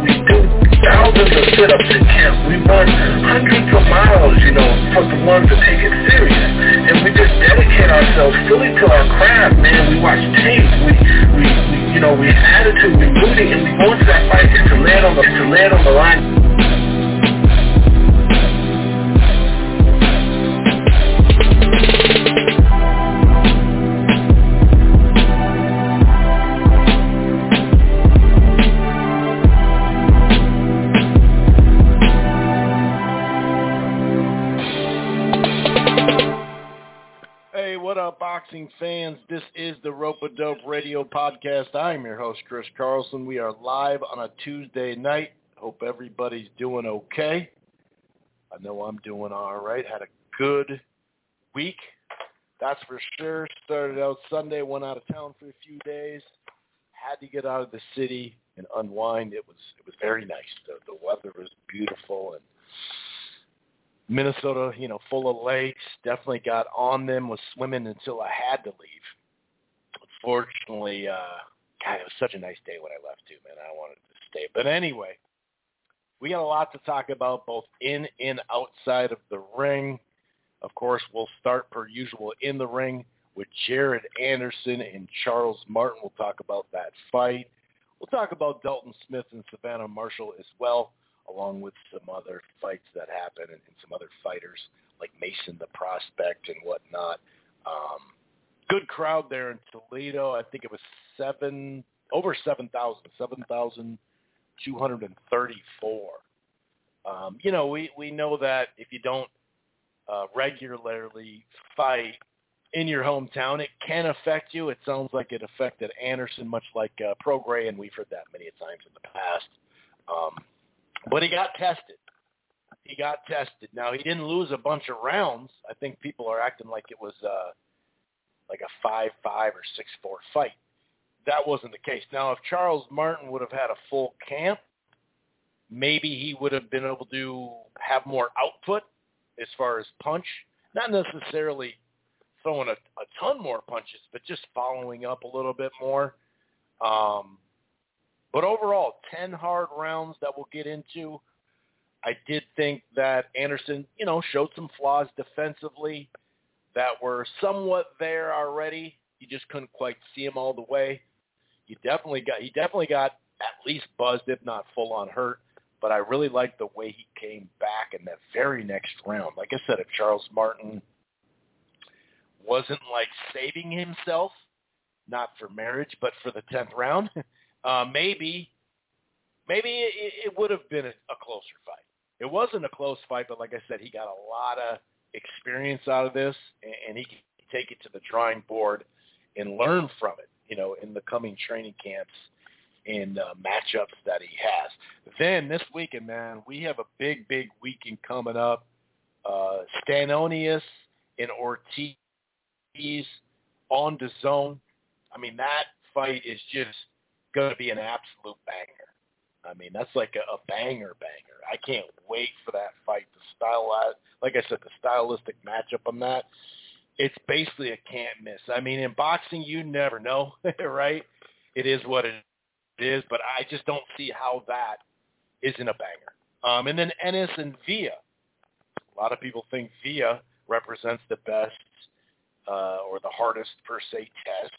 do thousands of sit-ups in camp. We run hundreds of miles, you know, for the ones that take it serious. And we just dedicate ourselves fully to our craft, man. We watch tape. We, we, we you know, we attitude. We rooting, and we go into that fight to land on the, to land on the line. This is the Rope a Dope Radio Podcast. I'm your host, Chris Carlson. We are live on a Tuesday night. Hope everybody's doing okay. I know I'm doing all right. Had a good week, that's for sure. Started out Sunday, went out of town for a few days. Had to get out of the city and unwind. It was it was very nice. The, the weather was beautiful and Minnesota, you know, full of lakes. Definitely got on them. Was swimming until I had to leave. Unfortunately, uh, God, it was such a nice day when I left too, man. I wanted to stay, but anyway, we got a lot to talk about, both in and outside of the ring. Of course, we'll start per usual in the ring with Jared Anderson and Charles Martin. We'll talk about that fight. We'll talk about Dalton Smith and Savannah Marshall as well along with some other fights that happen and, and some other fighters like Mason the Prospect and whatnot. Um, good crowd there in Toledo. I think it was seven over seven thousand, seven thousand two hundred and thirty-four. Um, you know, we we know that if you don't uh, regularly fight in your hometown, it can affect you. It sounds like it affected Anderson, much like uh, Prograis, and we've heard that many times in the past. Um, but he got tested. He got tested. Now he didn't lose a bunch of rounds. I think people are acting like it was uh, like a five-five or six-four fight. That wasn't the case. Now, if Charles Martin would have had a full camp, maybe he would have been able to have more output as far as punch. Not necessarily throwing a, a ton more punches, but just following up a little bit more. Um, but overall, 10 hard rounds that we'll get into. I did think that Anderson, you know, showed some flaws defensively that were somewhat there already. You just couldn't quite see him all the way. He definitely got he definitely got at least buzzed, if not full on hurt. But I really liked the way he came back in that very next round. Like I said, if Charles Martin wasn't like saving himself, not for marriage, but for the tenth round, uh, maybe maybe it, it would have been a, a closer fight. It wasn't a close fight, but like I said, he got a lot of experience out of this, and, and he can take it to the drawing board and learn from it. You know, in the coming training camps and uh, matchups that he has. Then this weekend, man, we have a big, big weekend coming up. Uh, Stanionis and Ortiz on the zone. I mean, that fight is just going to be an absolute banger. I mean, that's like a, a banger banger. I can't wait for that fight. The style, like I said, the stylistic matchup on that, it's basically a can't miss. I mean, in boxing, you never know, right? It is what it is, but I just don't see how that isn't a banger. Um, and then Ennis and Villa. A lot of people think Villa represents the best uh, or the hardest per se test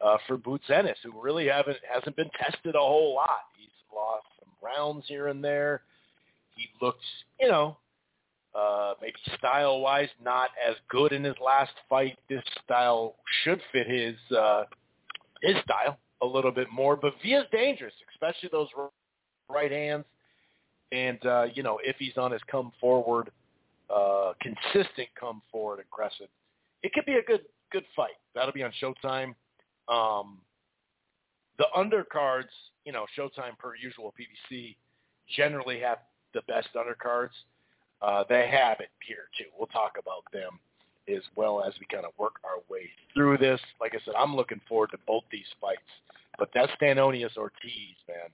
uh, for Boots Ennis, who really haven't hasn't been tested a whole lot. He's lost some rounds here and there. He looks, you know, uh, maybe style-wise not as good in his last fight. This style should fit his uh, his style a little bit more. But Villa's dangerous, especially those right hands. And uh, you know, if he's on his come forward, uh, consistent come forward aggressive, it could be a good good fight. That'll be on Showtime. Um, the undercards, you know, Showtime per usual, PBC generally have the best undercards. Uh, they have it here too. We'll talk about them as well as we kind of work our way through this. Like I said, I'm looking forward to both these fights. But that Stanionis Ortiz, man,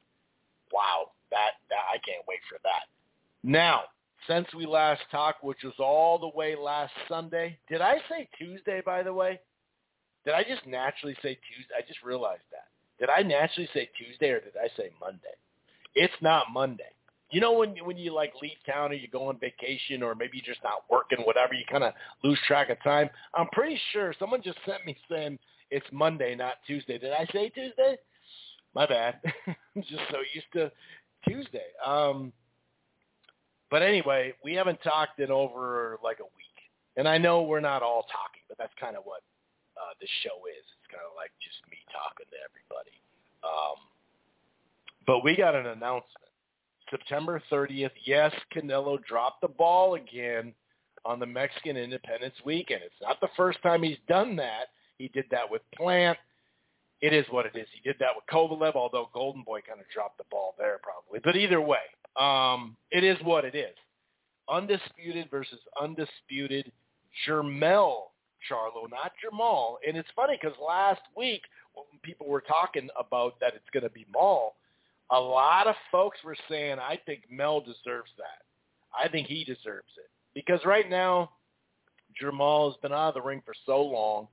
wow, that, that I can't wait for that. Now, since we last talked, which was all the way last Sunday, did I say Tuesday? By the way, did I just naturally say Tuesday? I just realized that. Did I naturally say Tuesday or did I say Monday? It's not Monday. You know when when you like leave town or you go on vacation or maybe you're just not working, whatever, you kind of lose track of time. I'm pretty sure someone just sent me saying it's Monday, not Tuesday. Did I say Tuesday? My bad. I'm just so used to Tuesday. Um, but anyway, we haven't talked in over like a week, and I know we're not all talking, but that's kind of what uh, this show is. It's kind of like just me talking to everybody. Um, but we got an announcement. September 30th, yes, Canelo dropped the ball again on the Mexican Independence Weekend. It's not the first time he's done that. He did that with Plant. It is what it is. He did that with Kovalev, although Golden Boy kind of dropped the ball there probably. But either way, um, it is what it is. Undisputed versus undisputed Jermell Charlo, not Jermall. And it's funny because last week when people were talking about that it's going to be Maul, a lot of folks were saying, I think Mel deserves that. I think he deserves it. Because right now, Jamal has been out of the ring for so long.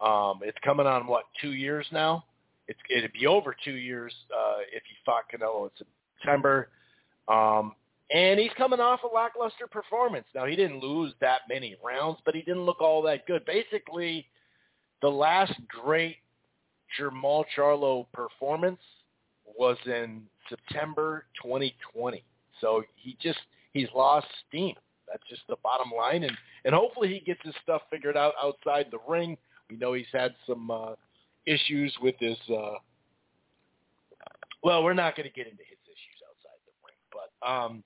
Um, it's coming on, what, two years now? It's, it'd be over two years uh, if he fought Canelo in September. Um, and he's coming off a lackluster performance. Now, he didn't lose that many rounds, but he didn't look all that good. Basically, the last great Jermall Charlo performance was in September 2020. So he just he's lost steam. That's just the bottom line, and and hopefully he gets his stuff figured out outside the ring. We know he's had some uh, issues with his. Uh, well, we're not going to get into his issues outside the ring, but um,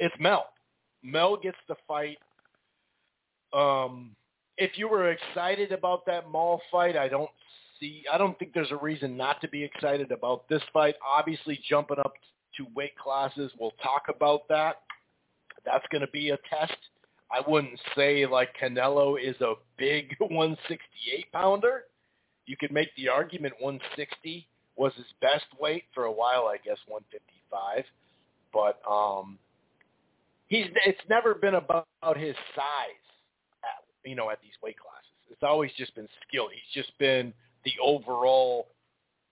it's Mel. Mel gets the fight. Um, if you were excited about that Maul fight, I don't see. I don't think there's a reason not to be excited about this fight. Obviously, jumping up to weight classes, we'll talk about that. That's going to be a test. I wouldn't say like Canelo is a big 168 pounder. You could make the argument 160 was his best weight for a while. I guess 155, but um, he's it's never been about his size. At, you know, at these weight classes, it's always just been skill. He's just been the overall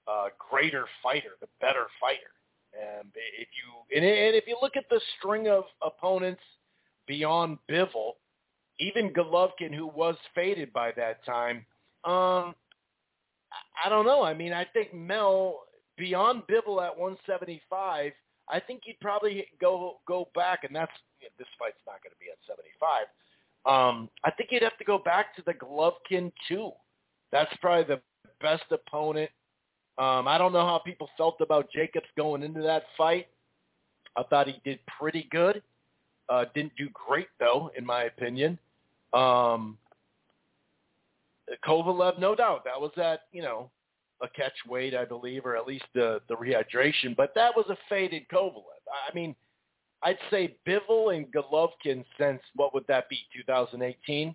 uh, greater fighter, the better fighter. And if you and, and if you look at the string of opponents beyond Bivol, even Golovkin, who was faded by that time, um, I don't know. I mean, I think Mel beyond Bivol at 175. I think you'd probably go go back, and that's you know, this fight's not going to be at 75. Um, I think you'd have to go back to the Golovkin two. That's probably the best opponent. Um, I don't know how people felt about Jacobs going into that fight. I thought he did pretty good. Uh, didn't do great though, in my opinion. Um, Kovalev, no doubt, that was at you know a catch weight, I believe, or at least the the rehydration. But that was a faded Kovalev. I mean, I'd say Bivol and Golovkin since what would that be, 2018?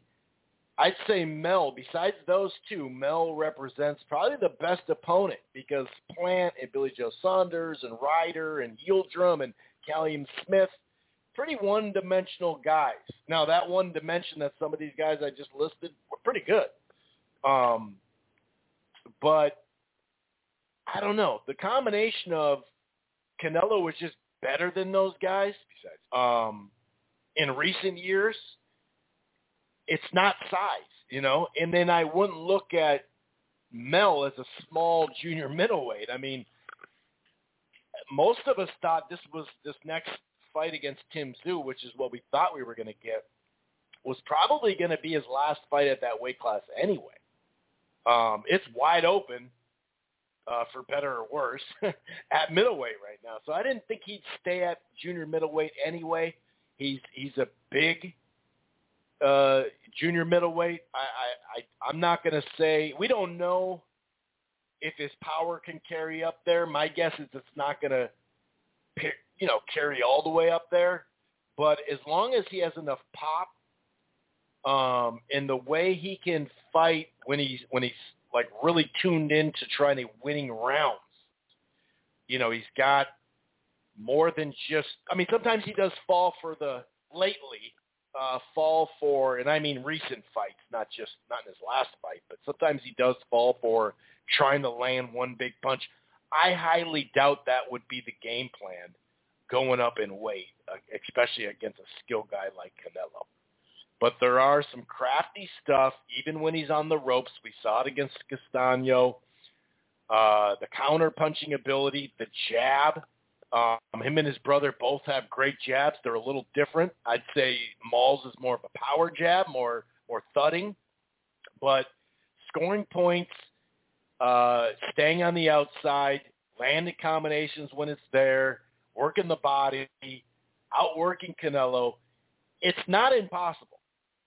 I'd say Mel, besides those two, Mel represents probably the best opponent because Plant and Billy Joe Saunders and Ryder and Yildirim and Callum Smith, pretty one-dimensional guys. Now, that one dimension that some of these guys I just listed were pretty good. Um, but I don't know. The combination of Canelo was just better than those guys. Besides, um, in recent years – it's not size, you know. And then I wouldn't look at Mel as a small junior middleweight. I mean, most of us thought this was this next fight against Tim Tszyu, which is what we thought we were going to get, was probably going to be his last fight at that weight class anyway. Um, it's wide open, uh, for better or worse, at middleweight right now. So I didn't think he'd stay at junior middleweight anyway. He's he's a big uh, junior middleweight. I, I, I I'm not to say we don't know if his power can carry up there. My guess is it's not to you know, carry all the way up there. But as long as he has enough pop, um, and the way he can fight when he's when he's like really tuned in to trying to winning rounds, you know, he's got more than just. I mean, sometimes he does fall for the lately uh, fall for, and I mean recent fights, not just not in his last fight, but sometimes he does fall for trying to land one big punch. I highly doubt that would be the game plan going up in weight, uh, especially against a skill guy like Canelo. But there are some crafty stuff, even when he's on the ropes. We saw it against Castaño. Uh, the counter punching ability, the jab. Um, him and his brother both have great jabs. They're a little different. I'd say Mauls is more of a power jab, more more thudding, but scoring points, uh, staying on the outside, landing combinations when it's there, working the body, outworking Canelo. It's not impossible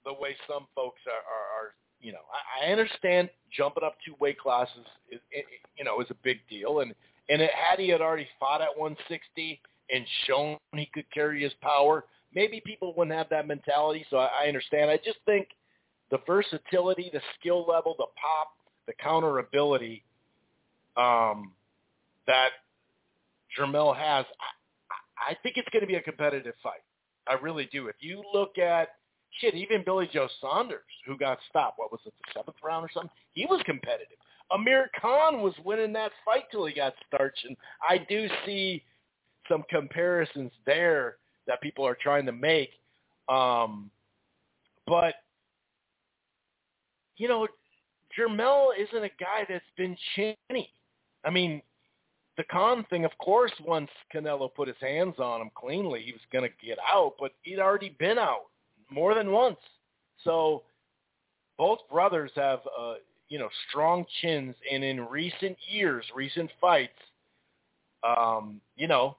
the way some folks are, are, are you know, I, I understand jumping up two weight classes, is, you know, is a big deal. And, and it, had he had already fought at 160 and shown he could carry his power, maybe people wouldn't have that mentality. So I, I understand. I just think the versatility, the skill level, the pop, the counter ability um, that Jermell has, I, I think it's going to be a competitive fight. I really do. If you look at shit, even Billy Joe Saunders, who got stopped, what was it, the seventh round or something? He was competitive. Amir Khan was winning that fight till he got starched, and I do see some comparisons there that people are trying to make. Um, but you know, Jermell isn't a guy that's been chinny. I mean, the Khan thing, of course, once Canelo put his hands on him cleanly, he was going to get out, but he'd already been out more than once. So both brothers have, uh, you know, strong chins, and in recent years, recent fights, um, you know,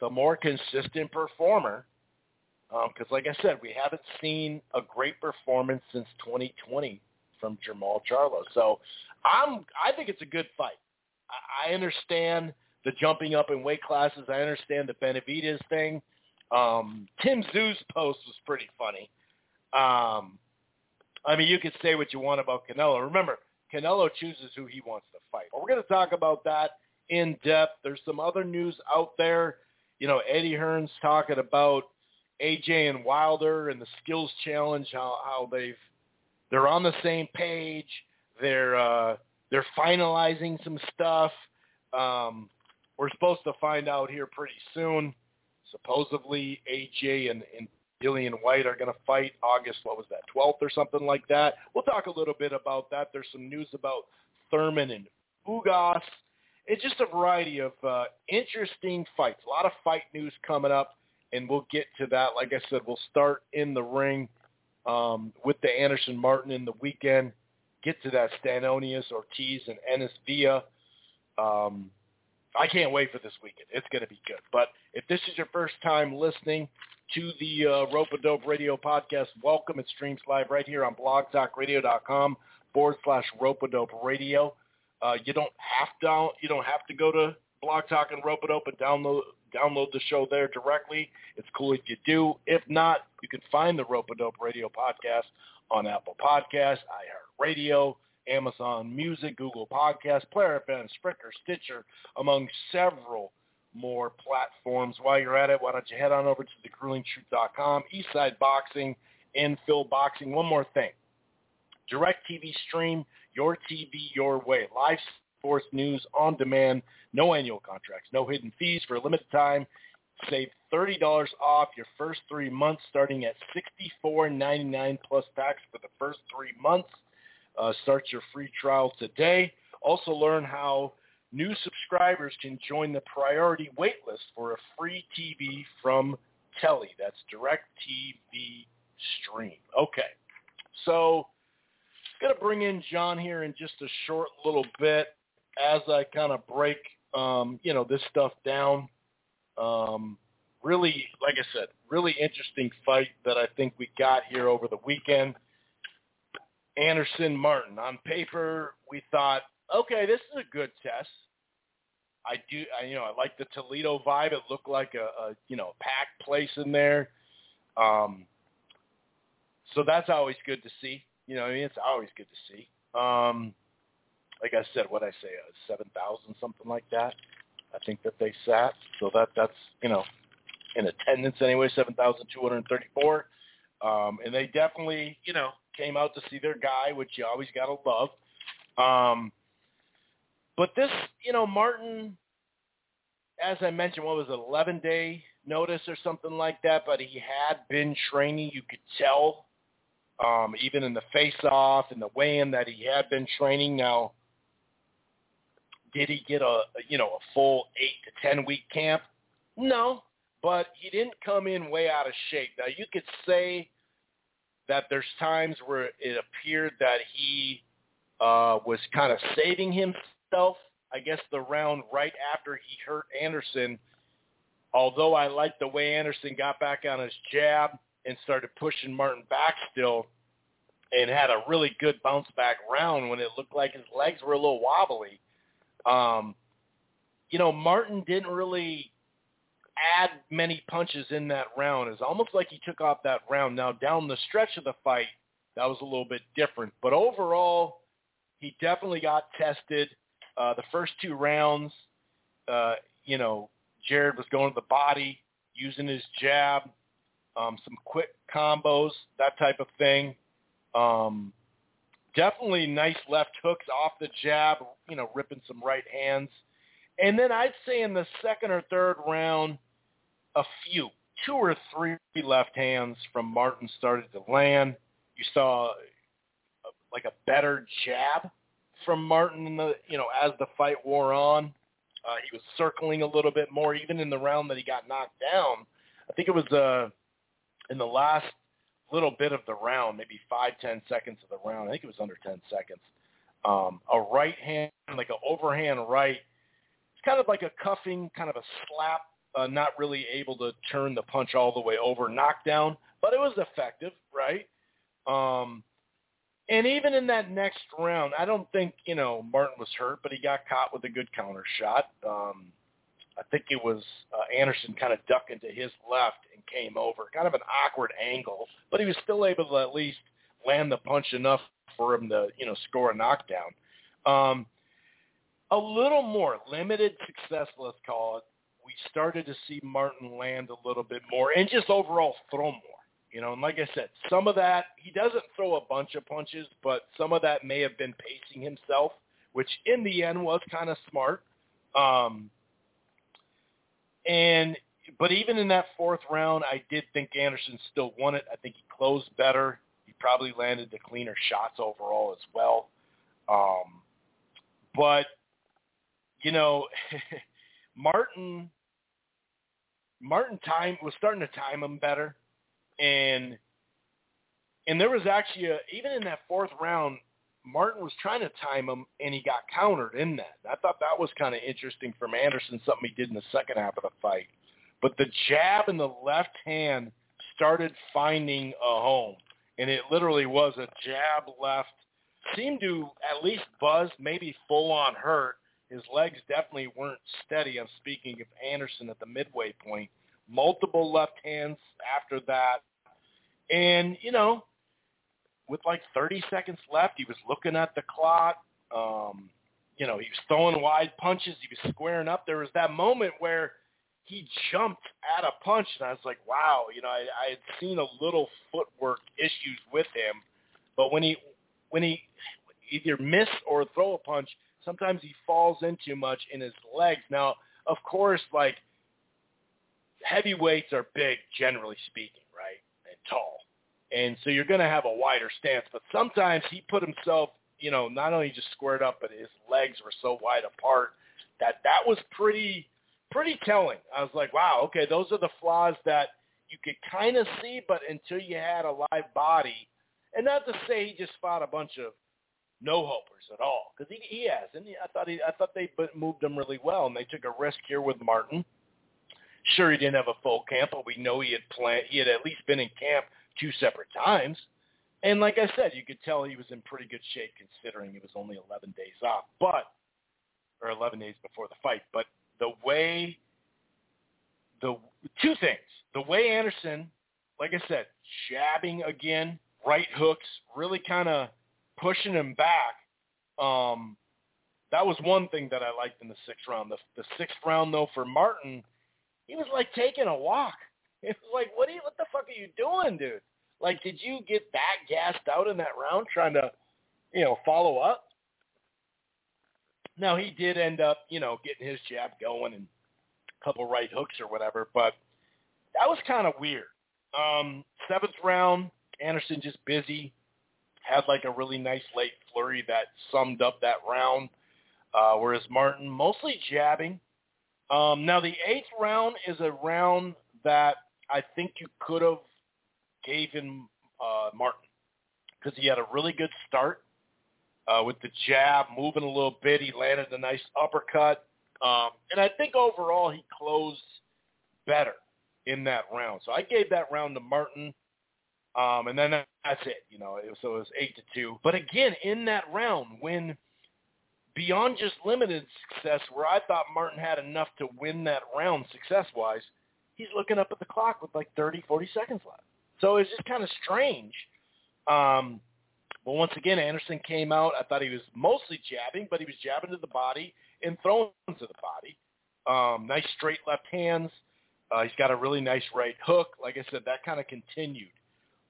the more consistent performer, because um, like I said, we haven't seen a great performance since 2020 from Jermall Charlo. So I'm, I think it's a good fight. I, I understand the jumping up in weight classes. I understand the Benavidez thing. Um, Tim Tszyu's post was pretty funny. Um, I mean, you could say what you want about Canelo. Remember, Canelo chooses who he wants to fight. But we're going to talk about that in depth. There's some other news out there. You know, Eddie Hearn's talking about AJ and Wilder and the skills challenge, how, how they've they're on the same page. They're uh, they're finalizing some stuff. Um, we're supposed to find out here pretty soon. Supposedly AJ and, and Dillian Whyte are going to fight August, what was that, 12th or something like that. We'll talk a little bit about that. There's some news about Thurman and Ugas. It's just a variety of uh, interesting fights. A lot of fight news coming up, and we'll get to that. Like I said, we'll start in the ring um, with the Anderson Martin in the weekend. Get to that Stanionis, Ortiz, and Ennis Villa. Um, I can't wait for this weekend. It's going to be good. But if this is your first time listening to the uh, Rope a Dope Radio podcast, welcome. It streams live right here on blogtalkradio.com forward slash Rope a Dope Radio. Uh, you don't have to you don't have to go to Blog Talk and Rope a Dope and download download the show there directly. It's cool if you do. If not, you can find the Rope a Dope Radio podcast on Apple Podcasts, iHeartRadio, Amazon Music, Google Podcasts, Player FM, Spreaker, Stitcher, among several more platforms. While you're at it, why don't you head on over to thegruelingtruth.com, Eastside Boxing, and Phil Boxing. One more thing. Direct TV stream, your TV your way. Live sports news on demand, no annual contracts, no hidden fees for a limited time. Save $30 off your first three months starting at $64.99 plus tax for the first three months. Uh, start your free trial today. Also learn how new subscribers can join the priority waitlist for a free TV from Telly. That's Direct TV Stream. Okay. So going to bring in John here in just a short little bit as I kind of break, um, you know, this stuff down. Um, really, like I said, really interesting fight that I think we got here over the weekend. Anderson Martin. On paper, we thought, okay, this is a good test. I do, I, you know, I like the Toledo vibe. It looked like a, a you know packed place in there. Um, so that's always good to see. You know, I mean, it's always good to see. Um, like I said, what I say, uh, seven thousand something like that. I think that they sat. So that that's you know in attendance anyway, seven thousand two hundred thirty-four. Um, and they definitely, you know, came out to see their guy, which you always gotta love. Um, but this, you know, Martin, as I mentioned, what was it, 11 day notice or something like that, but he had been training. You could tell, um, even in the face-off and the weigh-in that he had been training. Now, did he get a, you know, a full eight to 10 week camp? No, but he didn't come in way out of shape. Now, you could say that there's times where it appeared that he uh, was kind of saving himself. I guess the round right after he hurt Anderson, although I liked the way Anderson got back on his jab and started pushing Martin back still and had a really good bounce back round when it looked like his legs were a little wobbly. Um, you know, Martin didn't really add many punches in that round. It's almost like he took off that round. Now down the stretch of the fight, that was a little bit different. But overall, he definitely got tested. Uh, the first two rounds, uh, you know, Jared was going to the body, using his jab, um, some quick combos, that type of thing. Um, definitely nice left hooks off the jab, you know, ripping some right hands. And then I'd say in the second or third round, a few, two or three left hands from Martin started to land. You saw like a better jab from Martin in the you know as the fight wore on. Uh, he was circling a little bit more, even in the round that he got knocked down. I think it was uh, in the last little bit of the round, maybe five ten seconds of the round. I think it was under ten seconds. Um, a right hand, like an overhand right. It's kind of like a cuffing, kind of a slap. Uh, not really able to turn the punch all the way over, knockdown, but it was effective, right? Um, and even in that next round, I don't think, you know, Martin was hurt, but he got caught with a good counter shot. Um, I think it was uh, Anderson kind of ducked into his left and came over. Kind of an awkward angle, but he was still able to at least land the punch enough for him to, you know, score a knockdown. Um, a little more limited success, let's call it. Started to see Martin land a little bit more and just overall throw more. You know, and like I said, some of that he doesn't throw a bunch of punches, but some of that may have been pacing himself, which in the end was kind of smart. Um, and but even in that fourth round, I did think Anderson still won it. I think he closed better. He probably landed the cleaner shots overall as well. Um, but you know, Martin Martin time was starting to time him better and and there was actually a, even in that fourth round, Martin was trying to time him, and he got countered in that. I thought that was kind of interesting from Anderson, something he did in the second half of the fight. But the jab in the left hand started finding a home, and it literally was a jab left. Seemed to at least buzz, maybe full on hurt. His legs definitely weren't steady. I'm speaking of Anderson at the midway point. Multiple left hands after that and, you know, with like 30 seconds left, he was looking at the clock. Um, you know, he was throwing wide punches. He was squaring up. There was that moment where he jumped at a punch, and I was like, wow. You know, I, I had seen a little footwork issues with him, but when he when he either miss or throw a punch, sometimes he falls in too much in his legs. Now, of course, like heavyweights are big, generally speaking, right, and tall and so you're going to have a wider stance. But sometimes he put himself, you know, not only just squared up, but his legs were so wide apart that that was pretty pretty telling. I was like, wow, okay, those are the flaws that you could kind of see, but until you had a live body, and not to say he just fought a bunch of no hopers at all, because he, he has, and I thought he, I thought they moved him really well, and they took a risk here with Martin. Sure, he didn't have a full camp, but we know he had planned. He had at least been in camp two separate times. And like I said, you could tell he was in pretty good shape considering it was only 11 days off. But or 11 days before the fight. But the way, the two things, the way Anderson, like I said, jabbing again, right hooks, really kind of pushing him back. Um, that was one thing that I liked in the sixth round. The, the sixth round, though, for Martin, he was like taking a walk. It was like, what are you, what the fuck are you doing, dude? Like, did you get that gassed out in that round trying to, you know, follow up? Now he did end up, you know, getting his jab going and a couple right hooks or whatever, but that was kind of weird. Um, seventh round, Anderson just busy. Had like a really nice late flurry that summed up that round. Uh, whereas Martin mostly jabbing. Um, now the eighth round is a round that I think you could have gave him uh, Martin because he had a really good start uh, with the jab, moving a little bit. He landed a nice uppercut, um, and I think overall he closed better in that round. So I gave that round to Martin. Um, and then that's it, you know. So it was eight to two. But again, in that round, when beyond just limited success, where I thought Martin had enough to win that round success-wise, he's looking up at the clock with like 30, 40 seconds left. So it's just kind of strange. Um, but once again, Anderson came out. I thought he was mostly jabbing, but he was jabbing to the body and throwing to the body. Um, nice straight left hands. Uh, he's got a really nice right hook. Like I said, that kind of continued.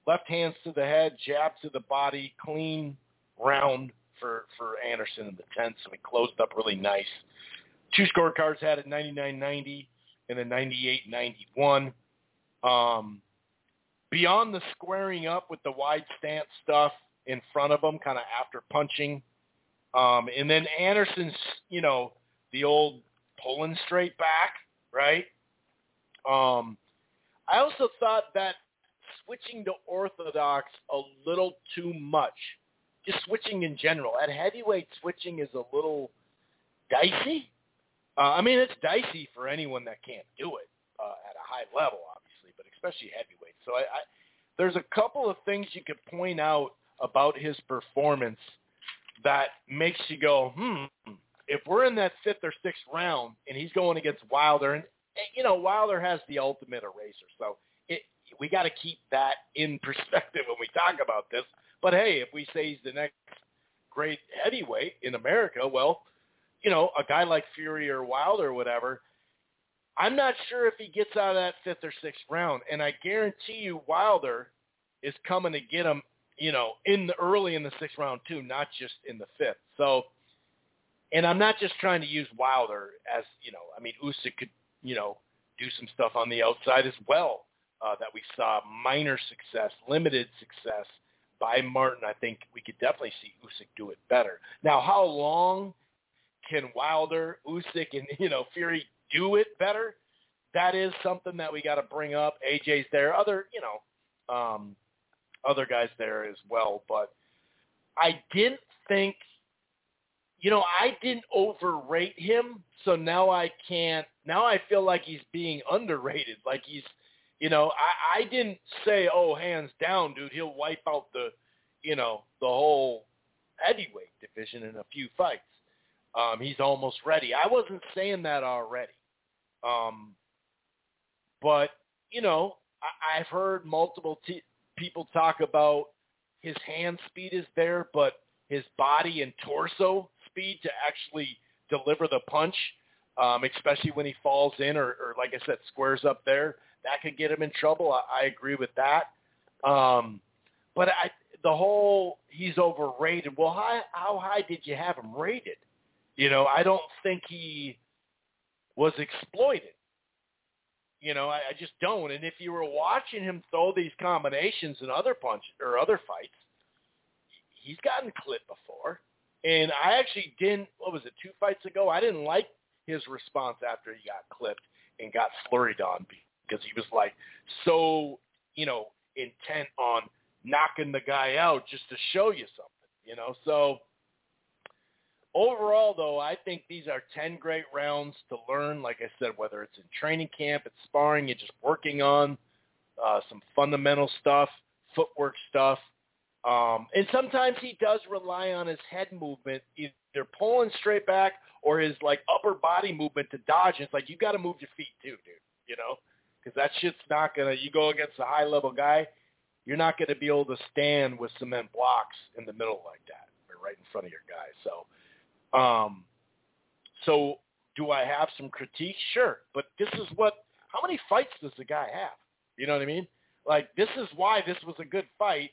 Left hands to the head, jab to the body, clean round for, for Anderson in the 10th. So he closed up really nice. Two scorecards had it 99-90 and then 98-91. Um, beyond the squaring up with the wide stance stuff in front of him, kind of after punching, um, and then Anderson's, you know, the old pulling straight back, right? Um, I also thought that switching to orthodox a little too much, just switching in general. At heavyweight, switching is a little dicey. Uh, I mean, it's dicey for anyone that can't do it uh, at a high level, obviously, but especially heavyweight. So I, I, there's a couple of things you could point out about his performance that makes you go, hmm, if we're in that fifth or sixth round and he's going against Wilder, and you know Wilder has the ultimate eraser, so we got to keep that in perspective when we talk about this. But hey, if we say he's the next great heavyweight in America, well, you know, a guy like Fury or Wilder or whatever, I'm not sure if he gets out of that fifth or sixth round, and I guarantee you Wilder is coming to get him, you know, in the early in the sixth round too, not just in the fifth. So, and I'm not just trying to use Wilder as, you know, I mean, Usyk could, you know, do some stuff on the outside as well uh, that we saw minor success, limited success by Martin. I think we could definitely see Usyk do it better. Now, how long can Wilder, Usyk, and you know Fury do it better? That is something that we got to bring up. AJ's there, other you know, um, other guys there as well. But I didn't think, you know, I didn't overrate him. So now I can't. Now I feel like he's being underrated. Like he's, you know, I, I didn't say, oh, hands down, dude, he'll wipe out the, you know, the whole heavyweight division in a few fights. Um, he's almost ready. I wasn't saying that already. Um, but, you know, I, I've heard multiple t- people talk about his hand speed is there, but his body and torso speed to actually deliver the punch, um, especially when he falls in or, or, like I said, squares up there, that could get him in trouble. I, I agree with that. Um, but I, the whole he's overrated. Well, how, how high did you have him rated? You know, I don't think he was exploited. You know, I, I just don't. And if you were watching him throw these combinations in other punches or other fights, he's gotten clipped before. And I actually didn't. What was it? Two fights ago, I didn't like his response after he got clipped and got flurried on because he was like so, you know, intent on knocking the guy out just to show you something. You know, so Overall, though, I think these are 10 great rounds to learn. Like I said, whether it's in training camp, it's sparring, you're just working on uh, some fundamental stuff, footwork stuff. Um, and sometimes he does rely on his head movement, either pulling straight back or his like upper body movement to dodge. And it's like you got to move your feet too, dude. You know, because that shit's not gonna. You go against a high level guy, you're not to be able to stand with cement blocks in the middle like that, right in front of your guy. So, um, so do I have some critique? Sure, but this is what. How many fights does the guy have? You know what I mean? Like this is why this was a good fight,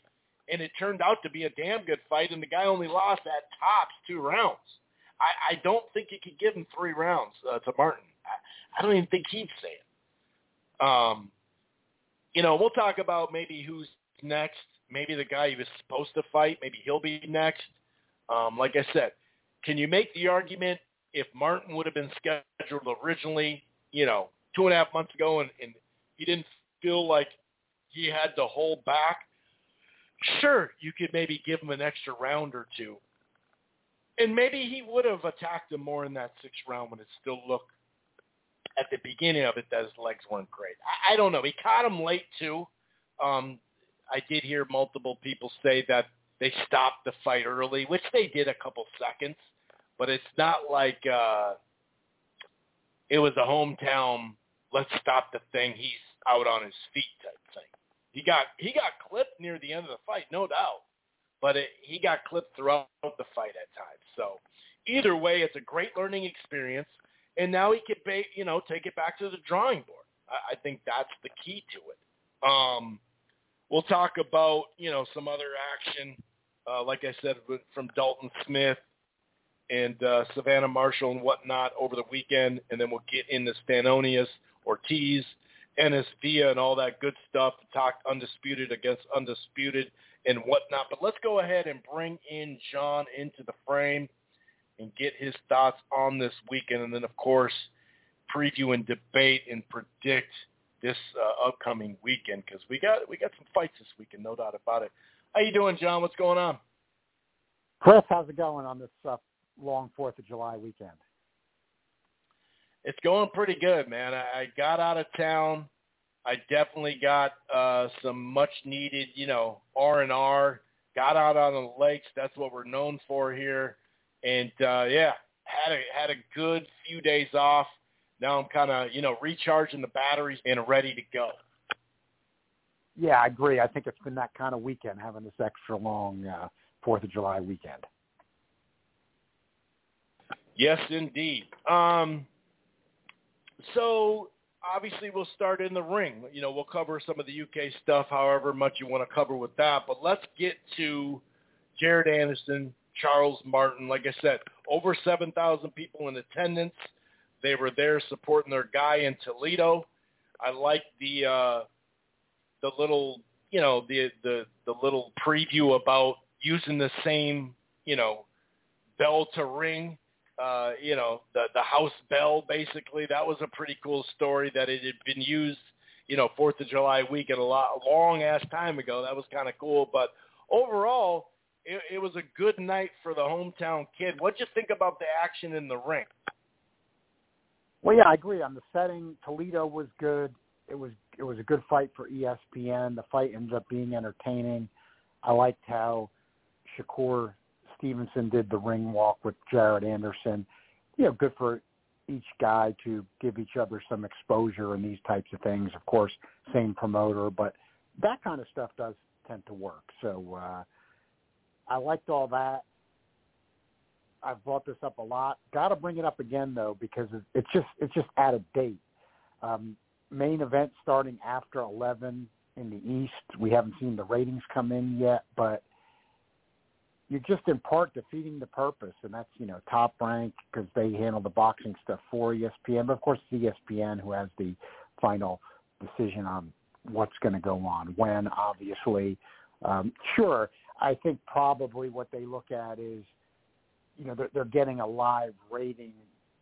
and it turned out to be a damn good fight, and the guy only lost at tops two rounds. I, I don't think you could give him three rounds uh, to Martin. I, I don't even think he'd say it. Um, you know, we'll talk about maybe who's next. Maybe the guy he was supposed to fight, maybe he'll be next. Um, like I said, can you make the argument if Martin would have been scheduled originally, you know, two and a half months ago, and, and he didn't feel like he had to hold back? Sure, you could maybe give him an extra round or two. And maybe he would have attacked him more in that sixth round when it still looked at the beginning of it that his legs weren't great. I, I don't know. He caught him late too. Um, I did hear multiple people say that they stopped the fight early, which they did a couple seconds, but it's not like uh, it was a hometown. Let's stop the thing. He's out on his feet type thing. He got he got clipped near the end of the fight, no doubt, but it, he got clipped throughout the fight at times. So either way, it's a great learning experience, and now he could, ba- you know, take it back to the drawing board. I, I think that's the key to it. Um, we'll talk about you know some other action, uh, like I said, from Dalton Smith and uh, Savannah Marshall and whatnot over the weekend, and then we'll get into Stanionis, Ortiz, Ennis Villa, and all that good stuff. To talk undisputed against undisputed and whatnot. But let's go ahead and bring in John into the frame and get his thoughts on this weekend, and then of course preview and debate and predict this uh, upcoming weekend because we got we got some fights this weekend, no doubt about it. How you doing, John? What's going on? Chris, how's it going on this uh, long Fourth of July weekend? It's going pretty good, man. I, I got out of town. I definitely got uh, some much needed, you know, R and R. Got out on the lakes. That's what we're known for here. And uh, yeah, had a had a good few days off. Now I'm kind of, you know, recharging the batteries and ready to go. Yeah, I agree. I think it's been that kind of weekend, having this extra long uh, Fourth of July weekend. Yes, indeed. Um, so obviously we'll start in the ring. You know, we'll cover some of the UK stuff, however much you want to cover with that. But let's get to Jared Anderson, Charles Martin. Like I said, over 7,000 people in attendance. They were there supporting their guy in Toledo. I like the uh, the little, you know, the the the little preview about using the same, you know, bell to ring uh, you know, the the house bell basically. That was a pretty cool story that it had been used, you know, Fourth of July weekend a lot a long ass time ago. That was kind of cool. But overall, it, it was a good night for the hometown kid. What'd you think about the action in the ring? Well, yeah, I agree on the setting. Toledo was good. It was it was a good fight for ESPN. The fight ended up being entertaining. I liked how Shakur Stevenson did the ring walk with Jared Anderson. You know, good for each guy to give each other some exposure and these types of things. Of course, same promoter, but that kind of stuff does tend to work. So uh, I liked all that. I've brought this up a lot. Got to bring it up again though because it's just it's just out of date. Um, main event starting after 11 in the East. We haven't seen the ratings come in yet, but you're just in part defeating the purpose, and that's you know top rank because they handle the boxing stuff for ESPN. But of course, it's ESPN who has the final decision on what's going to go on when. Obviously, um, sure. I think probably what they look at is, you know, they're, they're getting a live rating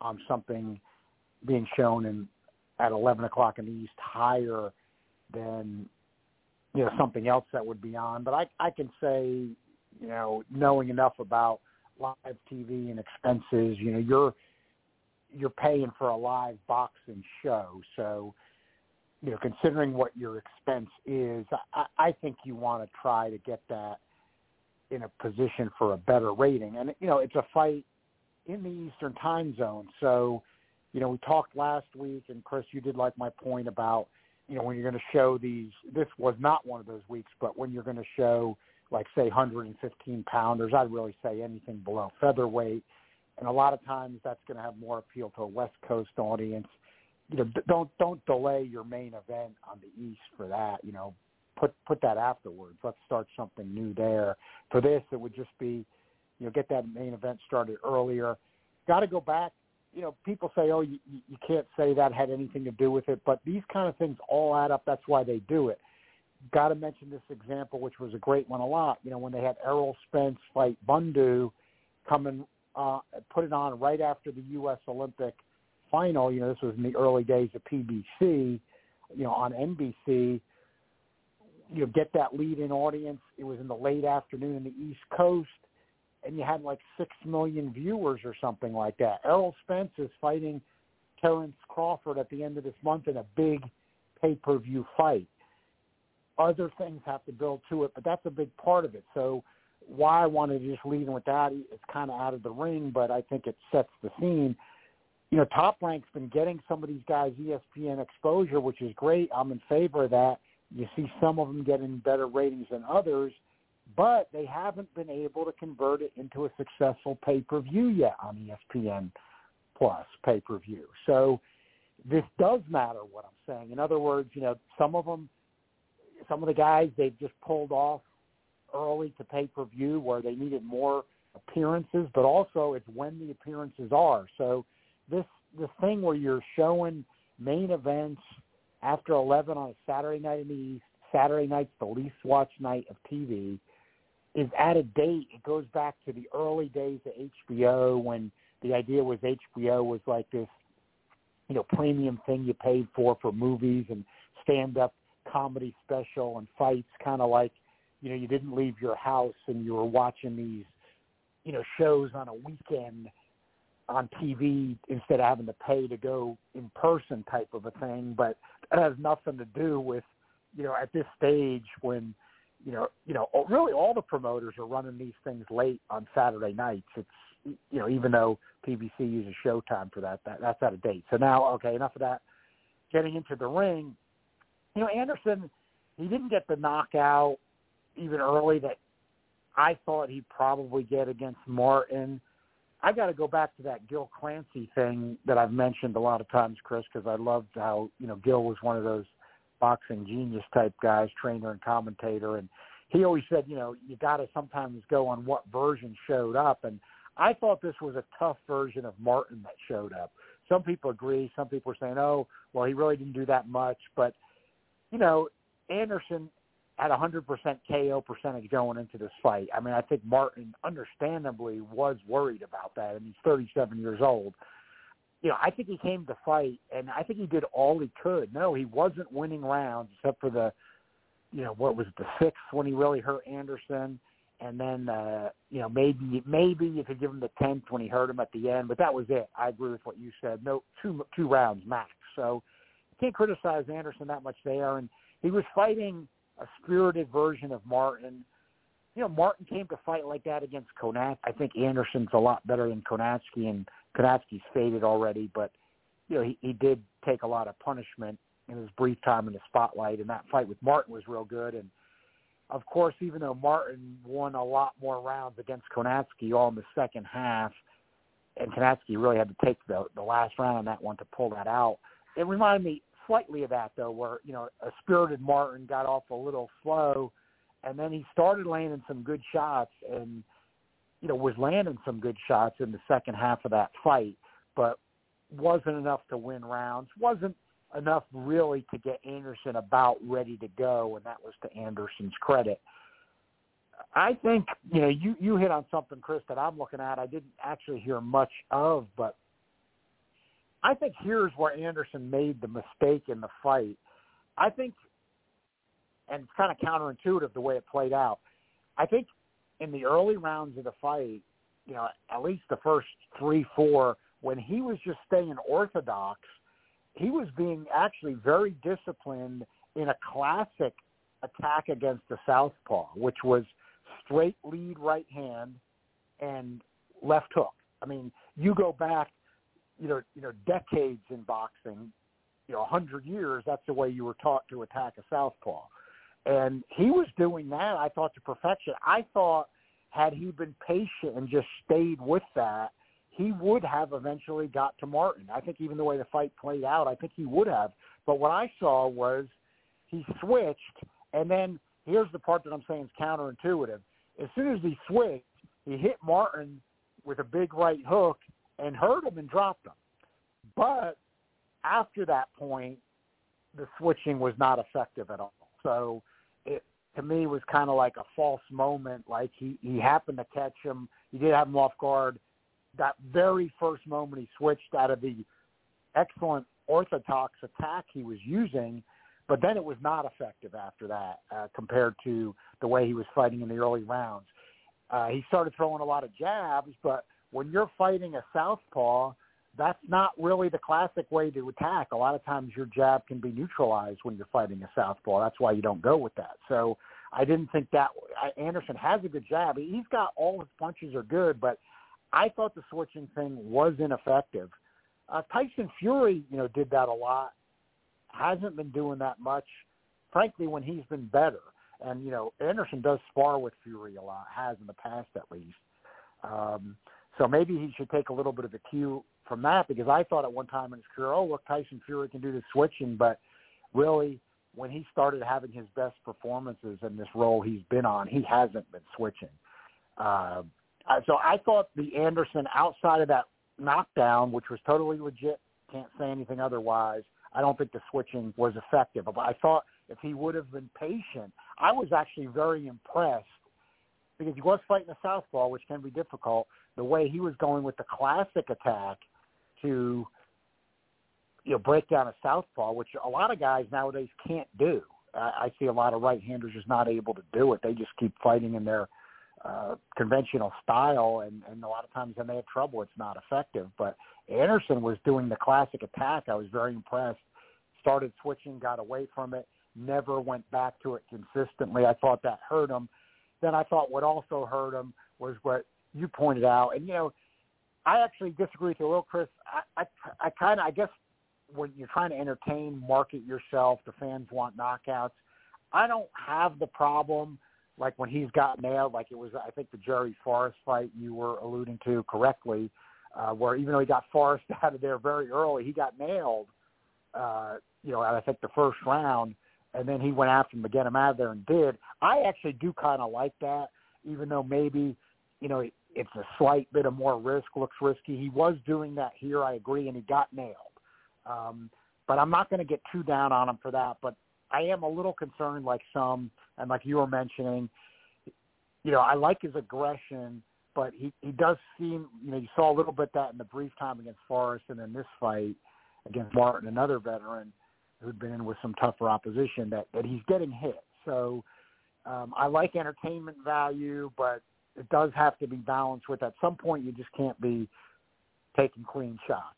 on something being shown in at 11 o'clock in the East higher than you know something else that would be on. But I I can say you know, knowing enough about live TV and expenses, you know, you're you're paying for a live boxing show. So, you know, considering what your expense is, I, I think you want to try to get that in a position for a better rating. And you know, it's a fight in the Eastern Time Zone, so you know we talked last week, and Chris, you did like my point about you know when you're going to show these. This was not one of those weeks, but when you're going to show like say 115 pounders, I'd really say anything below featherweight. And a lot of times that's going to have more appeal to a West Coast audience. You know, don't don't delay your main event on the East for that. You know, put put that afterwards. Let's start something new there. For this, it would just be, you know, get that main event started earlier. Got to go back. You know, people say, oh, you, you can't say that had anything to do with it, but these kind of things all add up. That's why they do it. Got to mention this example, which was a great one a lot. You know, when they had Errol Spence fight Bundu, coming uh, put it on right after the U.S. Olympic final. You know, this was in the early days of PBC. You know, on NBC you know, get that lead in audience. It was in the late afternoon in the East Coast, and you had like six million viewers or something like that. Errol Spence is fighting Terence Crawford at the end of this month in a big pay-per-view fight. Other things have to build to it, but that's a big part of it. So why I wanted to just lead in with that, it's kind of out of the ring, but I think it sets the scene. You know, Top Rank's been getting some of these guys ESPN exposure, which is great. I'm in favor of that you see some of them getting better ratings than others, but they haven't been able to convert it into a successful pay-per-view yet on ESPN Plus pay-per-view. So this does matter what I'm saying. In other words, you know, some of them, some of the guys they've just pulled off early to pay-per-view where they needed more appearances, but also it's when the appearances are. So this this thing where you're showing main events – after 11 on a Saturday night in the East. Saturday night's the least watched night of TV. Is at a date. It goes back to the early days of HBO when the idea was HBO was like this, you know, premium thing you paid for for movies and stand-up comedy special and fights, kind of like, you know, you didn't leave your house and you were watching these, you know, shows on a weekend on TV instead of having to pay to go in person type of a thing. But it has nothing to do with, you know, at this stage when, you know, you know, oh, really all the promoters are running these things late on Saturday nights. It's, you know, even though PBC uses Showtime for that, that that's out of date. So now, okay, enough of that. Getting into the ring, you know, Anderson, he didn't get the knockout even early that I thought he'd probably get against Martin I got to go back to that Gil Clancy thing that I've mentioned a lot of times, Chris, because I loved how you know Gil was one of those boxing genius type guys, trainer and commentator, and he always said, you know, you got to sometimes go on what version showed up, and I thought this was a tough version of Martin that showed up. Some people agree. Some people are saying, oh, well, he really didn't do that much, but you know, Anderson at 100% KO percentage going into this fight. I mean, I think Martin understandably was worried about that, and he's 37 years old. You know, I think he came to fight, and I think he did all he could. No, he wasn't winning rounds except for the, you know, what was it, the sixth when he really hurt Anderson, and then, uh, you know, maybe maybe you could give him the tenth when he hurt him at the end, but that was it. I agree with what you said. No, two two rounds max. So, can't criticize Anderson that much there, and he was fighting a spirited version of Martin. You know, Martin came to fight like that against Kownacki. I think Anderson's a lot better than Kownacki, and Kownacki's faded already. But you know, he, he did take a lot of punishment in his brief time in the spotlight, and that fight with Martin was real good. And of course, even though Martin won a lot more rounds against Kownacki all in the second half, and Kownacki really had to take the the last round on that one to pull that out. It reminded me slightly of that though, where you know a spirited Martin got off a little slow, and then he started landing some good shots, and you know was landing some good shots in the second half of that fight, but wasn't enough to win rounds. wasn't enough really to get Anderson about ready to go, and that was to Anderson's credit. I think you know you you hit on something, Chris, that I'm looking at. I didn't actually hear much of, but I think here's where Anderson made the mistake in the fight. I think, and it's kind of counterintuitive the way it played out. I think in the early rounds of the fight, you know, at least the first three, four, when he was just staying orthodox, he was being actually very disciplined in a classic attack against the southpaw, which was straight lead right hand and left hook. I mean, you go back, you know, you know, decades in boxing, you know, a hundred years. That's the way you were taught to attack a southpaw, and he was doing that. I thought to perfection. I thought had he been patient and just stayed with that, he would have eventually got to Martin. I think even the way the fight played out, I think he would have. But what I saw was he switched, and then here's the part that I'm saying is counterintuitive. As soon as he switched, he hit Martin with a big right hook and hurt him and dropped him. But after that point, the switching was not effective at all. So it to me was kind of like a false moment. Like he he happened to catch him. He did have him off guard. That very first moment he switched out of the excellent orthodox attack he was using, but then it was not effective after that uh, compared to the way he was fighting in the early rounds. Uh, he started throwing a lot of jabs, but when you're fighting a southpaw, that's not really the classic way to attack. A lot of times your jab can be neutralized when you're fighting a southpaw. That's why you don't go with that. So I didn't think that Anderson has a good jab. He's got all his punches are good, but I thought the switching thing was ineffective. Uh, Tyson Fury, you know, did that a lot. Hasn't been doing that much, frankly, when he's been better. And you know, Anderson does spar with Fury a lot, has in the past at least. Um, so maybe he should take a little bit of a cue from that because I thought at one time in his career, oh look, Tyson Fury can do the switching, but really when he started having his best performances in this role he's been on, he hasn't been switching. Uh, so I thought the Anderson outside of that knockdown, which was totally legit, can't say anything otherwise. I don't think the switching was effective. But I thought if he would have been patient, I was actually very impressed because he was fighting a southpaw, which can be difficult. The way he was going with the classic attack to you know break down a southpaw, which a lot of guys nowadays can't do. I, I see a lot of right-handers just not able to do it. They just keep fighting in their uh, conventional style, and, and a lot of times when they have trouble, it's not effective. But Anderson was doing the classic attack. I was very impressed. Started switching, got away from it, never went back to it consistently. I thought that hurt him. Then I thought what also hurt him was what you pointed out, and you know, I actually disagree with you a little, Chris. I I, I kind of I guess when you're trying to entertain, market yourself, the fans want knockouts. I don't have the problem like when he's got nailed, like it was, I think the Jerry Forrest fight you were alluding to correctly, uh, where even though he got Forrest out of there very early, he got nailed, uh, you know, I think the first round, and then he went after him to get him out of there and did. I actually do kind of like that, even though maybe, you know, it's a slight bit of more risk, looks risky. He was doing that here, I agree, and he got nailed. Um, but I'm not going to get too down on him for that. But I am a little concerned, like some, and like you were mentioning, you know, I like his aggression, but he he does seem, you know, you saw a little bit that in the brief time against Forrest, and in this fight against Martin, another veteran who'd been in with some tougher opposition, that that he's getting hit. So um, I like entertainment value, but it does have to be balanced with. At some point, you just can't be taking clean shots.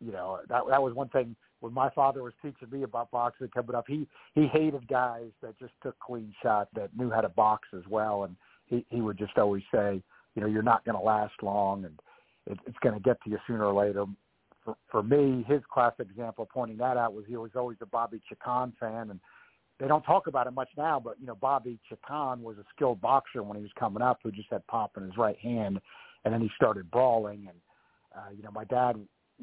You know, that that was one thing when my father was teaching me about boxing coming up, he he hated guys that just took clean shots that knew how to box as well, and he he would just always say, you know, you're not going to last long, and it, it's going to get to you sooner or later. For, for me, his classic example pointing that out was he was always a Bobby Chacon fan, and they don't talk about it much now, but you know, Bobby Chacon was a skilled boxer when he was coming up, who just had pop in his right hand, and then he started brawling, and uh, you know, my dad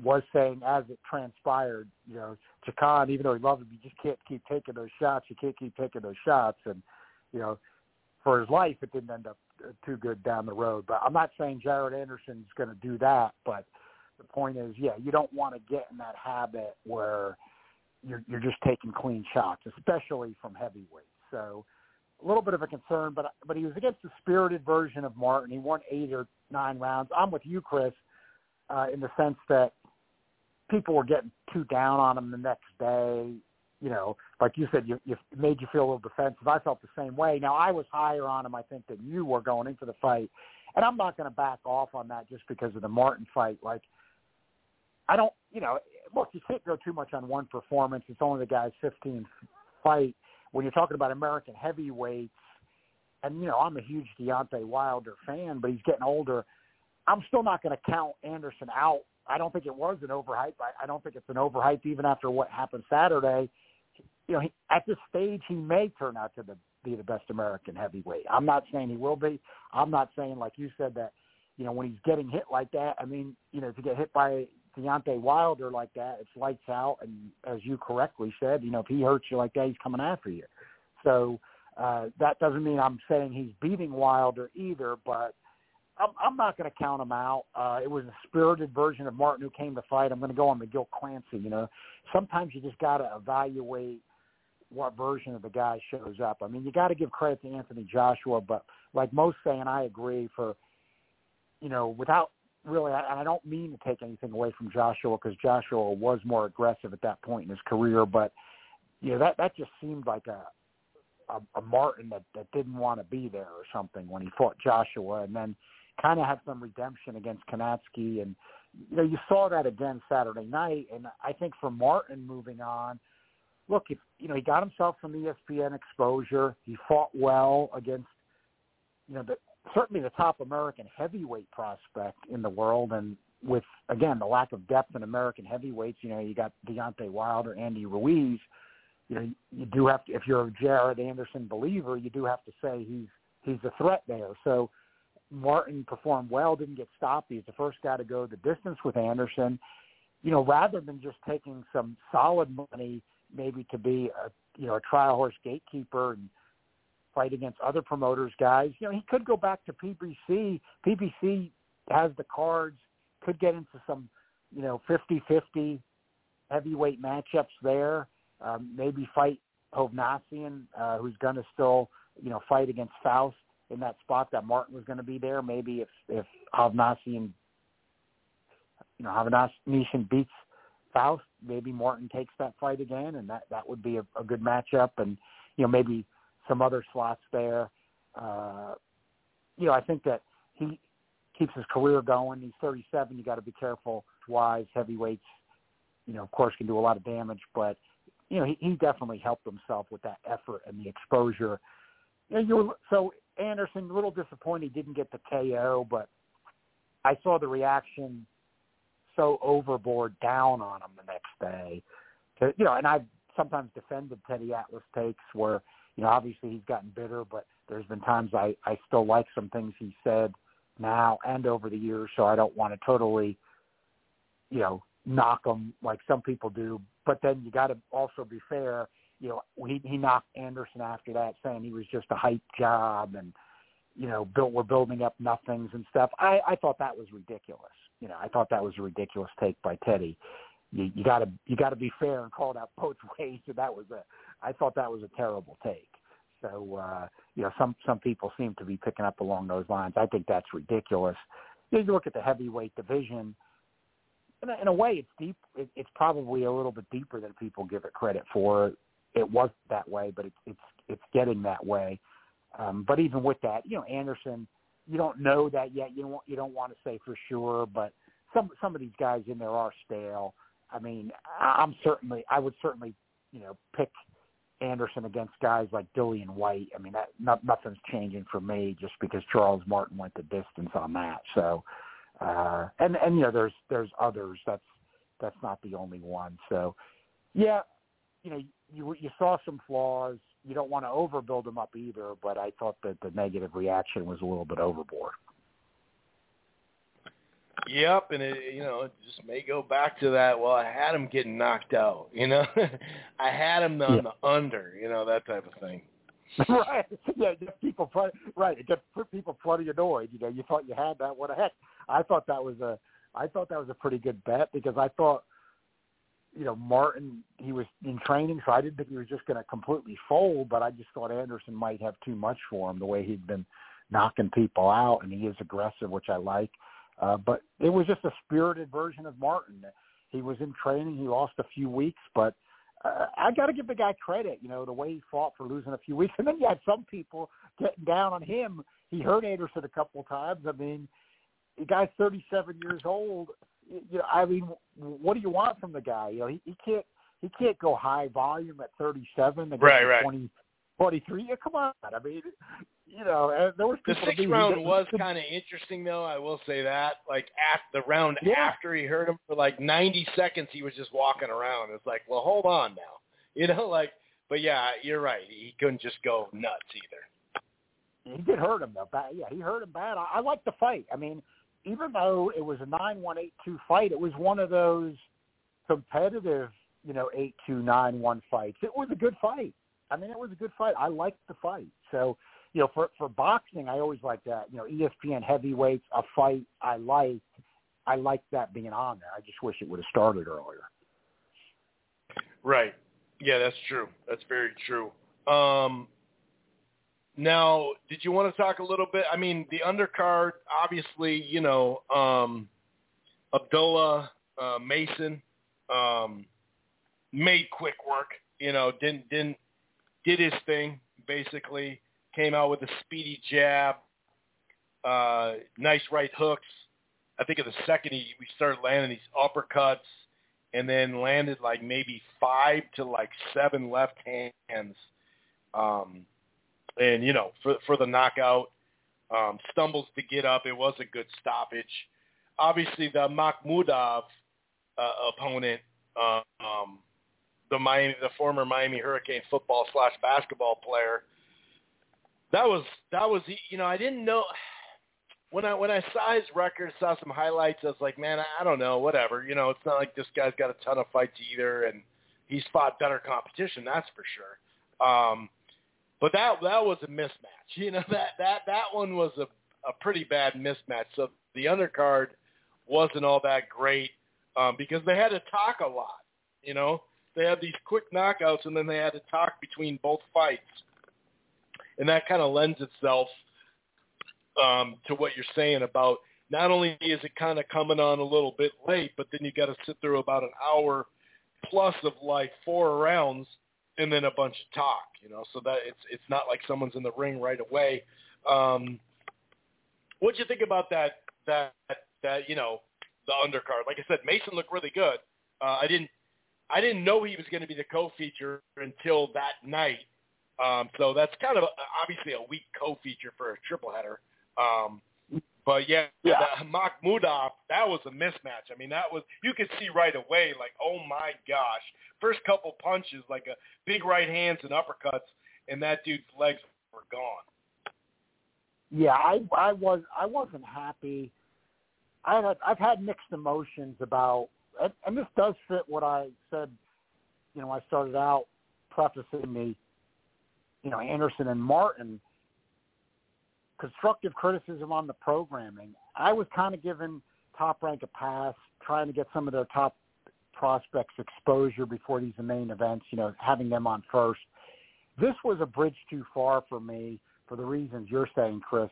was saying as it transpired, you know, Chacon, even though he loved him, you just can't keep taking those shots. You can't keep taking those shots. And, you know, for his life, it didn't end up uh, too good down the road. But I'm not saying Jared Anderson's going to do that. But the point is, yeah, you don't want to get in that habit where you're, you're just taking clean shots, especially from heavyweights. So a little bit of a concern, but but he was against the spirited version of Martin. He won eight or nine rounds. I'm with you, Chris, uh, in the sense that people were getting too down on him the next day. You know, like you said, you, you made you feel a little defensive. I felt the same way. Now I was higher on him, I think, than you were going into the fight, and I'm not going to back off on that just because of the Martin fight. Like, I don't, you know, look, you can't go too much on one performance. It's only the guy's 15th fight. When you're talking about American heavyweights, and you know I'm a huge Deontay Wilder fan, but he's getting older. I'm still not going to count Anderson out. I don't think it was an overhype. I, I don't think it's an overhype even after what happened Saturday. You know, he, at this stage, he may turn out to the, be the best American heavyweight. I'm not saying he will be. I'm not saying, like you said, that you know when he's getting hit like that. I mean, you know, to get hit by Deontay Wilder like that, it's lights out. And as you correctly said, you know, if he hurts you like that, he's coming after you. So uh, that doesn't mean I'm saying he's beating Wilder either, but I'm, I'm not going to count him out. Uh, it was a spirited version of Martin who came to fight. I'm going to go on Gil Clancy. You know, sometimes you just got to evaluate what version of the guy shows up. I mean, you got to give credit to Anthony Joshua, but like most say, and I agree, for you know, without really, and I don't mean to take anything away from Joshua because Joshua was more aggressive at that point in his career, but you know that that just seemed like a a, a Martin that that didn't want to be there or something when he fought Joshua, and then kind of had some redemption against Kownacki, and you know you saw that again Saturday night, and I think for Martin moving on, look, if you know he got himself some ESPN exposure, he fought well against you know the certainly the top American heavyweight prospect in the world, and with again the lack of depth in American heavyweights, you know you got Deontay Wilder, Andy Ruiz. You know, you do have to if you're a Jared Anderson believer, you do have to say he's he's a threat there. So Martin performed well, didn't get stopped. He's the first guy to go the distance with Anderson. You know, rather than just taking some solid money, maybe to be a you know a trial horse gatekeeper and fight against other promoters, guys. You know, he could go back to PBC. PBC has the cards, could get into some, you know, fifty-fifty heavyweight matchups there. Um, maybe fight Hovhannisyan, uh, who's going to still, you know, fight against Faust in that spot that Martin was going to be there. Maybe if if Hovhannisyan, you know, Hovhannisyan beats Faust, maybe Martin takes that fight again, and that that would be a, a good matchup. And you know, maybe some other slots there. Uh, you know, I think that he keeps his career going. He's 37. You got to be careful. Wise heavyweights, you know, of course, can do a lot of damage, but you know, he, he definitely helped himself with that effort and the exposure. You know, you were, so Anderson, a little disappointed he didn't get the KO, but I saw the reaction so overboard down on him the next day. To, you know, and I've sometimes defended Teddy Atlas takes where, you know, obviously he's gotten bitter, but there's been times I, I still like some things he said now and over the years, so I don't want to totally, you know, knock him like some people do. But then you got to also be fair you know, he he knocked Anderson after that, saying he was just a hype job and you know, built we're building up nothings and stuff. I I thought that was ridiculous. You know, I thought that was a ridiculous take by Teddy. You you got to you got to be fair and call it out both ways. So that was a I thought that was a terrible take. So uh, you know, some some people seem to be picking up along those lines. I think that's ridiculous. You, know, you look at the heavyweight division. In a, in a way, it's deep. It, it's probably a little bit deeper than people give it credit for it was that way, but it's it's it's getting that way. Um, but even with that, you know, Anderson, you don't know that yet. You don't you don't want to say for sure, but some some of these guys in there are stale. I mean, I'm certainly I would certainly you know pick Anderson against guys like Dillian Whyte. I mean, that not, nothing's changing for me just because Charles Martin went the distance on that. So, uh, and and you know, there's there's others. That's that's not the only one. So, yeah, you know, you you saw some flaws. You don't want to overbuild them up either, but I thought that the negative reaction was a little bit overboard. Yep, and it you know it just may go back to that. Well, I had him getting knocked out. You know, I had him on yeah. the under. You know that type of thing. right. Yeah, just people right. It just put people flooding annoyed. You know, you thought you had that. What the heck? I thought that was a I thought that was a pretty good bet because I thought you know, Martin, he was in training, so I didn't think he was just going to completely fold, but I just thought Anderson might have too much for him the way he'd been knocking people out, and he is aggressive, which I like. Uh, but it was just a spirited version of Martin. He was in training. He lost a few weeks, but uh, I got to give the guy credit, you know, the way he fought for losing a few weeks. And then you had some people getting down on him. He hurt Anderson a couple times. I mean, the guy's 37 years old you know, I mean, what do you want from the guy? You know, he, he can't he can't go high volume at 37 against right, right. 20 43. Yeah, come on. I mean, you know, uh, there was The sixth round was kind of interesting, though. I will say that. Like after the round Yeah. after he hurt him for like 90 seconds, he was just walking around. It's like, well, hold on now, you know, like. But yeah, you're right. He couldn't just go nuts either. He did hurt him though. Bad. Yeah, he hurt him bad. I, I like the fight. I mean, even though it was a nine one eight two fight, it was one of those competitive, you know, eight two nine one fights. It was a good fight. I mean, it was a good fight. I liked the fight. So, you know, for for boxing, I always like that. You know, ESPN heavyweights, a fight I liked. I like that being on there. I just wish it would have started earlier. Right. Yeah, that's true. That's very true. Um, now, did you want to talk a little bit? I mean, the undercard, obviously, you know, um, Abdullah uh, Mason um, made quick work. You know, didn't didn't did his thing. Basically, came out with a speedy jab, uh, nice right hooks. I think in the second he we started landing these uppercuts and then landed like maybe five to like seven left hands. Um, and you know, for for the knockout, um, stumbles to get up. It was a good stoppage. Obviously, the Makhmudov uh, opponent, uh, um, the Miami, the former Miami Hurricane football slash basketball player. That was that was you know I didn't know when I when I saw his record, saw some highlights, I was like, man, I don't know, whatever. You know, it's not like this guy's got a ton of fights either, and he's fought better competition, that's for sure. Um, but that that was a mismatch. You know, that that that one was a a pretty bad mismatch. So the undercard wasn't all that great um, because they had to talk a lot. You know, they had these quick knockouts, and then they had to talk between both fights, and that kind of lends itself um, to what you're saying about not only is it kind of coming on a little bit late, but then you got to sit through about an hour plus of like four rounds and then a bunch of talk, you know, so that it's it's not like someone's in the ring right away. Um, what'd you think about that that that you know the undercard? Like I said, Mason looked really good. Uh, I didn't I didn't know he was going to be the co-feature until that night. Um, so that's kind of a, obviously a weak co-feature for a triple header. Um, but yeah, Yeah. The that was a mismatch. I mean, that was you could see right away, like, oh my gosh, first couple punches, like a big right hands and uppercuts, and that dude's legs were gone. Yeah, I I was I wasn't happy. I had I've had mixed emotions about and, this does fit what I said. You know, I started out prefacing the you know Anderson and Martin constructive criticism on the programming. I was kind of giving Top Rank a pass, trying to get some of their top prospects exposure before these main events. You know, having them on first. This was a bridge too far for me for the reasons you're saying, Chris.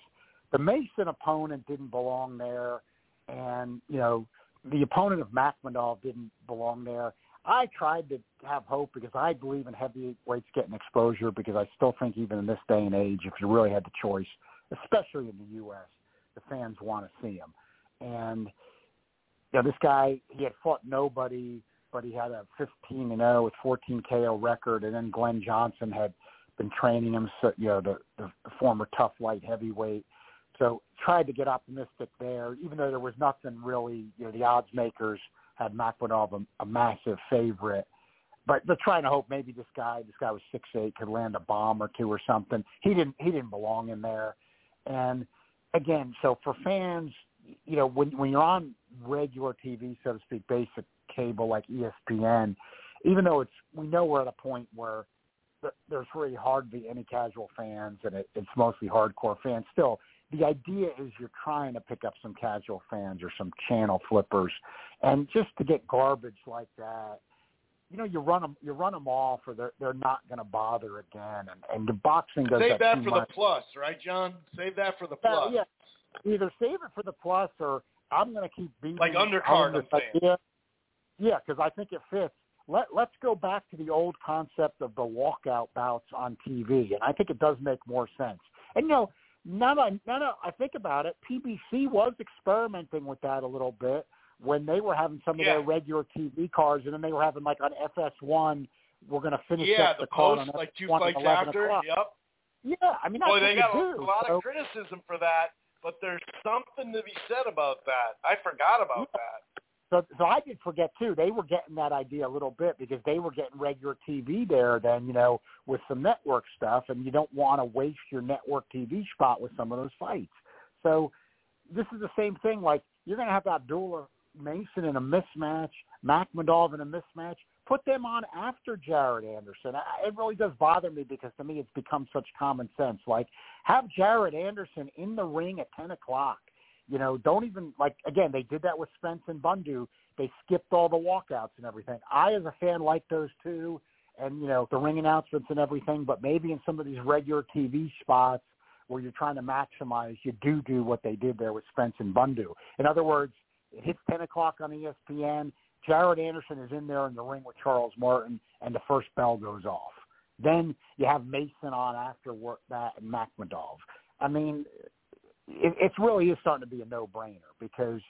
The Mason opponent didn't belong there, and you know the opponent of Makhmudov didn't belong there. I tried to have hope because I believe in heavyweights getting exposure because I still think even in this day and age, if you really had the choice, especially in the U.S., the fans want to see him. And you know, this guy, he had fought nobody, but he had a 15 and 0 with 14 KO record, and then Glenn Johnson had been training him, so, you know, the, the, the former tough light heavyweight. So tried to get optimistic there, even though there was nothing really. You know, the odds makers had Makhmudov a, a massive favorite, but they're trying to hope maybe this guy, this guy was six eight, could land a bomb or two or something. He didn't. He didn't belong in there. And again, so for fans, you know, when when you're on regular TV, so to speak, basic cable like ESPN, even though it's we know we're at a point where there's really hardly any casual fans and it, it's mostly hardcore fans. Still, the idea is you're trying to pick up some casual fans or some channel flippers, and just to get garbage like that, you know, you run them, you run them off, or they're they're not going to bother again. And and the boxing does Save that, that for much. the plus, right, John? Save that for the plus. yeah. Either save it for the plus, or I'm going to keep beating Like undercard, I'm saying. Yeah, because I think it fits. Let Let's go back to the old concept of the walkout bouts on TV, and I think it does make more sense. And you know, that I, now that I think about it, PBC was experimenting with that a little bit when they were having some of Yeah. their regular TV cars, and then they were having like on FS1 we're going to finish yeah, up the, the post on like two 1 fights after. o'clock. Yep. Yeah, I mean Boy, they got a, do. a lot so, of criticism for that, but there's something to be said about that. I forgot about Yeah. that. So, so I did forget too. They were getting that idea a little bit because they were getting regular TV there. Then you know, with some network stuff, and you don't want to waste your network TV spot with some of those fights. So, this is the same thing. Like you're going to have Abdullah Mason in a mismatch, Makhmudov in a mismatch. Put them on after Jared Anderson. I, it really does bother me because to me it's become such common sense. Like have Jared Anderson in the ring at ten o'clock. You know, don't even like again. They did that with Spence and Bundu. They skipped all the walkouts and everything. I, as a fan, like those two, and you know the ring announcements and everything. But maybe in some of these regular TV spots where you're trying to maximize, you do do what they did there with Spence and Bundu. In other words, it hits ten o'clock on ESPN. Jared Anderson is in there in the ring with Charles Martin, and the first bell goes off. Then you have Mason on after work that and Mac Madov. I mean, it, it really is starting to be a no-brainer because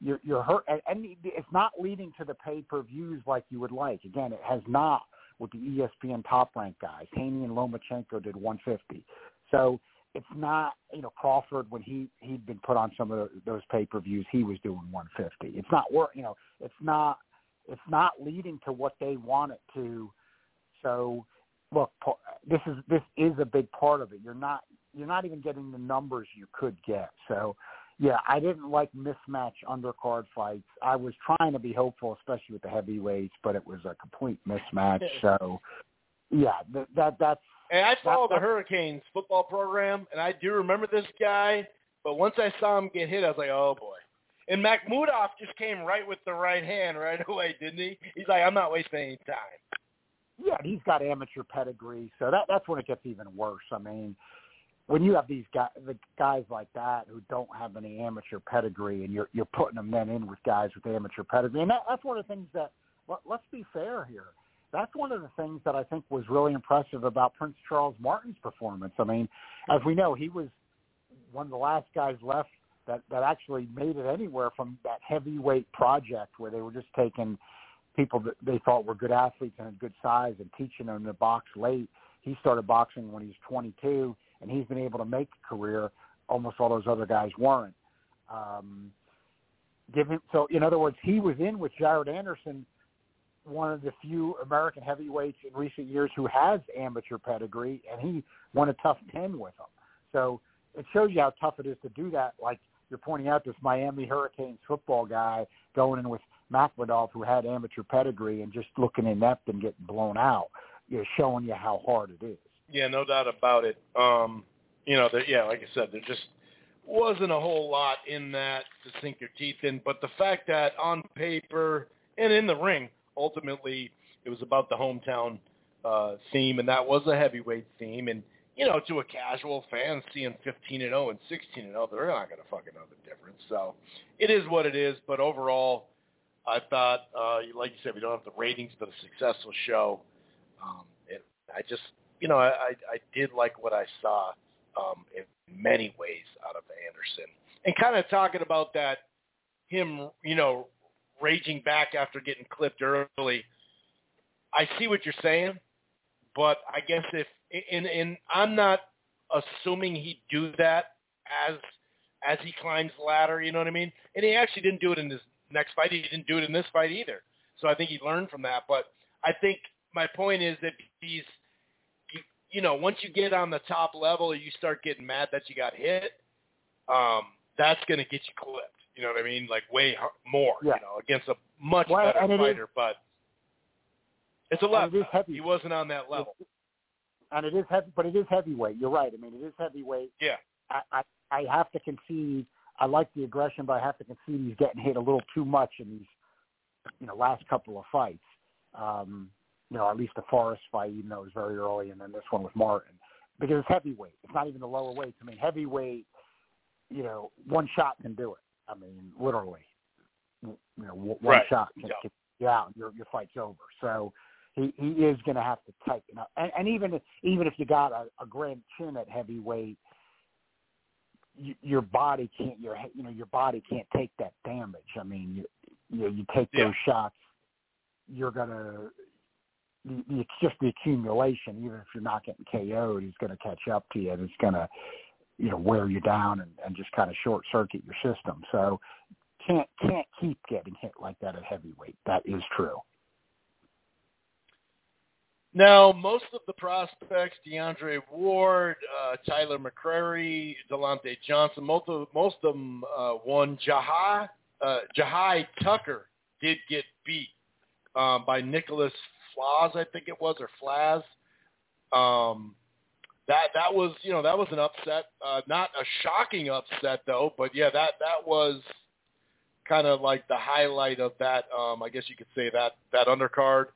you're, you're hurt, and, and it's not leading to the pay-per-views like you would like. Again, it has not with the ESPN top-ranked guys. Haney and Lomachenko did 150, so it's not you know Crawford when he he'd been put on some of those pay-per-views, he was doing 150. It's not work, you know, it's not it's not leading to what they want it to. So look, this is this is a big part of it. You're not you're not even getting the numbers you could get. So yeah, I didn't like mismatch undercard fights. I was trying to be hopeful, especially with the heavyweights, but it was a complete mismatch. So yeah, that, that that's And I follow the Hurricanes football program, and I do remember this guy. But once I saw him get hit, I was like, oh boy. And Makhmudov just came right with the right hand right away, didn't he? He's like, I'm not wasting any time. yeah, he's got amateur pedigree, so that that's when it gets even worse. I mean, when you have these guys, the guys like that who don't have any amateur pedigree, and you're you're putting them then in with guys with amateur pedigree, and that, that's one of the things that let, let's be fair here. That's one of the things that I think was really impressive about Prince Charles Martin's performance. I mean, as we know, he was one of the last guys left that that actually made it anywhere from that heavyweight project where they were just taking people that they thought were good athletes and had good size and teaching them to box late. He started boxing when he was 22, and he's been able to make a career. Almost all those other guys weren't. Um, give him so. In other words, he was in with Jared Anderson, one of the few American heavyweights in recent years who has amateur pedigree, and he won a tough ten with him. So it shows you how tough it is to do that. Like you're pointing out, this Miami Hurricanes football guy going in with Makhmudov, who had amateur pedigree, and just looking inept and getting blown out. You know, showing you how hard it is. Yeah, no doubt about it. Um, you know, yeah, like I said, there just wasn't a whole lot in that to sink your teeth in. But the fact that on paper and in the ring, ultimately, it was about the hometown uh, theme, and that was a heavyweight theme. And you know, to a casual fan, seeing 15 and 0 and 16 and 0, they're not going to fucking know the difference. So it is what it is. But overall, I thought, uh, like you said, we don't have the ratings, but a successful show. Um, it, I just, you know, I, I, did like what I saw um, in many ways out of Anderson. And kind of talking about that, him, you know, raging back after getting clipped early. I see what you're saying, but I guess if and and I'm not assuming he'd do that as as he climbs the ladder. You know what I mean? And he actually didn't do it in this next fight. He didn't do it in this fight either. So I think he learned from that. But I think my point is that he's, you, know, once you get on the top level, and you start getting mad that you got hit. Um, that's going to get you clipped. You know what I mean? Like way more. Yeah. You know, against a much Well, better it is- fighter. but it's a left. it is heavy. He wasn't on that level. and it is heavy, but it is heavyweight. You're right. I mean, it is heavyweight. Yeah. I, I I have to concede. I like the aggression, but I have to concede he's getting hit a little too much in these, you know, last couple of fights. Um, you know, at least the Forrest fight, even though it was very early, and then this one with Martin, because it's heavyweight. It's not even the lower weights. I mean, heavyweight. You know, one shot can do it. I mean, literally. You know, one Right. shot can, Yeah. can you out. Your your fight's over. So he he is going to have to tighten up. And, and even if, even if you got a, a grand chin at heavyweight, you, your body can't your you know your body can't take that damage. I mean, you you, you take Yeah. those shots, you're gonna it's just the accumulation. Even if you're not getting KO'd, he's going to catch up to you, and it's going to, you know, wear you down and, and just kind of short circuit your system. So can't can't keep getting hit like that at heavyweight. That is true. Now, most of the prospects, DeAndre Ward, uh, Tyler McCreary, Delonte Johnson, most of most of them uh, won. Jahi uh, Jahi Tucker did get beat um, by Nicholas Flaz, I think it was, or Flaz. Um, that that was you know that was an upset, uh, not a shocking upset though, but yeah, that that was kind of like the highlight of that. Um, I guess you could say that that undercard.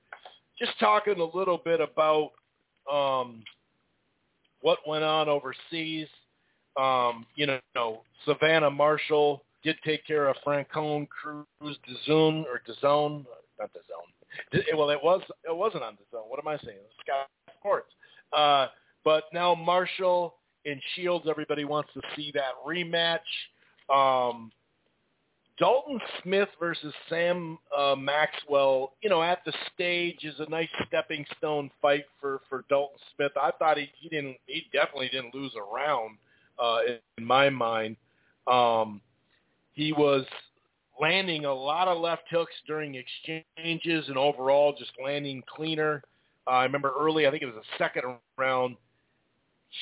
Just talking a little bit about um, what went on overseas. Um, you know, Savannah Marshall did take care of Franchon Crews DeZone or DeZone, not DeZone. Well, it was it wasn't on DAZN. What am I saying? Sky Sports. Uh, but now Marshall and Shields, everybody wants to see that rematch. Um, Dalton Smith versus Sam uh, Maxwell, you know, at the stage is a nice stepping stone fight for for Dalton Smith. I thought he he didn't he definitely didn't lose a round uh, in, in my mind. Um, he was landing a lot of left hooks during exchanges and overall just landing cleaner. Uh, I remember early, I think it was the second round,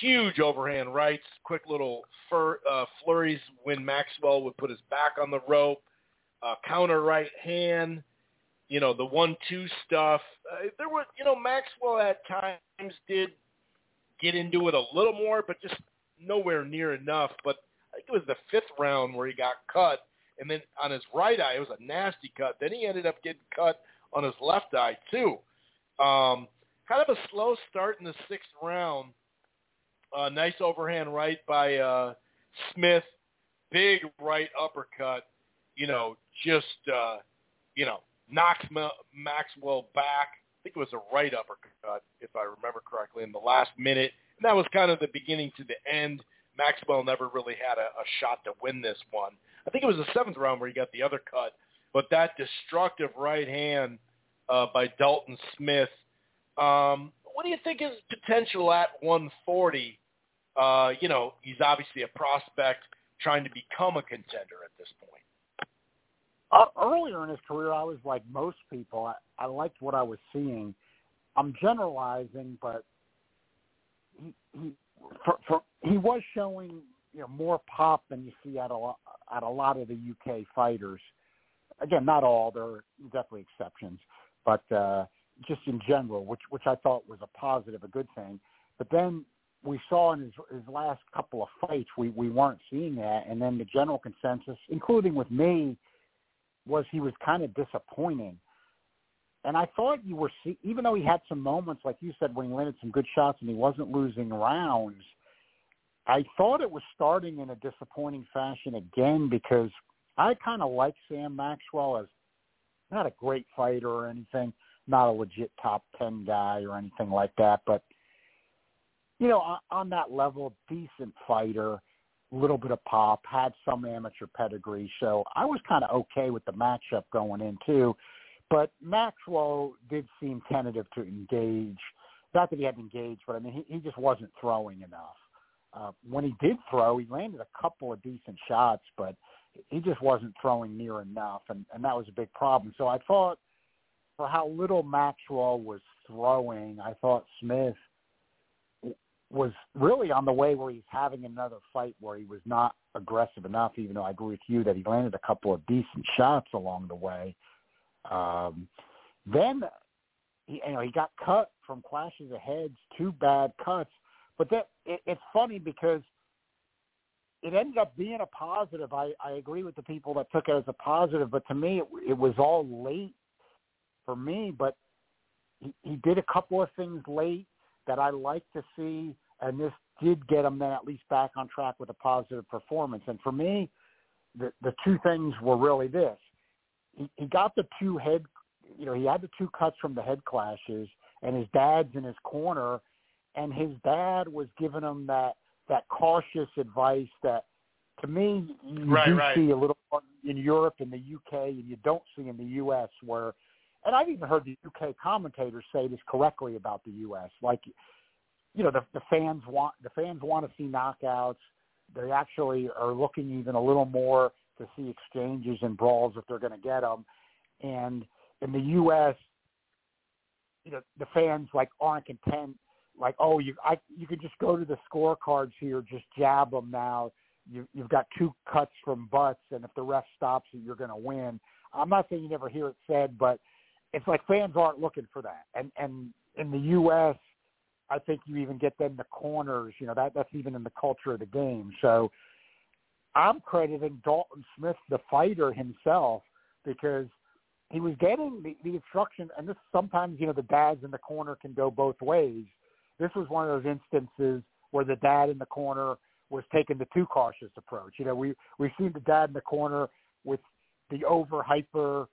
huge overhand rights, quick little fur, uh, flurries when Maxwell would put his back on the rope, uh, counter right hand, you know, the one-two stuff. Uh, there was, you know, Maxwell at times did get into it a little more, but just nowhere near enough. But I think it was the fifth round where he got cut, and then on his right eye, it was a nasty cut. Then he ended up getting cut on his left eye too. Um, kind of a slow start in the sixth round uh, nice overhand right by uh, Smith. Big right uppercut. You know, just uh, you know knocks Ma- Maxwell back. I think it was a right uppercut, if I remember correctly, in the last minute. And that was kind of the beginning to the end. Maxwell never really had a, a shot to win this one. I think it was the seventh round where he got the other cut. But that destructive right hand uh, by Dalton Smith um, what do you think his potential at 140? Uh, you know, he's obviously a prospect trying to become a contender at this point. Uh, earlier in his career, I was like most people. I, I liked what I was seeing. I'm generalizing, but he he for, for, he was showing you know more pop than you see at a at a lot of the UK fighters. Again, not all. There are definitely exceptions, but uh, just in general, which which I thought was a positive, a good thing. But then we saw in his his last couple of fights, we we weren't seeing that, and then the general consensus, including with me, was he was kind of disappointing. And I thought you were see, even though he had some moments, like you said, when he landed some good shots and he wasn't losing rounds. I thought it was starting in a disappointing fashion again because I kind of like Sam Maxwell as not a great fighter or anything, not a legit top 10 guy or anything like that, but you know, on, that level, decent fighter, little bit of pop, had some amateur pedigree. So I was kind of okay with the matchup going in too. But Maxwell did seem tentative to engage. Not that he hadn't engaged, but I mean, he, he just wasn't throwing enough. Uh, when he did throw, he landed a couple of decent shots, but he just wasn't throwing near enough, and, and that was a big problem. So I thought for how little Maxwell was throwing, I thought Smith was really on the way where he's having another fight where he was not aggressive enough, even though I agree with you that he landed a couple of decent shots along the way. Um, then, he, you know, he got cut from clashes of heads, two bad cuts. But that it, it's funny because it ended up being a positive. I, I agree with the people that took it as a positive, but to me, it, it was all late for me, but he, he did a couple of things late that I like to see, and this did get him then at least back on track with a positive performance. And for me, the the two things were really this: he, he got the two head, you know, he had the two cuts from the head clashes, and his dad's in his corner, and his dad was giving him that that cautious advice that to me you right, do right. see a little in Europe and the UK and you don't see in the US where and I've even heard the UK commentators say this correctly about the US. Like, you know, the, the fans want the fans want to see knockouts. They actually are looking even a little more to see exchanges and brawls if they're going to get them. And in the U.S., you know, the fans like aren't content. Like, oh, you I you can just go to the scorecards here, just jab them now. You, you've got two cuts from butts, and if the ref stops it, you're going to win. I'm not saying you never hear it said, but it's like fans aren't looking for that. And and in the U.S., I think you even get them the corners. You know that that's even in the culture of the game. So I'm crediting Dalton Smith, the fighter himself, because he was getting the, the instruction. And this sometimes you know the dads in the corner can go both ways. This was one of those instances where the dad in the corner was taking the too cautious approach. You know, we we've seen the dad in the corner with the over hyper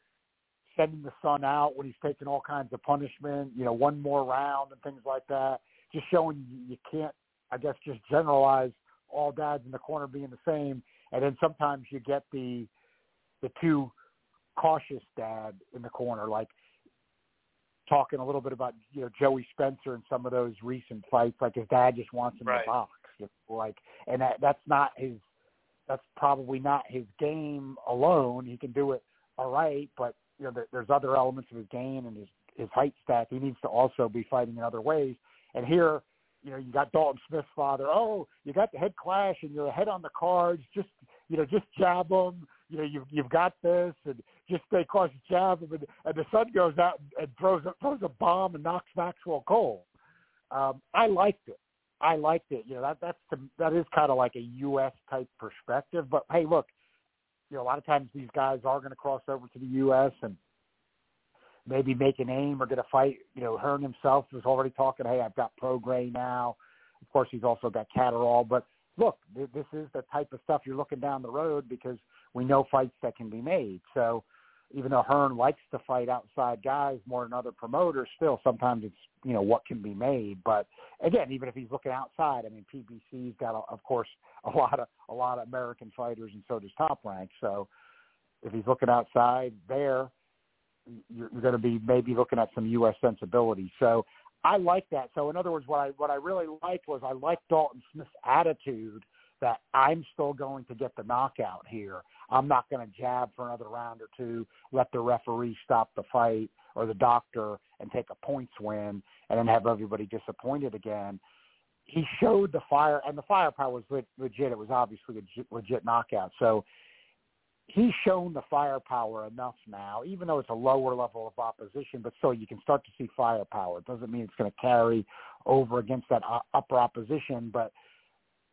sending the son out when he's taking all kinds of punishment, you know, one more round and things like that. Just showing you, can't, I guess, just generalize all dads in the corner being the same. And then sometimes you get the the too cautious dad in the corner, like talking a little bit about you know Joey Spencer and some of those recent fights. Like his dad just wants him right. to box, like, and that that's not his. That's probably not his game alone. He can do it all right, but you know, there, there's other elements of his game and his his height stack. He needs to also be fighting in other ways. And here, you know, you got Dalton Smith's father. Oh, you got the head clash and you're ahead on the cards. Just you know, just jab them. You know, you've you've got this, and just stay cautious, jab them. And, and the son goes out and throws a, throws a bomb and knocks Maxwell Cole. Um, I liked it. I liked it. You know, that that's the, that is kind of like a U.S. type perspective. But hey, look, you know, a lot of times these guys are going to cross over to the U.S. and maybe make a name or get a fight. You know, Hearn himself was already talking, hey, I've got Prograis now. Of course, he's also got Catterall. But look, this is the type of stuff you're looking down the road because we know fights that can be made. So even though Hearn likes to fight outside guys more than other promoters, still sometimes it's you know what can be made. But again, even if he's looking outside, I mean PBC's got of course a lot of a lot of American fighters, and so does Top Rank. So if he's looking outside there, you're, you're going to be maybe looking at some U.S. sensibility. So I like that. So in other words, what I what I really liked was I liked Dalton Smith's attitude that I'm still going to get the knockout here. I'm not going to jab for another round or two, let the referee stop the fight or the doctor and take a points win and then have everybody disappointed again. He showed the fire, and the firepower was legit. It was obviously a legit knockout. So he's shown the firepower enough now, even though it's a lower level of opposition, but still you can start to see firepower. It doesn't mean it's going to carry over against that uh, upper opposition, but –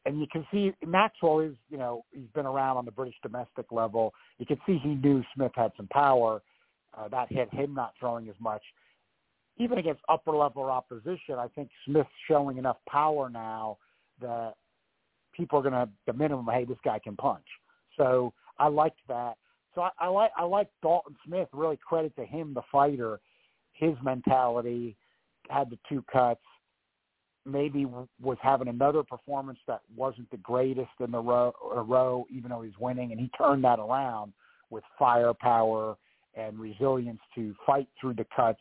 and you can see Maxwell is, you know, he's been around on the British domestic level. You can see he knew Smith had some power. Uh, that hit him not throwing as much. Even against upper level opposition, I think Smith's showing enough power now that people are going to the minimum. Hey, this guy can punch. So I liked that. So I, I like I like Dalton Smith. Really credit to him, the fighter. His mentality had the two cuts maybe was having another performance that wasn't the greatest in the row, a row, even though he's winning, and he turned that around with firepower and resilience to fight through the cuts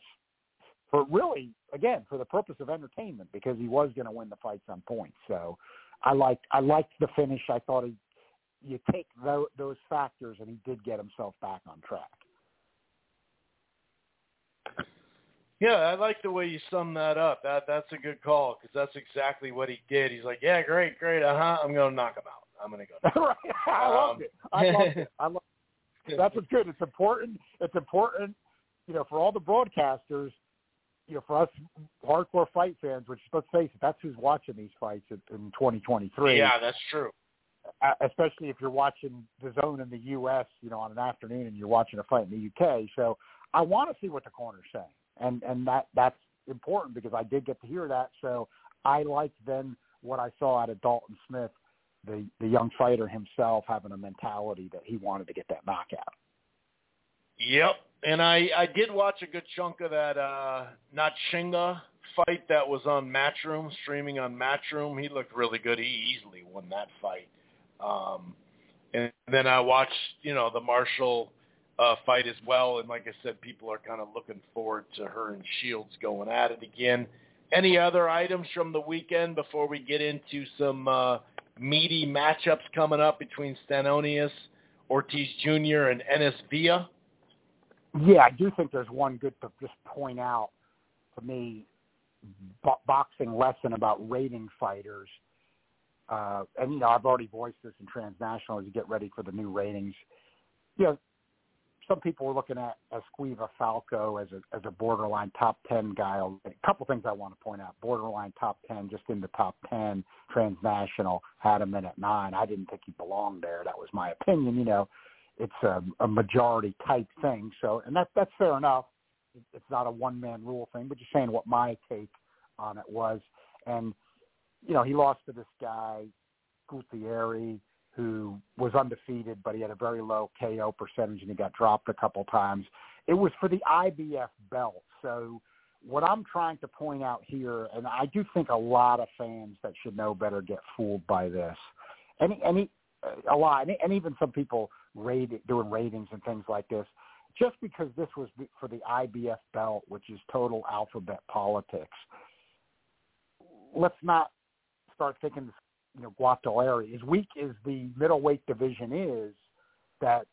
for really, again, for the purpose of entertainment because he was going to win the fights on points. So I liked I liked the finish. I thought he, you take those factors, and he did get himself back on track. Yeah, I like the way you sum that up. That that's a good call because that's exactly what he did. He's like, yeah, great, great, uh huh. I'm gonna knock him out. I'm gonna go. right. I um, loved it. I loved it. I love. That's what's good. It's important. It's important. You know, for all the broadcasters, you know, for us hardcore fight fans, which let's face it, that's who's watching these fights in, in 2023. Yeah, that's true. Especially if you're watching DAZN in the U.S., you know, on an afternoon and you're watching a fight in the U.K. So I want to see what the corner's saying and and that that's important because I did get to hear that. So I liked then what I saw out of Dalton Smith, the the young fighter himself, having a mentality that he wanted to get that knockout. Yep, and I I did watch a good chunk of that uh not Shinga fight that was on Matchroom, streaming on Matchroom. He looked really good. He easily won that fight. Um, and then I watched, you know, the Marshall uh, fight as well. And like I said, people are kind of looking forward to her and Shields going at it again. Any other items from the weekend before we get into some uh, meaty matchups coming up between Stanionis, Ortiz Jr., and Ennis Villa? Yeah, I do think there's one good to just point out to me bo- boxing lesson about rating fighters. Uh, and you know, I've already voiced this in transnational as you get ready for the new ratings. You know, some people were looking at Esquiva Falcão as a as a borderline top ten guy. A couple things I want to point out: borderline top ten, just in the top ten. Transnational had him in at nine. I didn't think he belonged there. That was my opinion. You know, it's a, a majority type thing. So, and that that's fair enough. It's not a one man rule thing, but just saying what my take on it was. And you know, he lost to this guy Gualtieri who was undefeated, but he had a very low KO percentage and he got dropped a couple times. It was for the IBF belt. So what I'm trying to point out here, and I do think a lot of fans that should know better get fooled by this. Any, any, a lot, and even some people rate doing ratings and things like this. Just because this was for the IBF belt, which is total alphabet politics, let's not start thinking this you know Gualtieri. As weak as the middleweight division is, that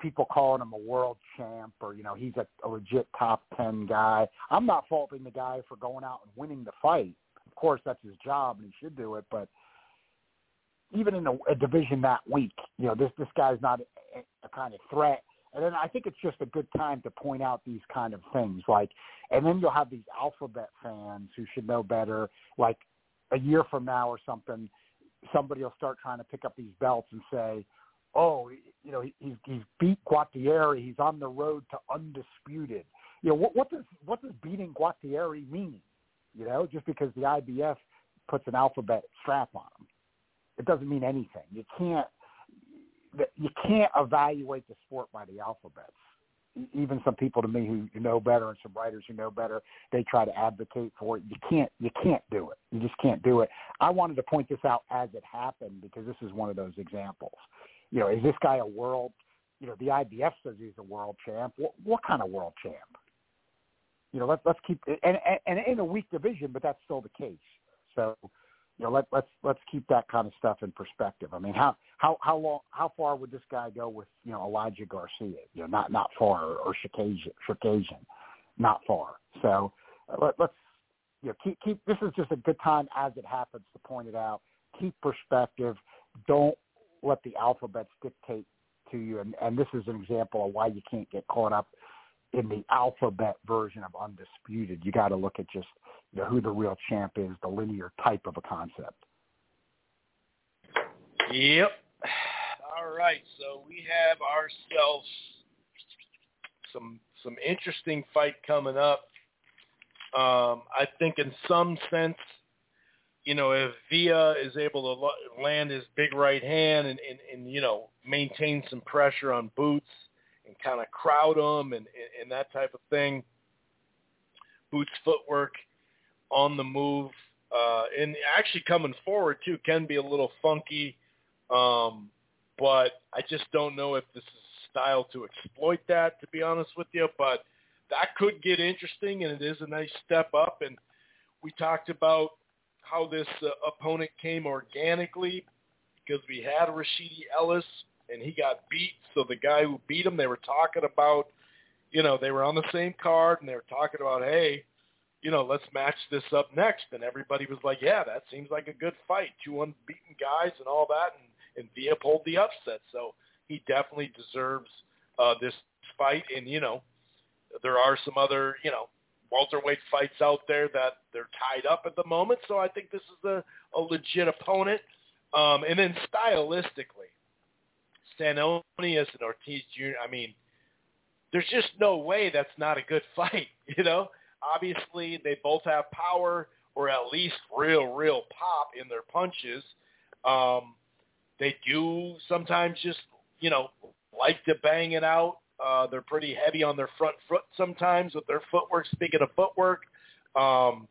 people calling him a world champ or you know he's a, a legit top ten guy. I'm not faulting the guy for going out and winning the fight. Of course, that's his job and he should do it. But even in a, a division that weak, you know this this guy's not a, a kind of threat. And then I think it's just a good time to point out these kind of things. Like, and then you'll have these alphabet fans who should know better. Like a year from now or something, somebody will start trying to pick up these belts and say, "Oh, you know, he's he's beat Gualtieri. He's on the road to undisputed." You know, what, what does what does beating Gualtieri mean? You know, just because the IBF puts an alphabet strap on him, it doesn't mean anything. You can't you can't evaluate the sport by the alphabets even some people to me who know better and some writers who know better, they try to advocate for it. You can't you can't do it. You just can't do it. I wanted to point this out as it happened because this is one of those examples. You know, is this guy a world? You know, the IBF says he's a world champ. What, what kind of world champ? You know, let's let's keep and, and and in a weak division, but that's still the case. So you know, let, let's let's keep that kind of stuff in perspective. I mean, how how how long how far would this guy go with you know Elijah Garcia? You know, not not far or, or Chookagian, not far. So uh, let, let's you know keep keep. This is just a good time as it happens to point it out. Keep perspective. Don't let the alphabets dictate to you. And and this is an example of why you can't get caught up in the alphabet version of undisputed. You got to look at just you know, who the real champ is, the linear type of a concept. Yep. All right, so we have ourselves some some interesting fight coming up. Um, I think in some sense, you know, if Villa is able to land his big right hand and, and, and you know maintain some pressure on Boots and kind of crowd him and, and, and that type of thing, Boots' footwork on the move uh, and actually coming forward too can be a little funky. Um, but I just don't know if this is style to exploit that, to be honest with you. But that could get interesting, and it is a nice step up. And we talked about how this uh, opponent came organically because we had Rashidi Ellis, and he got beat. So the guy who beat him, they were talking about, you know, they were on the same card, and they were talking about, hey, you know, let's match this up next. And everybody was like, yeah, that seems like a good fight. Two unbeaten guys and all that. And, and Villa pulled the upset. So he definitely deserves uh, this fight. And, you know, there are some other, you know, welterweight fights out there that they're tied up at the moment. So I think this is a, a legit opponent. Um, and then stylistically, Stanionis and Ortiz Jr., I mean, there's just no way that's not a good fight, you know? Obviously, they both have power or at least real, real pop in their punches. Um, they do sometimes just, you know, like to bang it out. Uh, they're pretty heavy on their front foot sometimes with their footwork. Speaking of footwork, um,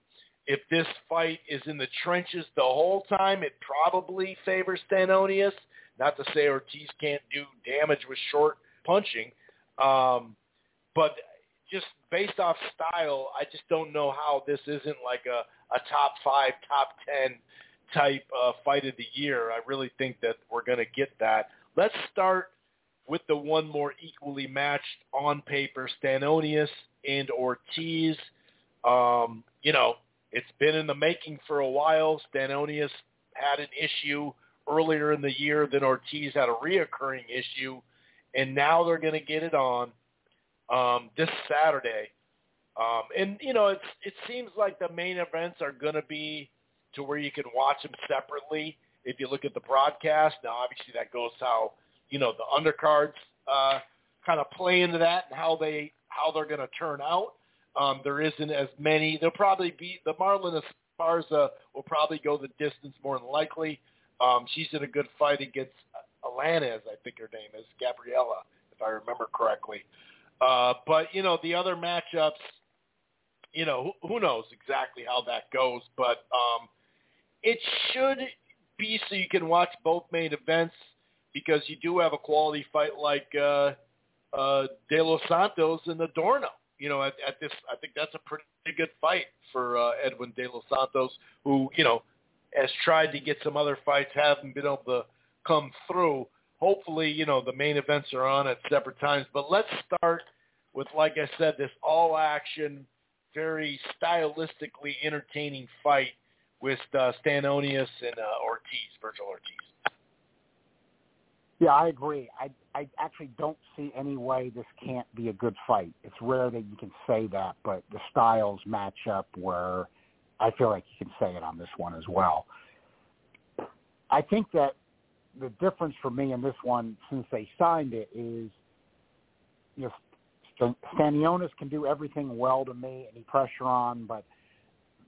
if this fight is in the trenches the whole time, it probably favors Stanionis. Not to say Ortiz can't do damage with short punching, Um, but just based off style, I just don't know how this isn't like a, a top five, top ten type uh, fight of the year. I really think that we're going to get that. Let's start with the one more equally matched on paper, Stanionis and Ortiz. Um, you know, it's been in the making for a while. Stanionis had an issue earlier in the year, then Ortiz had a reoccurring issue, and now they're going to get it on um, this Saturday. Um, and you know, it's it seems like the main events are going to be to where you can watch them separately. If you look at the broadcast, now obviously that goes how you know the undercards uh, kind of play into that and how they how they're going to turn out. Um, there isn't as many. There'll probably be the Marlen Esparza will probably go the distance more than likely. Um, she's in a good fight against Alaniz, I think her name is Gabriella, if I remember correctly. Uh, but you know the other matchups, you know who, who knows exactly how that goes, but um, it should be so you can watch both main events because you do have a quality fight like uh, uh, De Los Santos and Adorno. You know, at, at this, I think that's a pretty good fight for uh, Edwin De Los Santos, who you know has tried to get some other fights, haven't been able to come through. Hopefully, you know, the main events are on at separate times. But let's start with, like I said, this all-action, very stylistically entertaining fight with uh, Stanionis and uh, Ortiz, Virgil Ortiz. Yeah, I agree. I I actually don't see any way this can't be a good fight. It's rare that you can say that, but the styles match up where I feel like you can say it on this one as well. I think that the difference for me in this one, since they signed it, is you know Stanionis can do everything well to me, any pressure on, but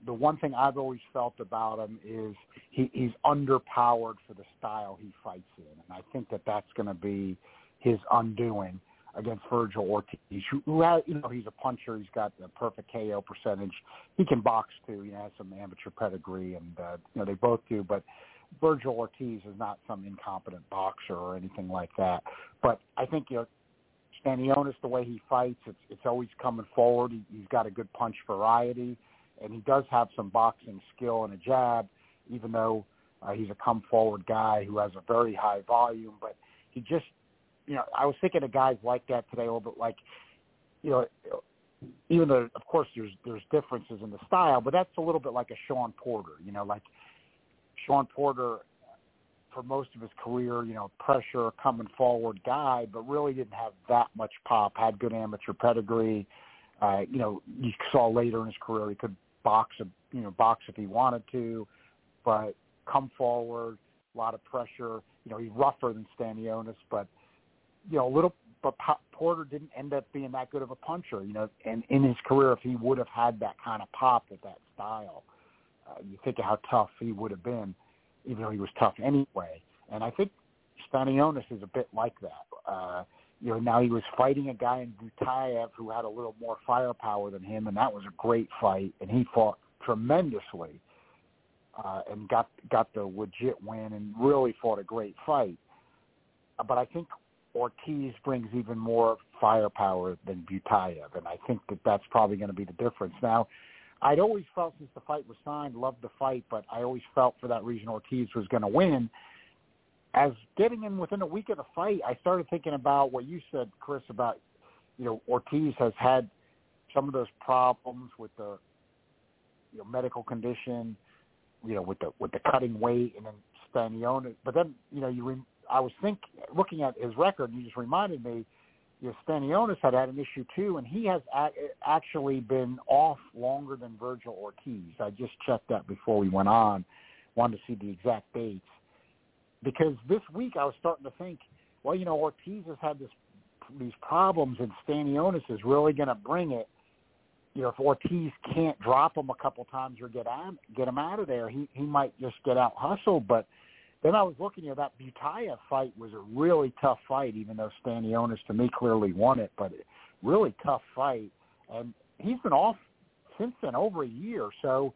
the one thing I've always felt about him is he, he's underpowered for the style he fights in, and I think that that's going to be his undoing against Virgil Ortiz, who, who has, you know, he's a puncher. He's got the perfect KO percentage. He can box too. Know, has some amateur pedigree, and uh, you know they both do. But Virgil Ortiz is not some incompetent boxer or anything like that. But I think you know, Stanionis, the way he fights, it's it's always coming forward. He, he's got a good punch variety and he does have some boxing skill and a jab, even though uh, he's a come forward guy who has a very high volume. But he just, you know, I was thinking of guys like that today little like, you know, even though of course there's there's differences in the style, but that's a little bit like a Shawn Porter, you know, like Shawn Porter for most of his career, you know, pressure coming forward guy, but really didn't have that much pop. Had good amateur pedigree. Uh, you know, you saw later in his career he could box, a, you know, box if he wanted to, but come forward, a lot of pressure. You know, he's rougher than Stanionis, but you know, little. But Porter didn't end up being that good of a puncher. You know, and in his career, if he would have had that kind of pop with that style, uh, you think of how tough he would have been, even though he was tough anyway. And I think Stanionis is a bit like that. Uh, you know, now he was fighting a guy in Butayev who had a little more firepower than him, and that was a great fight, and he fought tremendously uh, and got got the legit win and really fought a great fight. But I think Ortiz brings even more firepower than Butayev, and I think that that's probably going to be the difference. Now, I'd always felt since the fight was signed, loved the fight, but I always felt for that reason Ortiz was going to win as getting in within a week of the fight, I started thinking about what you said, Chris, about you know Ortiz has had some of those problems with the you know medical condition, you know with the with the cutting weight, and then Stanionis. But then you know you re, I was think looking at his record, you just reminded me. You know, Stanionis had had an issue too, and he has a- actually been off longer than Virgil Ortiz. I just checked that before we went on. Wanted to see the exact dates because this week I was starting to think, well, you know, Ortiz has had this these problems, and Stanionis is really going to bring it. You know, if Ortiz can't drop him a couple times or get out, get him out of there, he he might just get out hustled. But then I was looking, know, that Butayev fight was a really tough fight, even though Stanionis to me clearly won it, but really tough fight, and he's been off since then over a year. So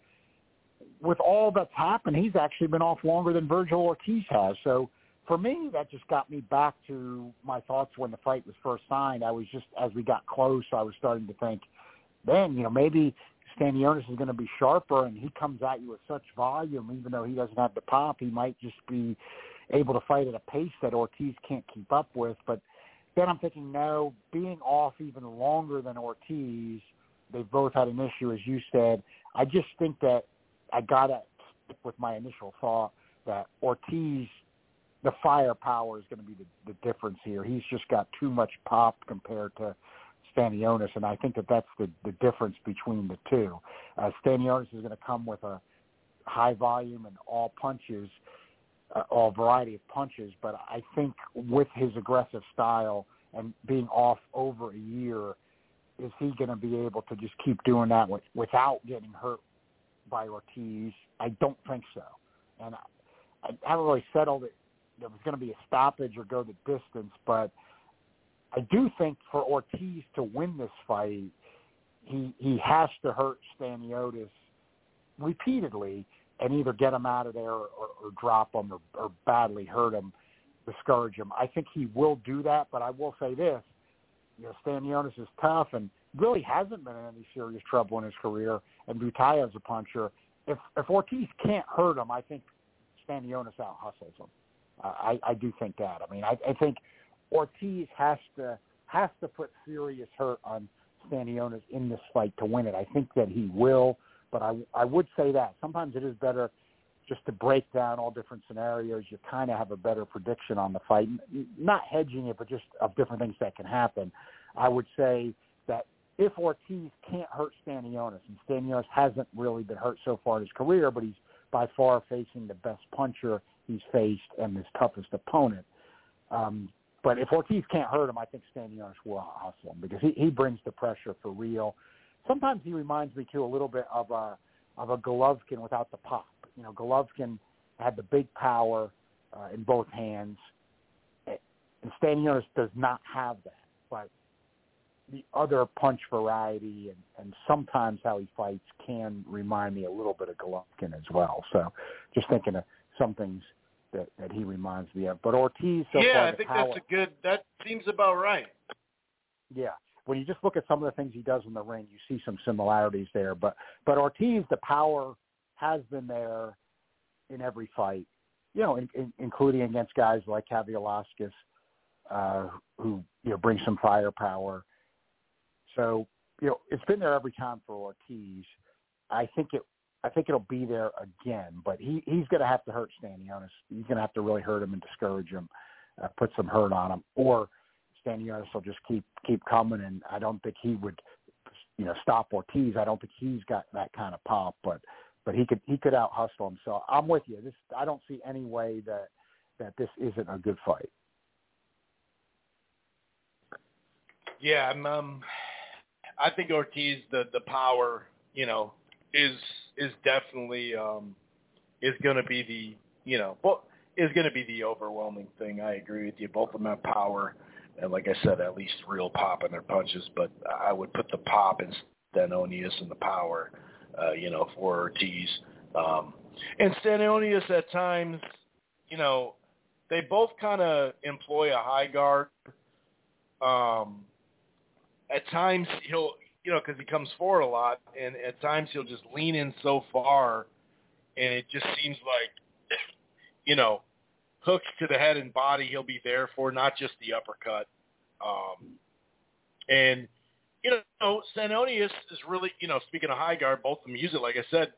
with all that's happened, he's actually been off longer than Virgil Ortiz has. So for me, that just got me back to my thoughts when the fight was first signed. I was just as we got close, I was starting to think, then you know maybe Stanionis is going to be sharper, and he comes at you with such volume, even though he doesn't have the pop, he might just be able to fight at a pace that Ortiz can't keep up with. But then I'm thinking, no, being off even longer than Ortiz, they've both had an issue, as you said. I just think that I got to stick with my initial thought that Ortiz, the firepower is going to be the, the difference here. He's just got too much pop compared to Stanionis, and I think that that's the, the difference between the two. Uh, Stanionis is going to come with a high volume and all punches, uh, all variety of punches, but I think with his aggressive style and being off over a year, is he going to be able to just keep doing that with, without getting hurt by Ortiz? I don't think so. And I, I haven't really settled it. There was going to be a stoppage or go the distance, but I do think for Ortiz to win this fight, he he has to hurt Stanionis repeatedly and either get him out of there or, or drop him or, or badly hurt him, discourage him. I think he will do that, but I will say this: you know, Stanionis is tough and really hasn't been in any serious trouble in his career, and Butaev's a puncher. If if Ortiz can't hurt him, I think Stanionis out hustles him. Uh, I I do think that. I mean, I, I think Ortiz has to has to put serious hurt on Stanionis in this fight to win it. I think that he will, but I I would say that sometimes it is better just to break down all different scenarios. You kind of have a better prediction on the fight, not hedging it, but just of different things that can happen. I would say that if Ortiz can't hurt Stanionis, and Stanionis hasn't really been hurt so far in his career, but he's by far facing the best puncher he's faced and his toughest opponent. Um, but if Ortiz can't hurt him, I think Stanionis will hustle him because he, he brings the pressure for real. Sometimes he reminds me too a little bit of a of a Golovkin without the pop. You know, Golovkin had the big power uh, in both hands, and Stanionis does not have that. But the other punch variety and, and sometimes how he fights can remind me a little bit of Golovkin as well. So just thinking of some things – that that he reminds me of. But Ortiz, so yeah, I think that's a good. That seems about right. Yeah, when you just look at some of the things he does in the ring, you see some similarities there. But but Ortiz, the power has been there in every fight. You know, in, in, including against guys like Kavaliauskas, uh, who you know bring some firepower. So you know, it's been there every time for Ortiz. I think it I think it'll be there again, but he he's going to have to hurt Stanionis. He's going to have to really hurt him and discourage him, uh, put some hurt on him, or Stanionis will just keep keep coming. And I don't think he would, you know, stop Ortiz. I don't think he's got that kind of pop, but but he could he could out hustle him. So I'm with you. This I don't see any way that that this isn't a good fight. Yeah, I'm, um, I think Ortiz the the power, you know, is is definitely um, is going to be the you know well is going to be the overwhelming thing. I agree with you. Both of them have power, and like I said, at least real pop in their punches. But I would put the pop in Stanionis and the power, uh, you know, for Ortiz. Um, and Stanionis at times, you know, they both kind of employ a high guard. Um, at times he'll you know, because he comes forward a lot, and at times he'll just lean in so far, and it just seems like, you know, hooks to the head and body he'll be there for, not just the uppercut. Um, and you know, Stanionis is really, you know, speaking of high guard, both of them use it. Like I said,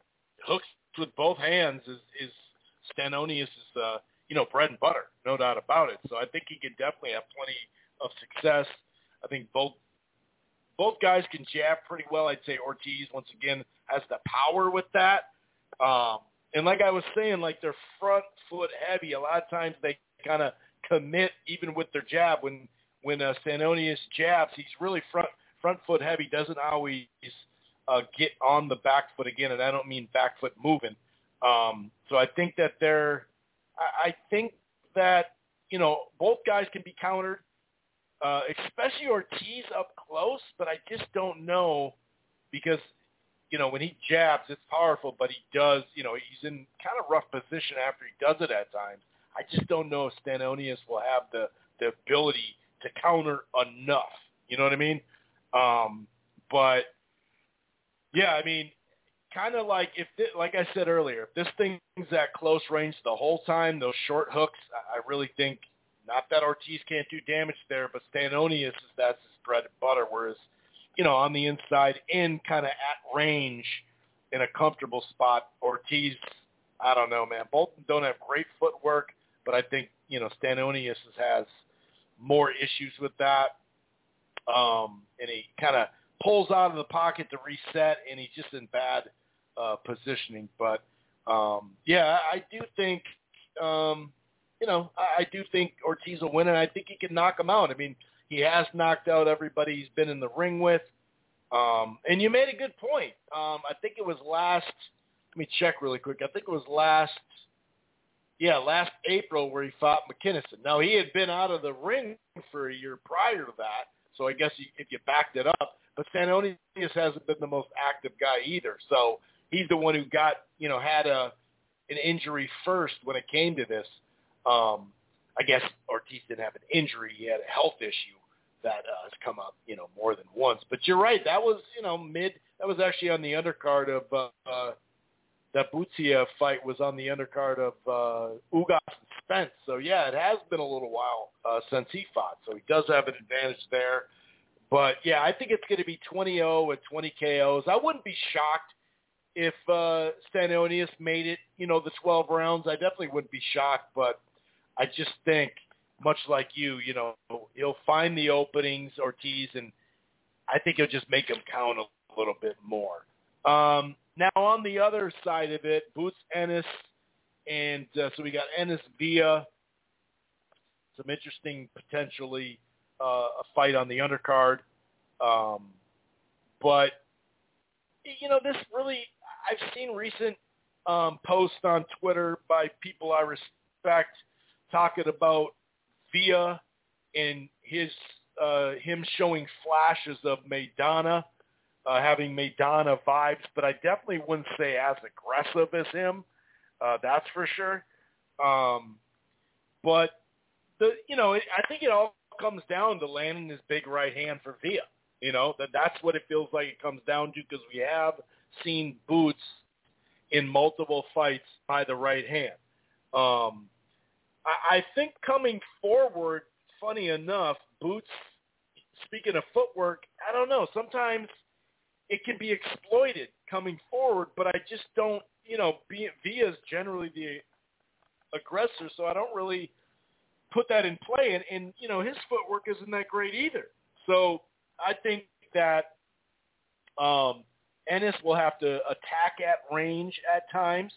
hooks with both hands is is Stanionis is uh, you know bread and butter, no doubt about it. So I think he could definitely have plenty of success. I think both both guys can jab pretty well. I'd say Ortiz once again has the power with that. Um, and like I was saying, like they're front foot heavy. A lot of times they kind of commit even with their jab. When when uh, Stanionis jabs, he's really front front foot heavy. Doesn't always uh, get on the back foot again, and I don't mean back foot moving. Um, so I think that they're. I, I think that you know both guys can be countered uh, especially Ortiz up close, but I just don't know because, you know, when he jabs, it's powerful, but he does, you know, he's in kind of rough position after he does it at times. I just don't know if Stanionis will have the the ability to counter enough. You know what I mean? Um, but yeah, I mean, kind of like if, it, like I said earlier, if this thing's at close range the whole time, those short hooks, I, I really think not that Ortiz can't do damage there, but Stanionis is that's his bread and butter. Whereas, you know, on the inside, in kind of at range, in a comfortable spot, Ortiz, I don't know, man. Both don't have great footwork, but I think you know Stanionis has more issues with that, um, and he kind of pulls out of the pocket to reset, and he's just in bad uh, positioning. But um, yeah, I do think, um, you know, I, I do think Ortiz will win, and I think he can knock him out. I mean, he has knocked out everybody he's been in the ring with. Um, and you made a good point. Um, I think it was last. Let me check really quick. I think it was last. Yeah, last April where he fought McKinson. Now he had been out of the ring for a year prior to that, so I guess you, if you backed it up, but Stanionis hasn't been the most active guy either. So he's the one who got, you know, had a an injury first when it came to this. Um, I guess Ortiz didn't have an injury; he had a health issue that uh, has come up, you know, more than once. But you're right; that was, you know, mid. That was actually on the undercard of uh, uh, that Butaev fight was on the undercard of uh, Ugas and Spence. So yeah, it has been a little while uh, since he fought. So he does have an advantage there. But yeah, I think it's going to be 20-0 with 20 KOs. I wouldn't be shocked if uh, Stanionis made it, you know, the 12 rounds. I definitely wouldn't be shocked, but I just think, much like you, you know, he'll find the openings, Ortiz, and I think he'll just make him count a little bit more. Um, now on the other side of it, Boots Ennis, and uh, so we got Ennis via some interesting potentially uh, a fight on the undercard. Um, but you know, this really I've seen recent um, posts on Twitter by people I respect talking about Villa and his uh, him showing flashes of Maidana, uh, having Maidana vibes, but I definitely wouldn't say as aggressive as him. Uh, that's for sure. Um, but the you know, I think it all comes down to landing his big right hand for Villa. You know, that that's what it feels like it comes down to because we have seen Boots in multiple fights by the right hand. Um, I, think coming forward, funny enough, Boots, speaking of footwork, I don't know, sometimes it can be exploited coming forward, but I just don't, you know, Villa's generally the aggressor, so I don't really – put that in play. And, and you know, his footwork isn't that great either. So I think that um, Ennis will have to attack at range at times,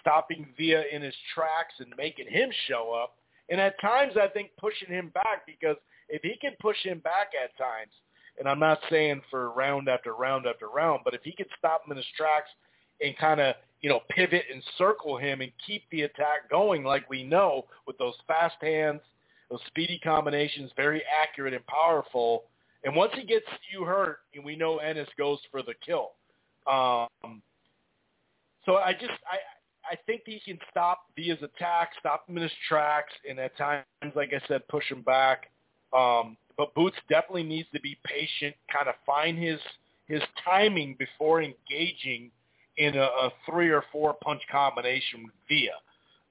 stopping Villa in his tracks and making him show up. And at times, I think pushing him back because if he can push him back at times, and I'm not saying for round after round after round, but if he can stop him in his tracks and kind of you know, pivot and circle him and keep the attack going like we know with those fast hands, those speedy combinations, very accurate and powerful. And once he gets you hurt, and we know Ennis goes for the kill. Um, so I just I I think he can stop Villa's attack, stop him in his tracks, and at times, like I said, push him back. Um, but Boots definitely needs to be patient, kind of find his his timing before engaging in a, a three or four punch combination with Villa.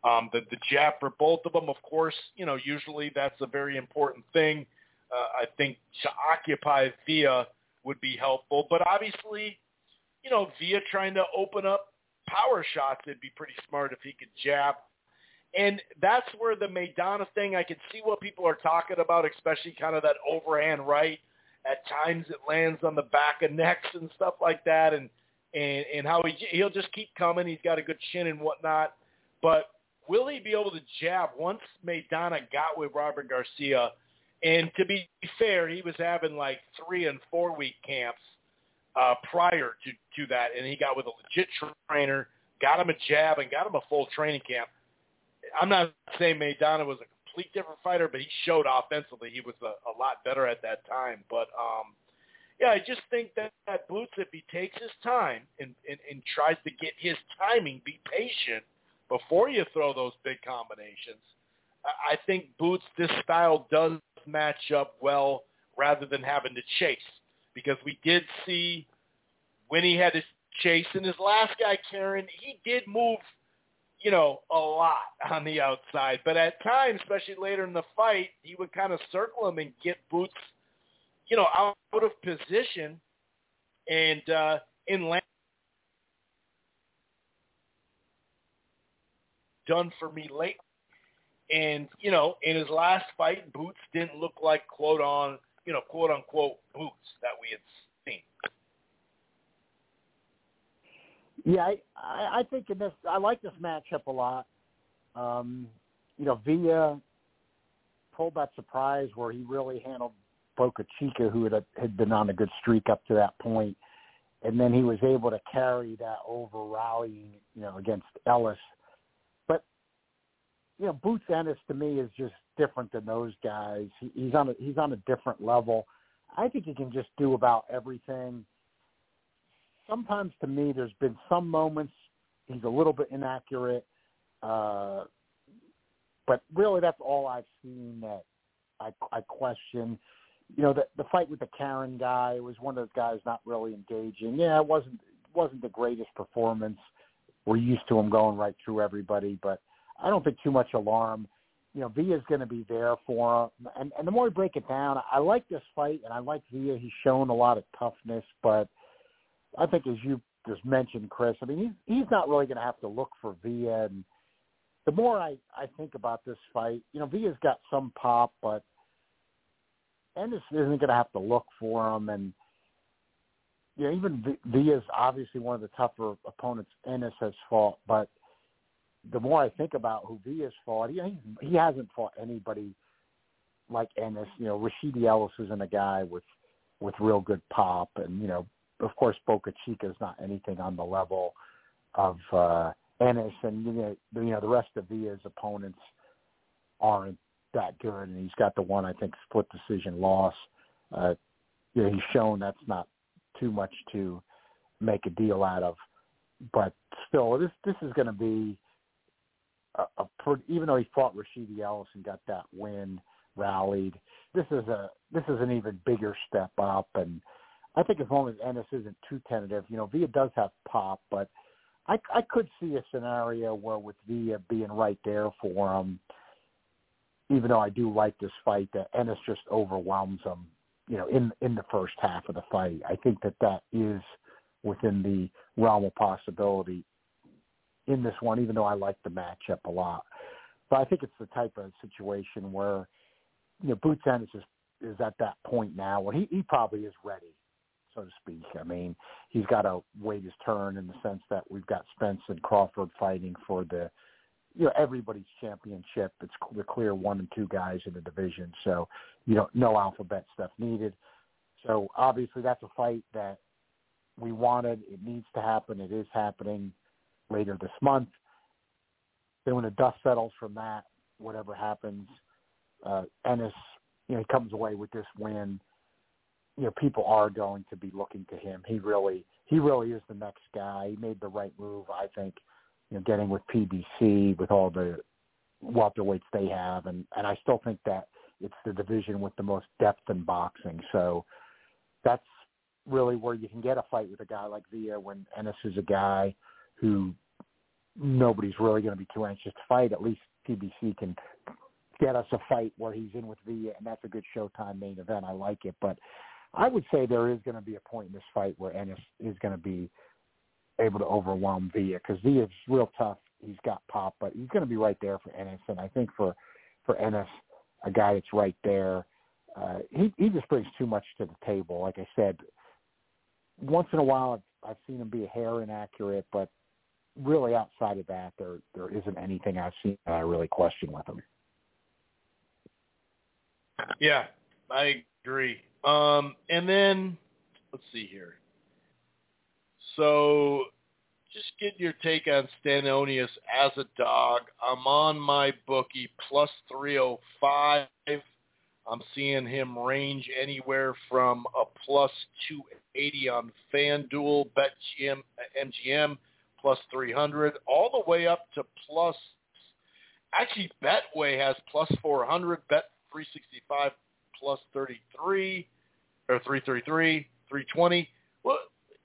Um, the, the jab for both of them, of course, you know, usually that's a very important thing. Uh, I think to occupy Villa would be helpful, but obviously, you know, Villa trying to open up power shots, it'd be pretty smart if he could jab. And that's where the Maidana thing, I can see what people are talking about, especially kind of that overhand right. At times it lands on the back of necks and stuff like that. And and and how he he'll just keep coming. He's got a good chin and whatnot, but will he be able to jab once Maidana got with Robert Garcia? And to be fair, he was having like three and four week camps uh, prior to to that, and he got with a legit trainer, got him a jab, and got him a full training camp. I'm not saying Maidana was a complete different fighter, but he showed offensively he was a, a lot better at that time. But um, yeah, I just think that, that Boots, if he takes his time and, and, and tries to get his timing, be patient before you throw those big combinations. I think Boots, this style does match up well rather than having to chase because we did see when he had to chase in his last guy, Karen, he did move, you know, a lot on the outside. But at times, especially later in the fight, he would kind of circle him and get Boots, you know, out of position and uh, in land. Done for me late. And, you know, in his last fight, Boots didn't look like quote on, you know, quote unquote Boots that we had seen. Yeah, I, I think in this, I like this matchup a lot. Um, you know, Villa pulled that surprise where he really handled Boca Chica, who had had been on a good streak up to that point, and then he was able to carry that over rallying, you know, against Ellis. But you know, Boots Ennis to me is just different than those guys. He, he's on a he's on a different level. I think he can just do about everything sometimes to me there's been some moments he's a little bit inaccurate, uh, but really that's all I've seen that I, I question. You know, the, the fight with the Karen guy was one of those guys not really engaging. Yeah, it wasn't wasn't the greatest performance. We're used to him going right through everybody, but I don't think too much alarm. You know, Villa's going to be there for him, and and the more we break it down, I like this fight, and I like Villa. He's shown a lot of toughness, but I think as you just mentioned, Chris, I mean, he's he's not really going to have to look for Villa. And the more I I think about this fight, you know, Villa's got some pop, but Ennis isn't going to have to look for him. And you know, even Villa's obviously one of the tougher opponents Ennis has fought, but the more I think about who Villa's fought, he he hasn't fought anybody like Ennis. You know, Rashidi Ellis isn't a guy with with real good pop, and you know, of course, Boca Chica is not anything on the level of uh, Ennis, and you know, you know the rest of Villa's opponents aren't that good, and he's got the one I think split decision loss. Uh, you know, he's shown that's not too much to make a deal out of, but still, this this is going to be a, a even though he fought Rashidi Ellis and got that win, rallied. This is a this is an even bigger step up, and I think as long as Ennis isn't too tentative, you know, Villa does have pop, but I, I could see a scenario where with Villa being right there for him, even though I do like this fight, that Ennis just overwhelms him, you know, in in the first half of the fight. I think that that is within the realm of possibility in this one, even though I like the matchup a lot. But I think it's the type of situation where, you know, Boots Ennis is is at that point now where he, he probably is ready so to speak. I mean, he's got to wait his turn in the sense that we've got Spence and Crawford fighting for the, you know, everybody's championship. It's the clear one and two guys in the division. So, you know, no alphabet stuff needed. So obviously that's a fight that we wanted. It needs to happen. It is happening later this month. Then when the dust settles from that, whatever happens, uh, Ennis, you know, he comes away with this win you know people are going to be looking to him. He really he really is the next guy. He made the right move, I think. You know, getting with PBC with all the welterweights they have, and and I still think that it's the division with the most depth in boxing. So that's really where you can get a fight with a guy like Villa when Ennis is a guy who nobody's really going to be too anxious to fight. At least PBC can get us a fight where he's in with Villa, and that's a good Showtime main event. I like it, but I would say there is going to be a point in this fight where Ennis is going to be able to overwhelm Villa because Villa is real tough. He's got pop, but he's going to be right there for Ennis. And I think for for Ennis, a guy that's right there, uh, he he just brings too much to the table. Like I said, once in a while I've, I've seen him be a hair inaccurate, but really outside of that, there there isn't anything I've seen that I really question with him. Yeah, I agree. Um, and then let's see here. So just get your take on Stanionis as a dog. I'm on my bookie plus 305. I'm seeing him range anywhere from a plus 280 on FanDuel, BetGM, MGM, plus 300, all the way up to plus. Actually, Betway has plus 400, Bet 365 plus 33 or 333, 320. Well,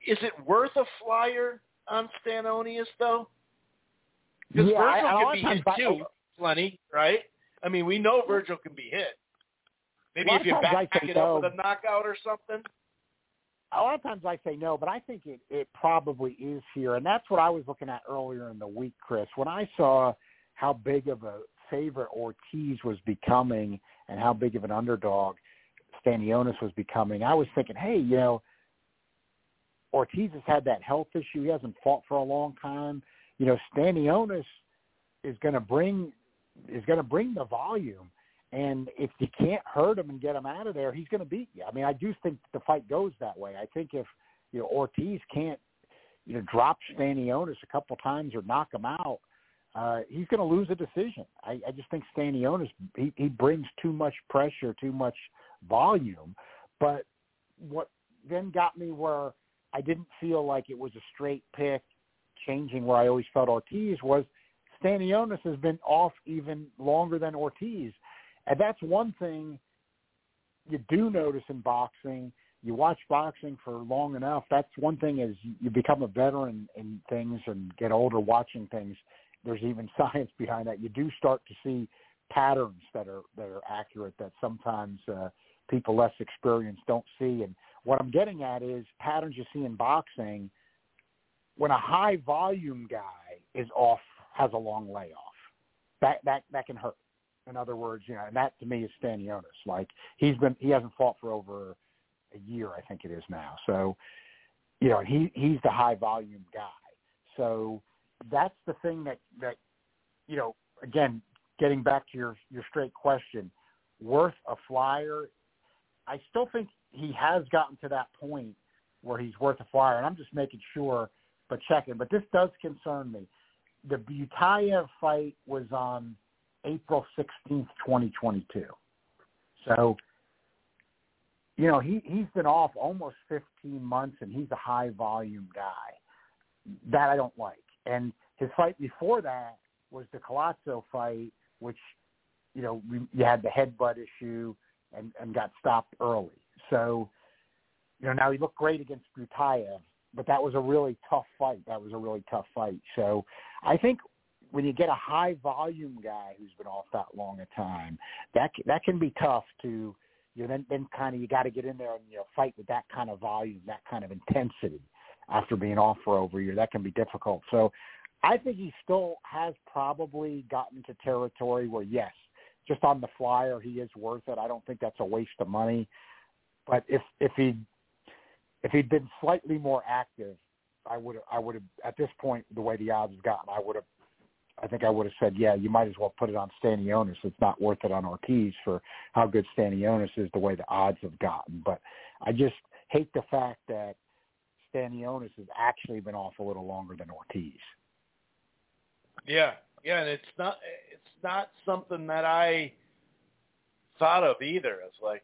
is it worth a flyer on Stanionis though? Because Yeah, I- Virgil I- can be hit I- too, plenty, right? I mean, we know Virgil can be hit. Maybe if you back it up with a knockout or something. A lot of times I say no, but I think it, it probably is here. And that's what I was looking at earlier in the week, Chris. When I saw how big of a favorite Ortiz was becoming and how big of an underdog Stanionis was becoming, I was thinking, hey, you know, Ortiz has had that health issue. He hasn't fought for a long time. You know, Stanionis is going to bring is going to bring the volume. And if you can't hurt him and get him out of there, he's going to beat you. I mean, I do think the fight goes that way. I think if you know Ortiz can't you know drop Stanionis a couple times or knock him out, uh, he's going to lose a decision. I, I just think Stanionis he, he brings too much pressure, too much volume. But what then got me where I didn't feel like it was a straight pick, changing where I always felt Ortiz was Stanionis has been off even longer than Ortiz. And that's one thing you do notice in boxing. You watch boxing for long enough. That's one thing is you become a veteran in things and get older watching things. There's even science behind that. You do start to see patterns that are that are accurate that sometimes uh, people less experienced don't see. And what I'm getting at is patterns you see in boxing when a high volume guy is off has a long layoff. That that that can hurt. In other words, you know, and that to me is Stanionis. Like he's been he hasn't fought for over a year, I think it is now. So, you know, he he's the high volume guy. So that's the thing that that you know, again, getting back to your your straight question, worth a flyer. I still think he has gotten to that point where he's worth a flyer, and I'm just making sure, but checking. But this does concern me. The Butaev fight was on April 16th, 2022. So, you know, he, he's been off almost 15 months, and he's a high-volume guy. That I don't like. And his fight before that was the Collazo fight, which, you know, you had the headbutt issue and, and got stopped early. So, you know, now he looked great against Butaev, but that was a really tough fight. That was a really tough fight. So I think when you get a high volume guy who's been off that long a time, that that can be tough to you know then then kind of you got to get in there and you know fight with that kind of volume, that kind of intensity after being off for over a year. That can be difficult. So I think he still has probably gotten to territory where yes, just on the flyer he is worth it. I don't think that's a waste of money. But if if he if he'd been slightly more active, I would I would have at this point the way the odds have gotten, I would have I think I would have said, yeah, you might as well put it on Stanionis. It's not worth it on Ortiz for how good Stanionis is the way the odds have gotten. But I just hate the fact that Stanionis has actually been off a little longer than Ortiz. Yeah, yeah, and it's not it's not something that I thought of either. It's like,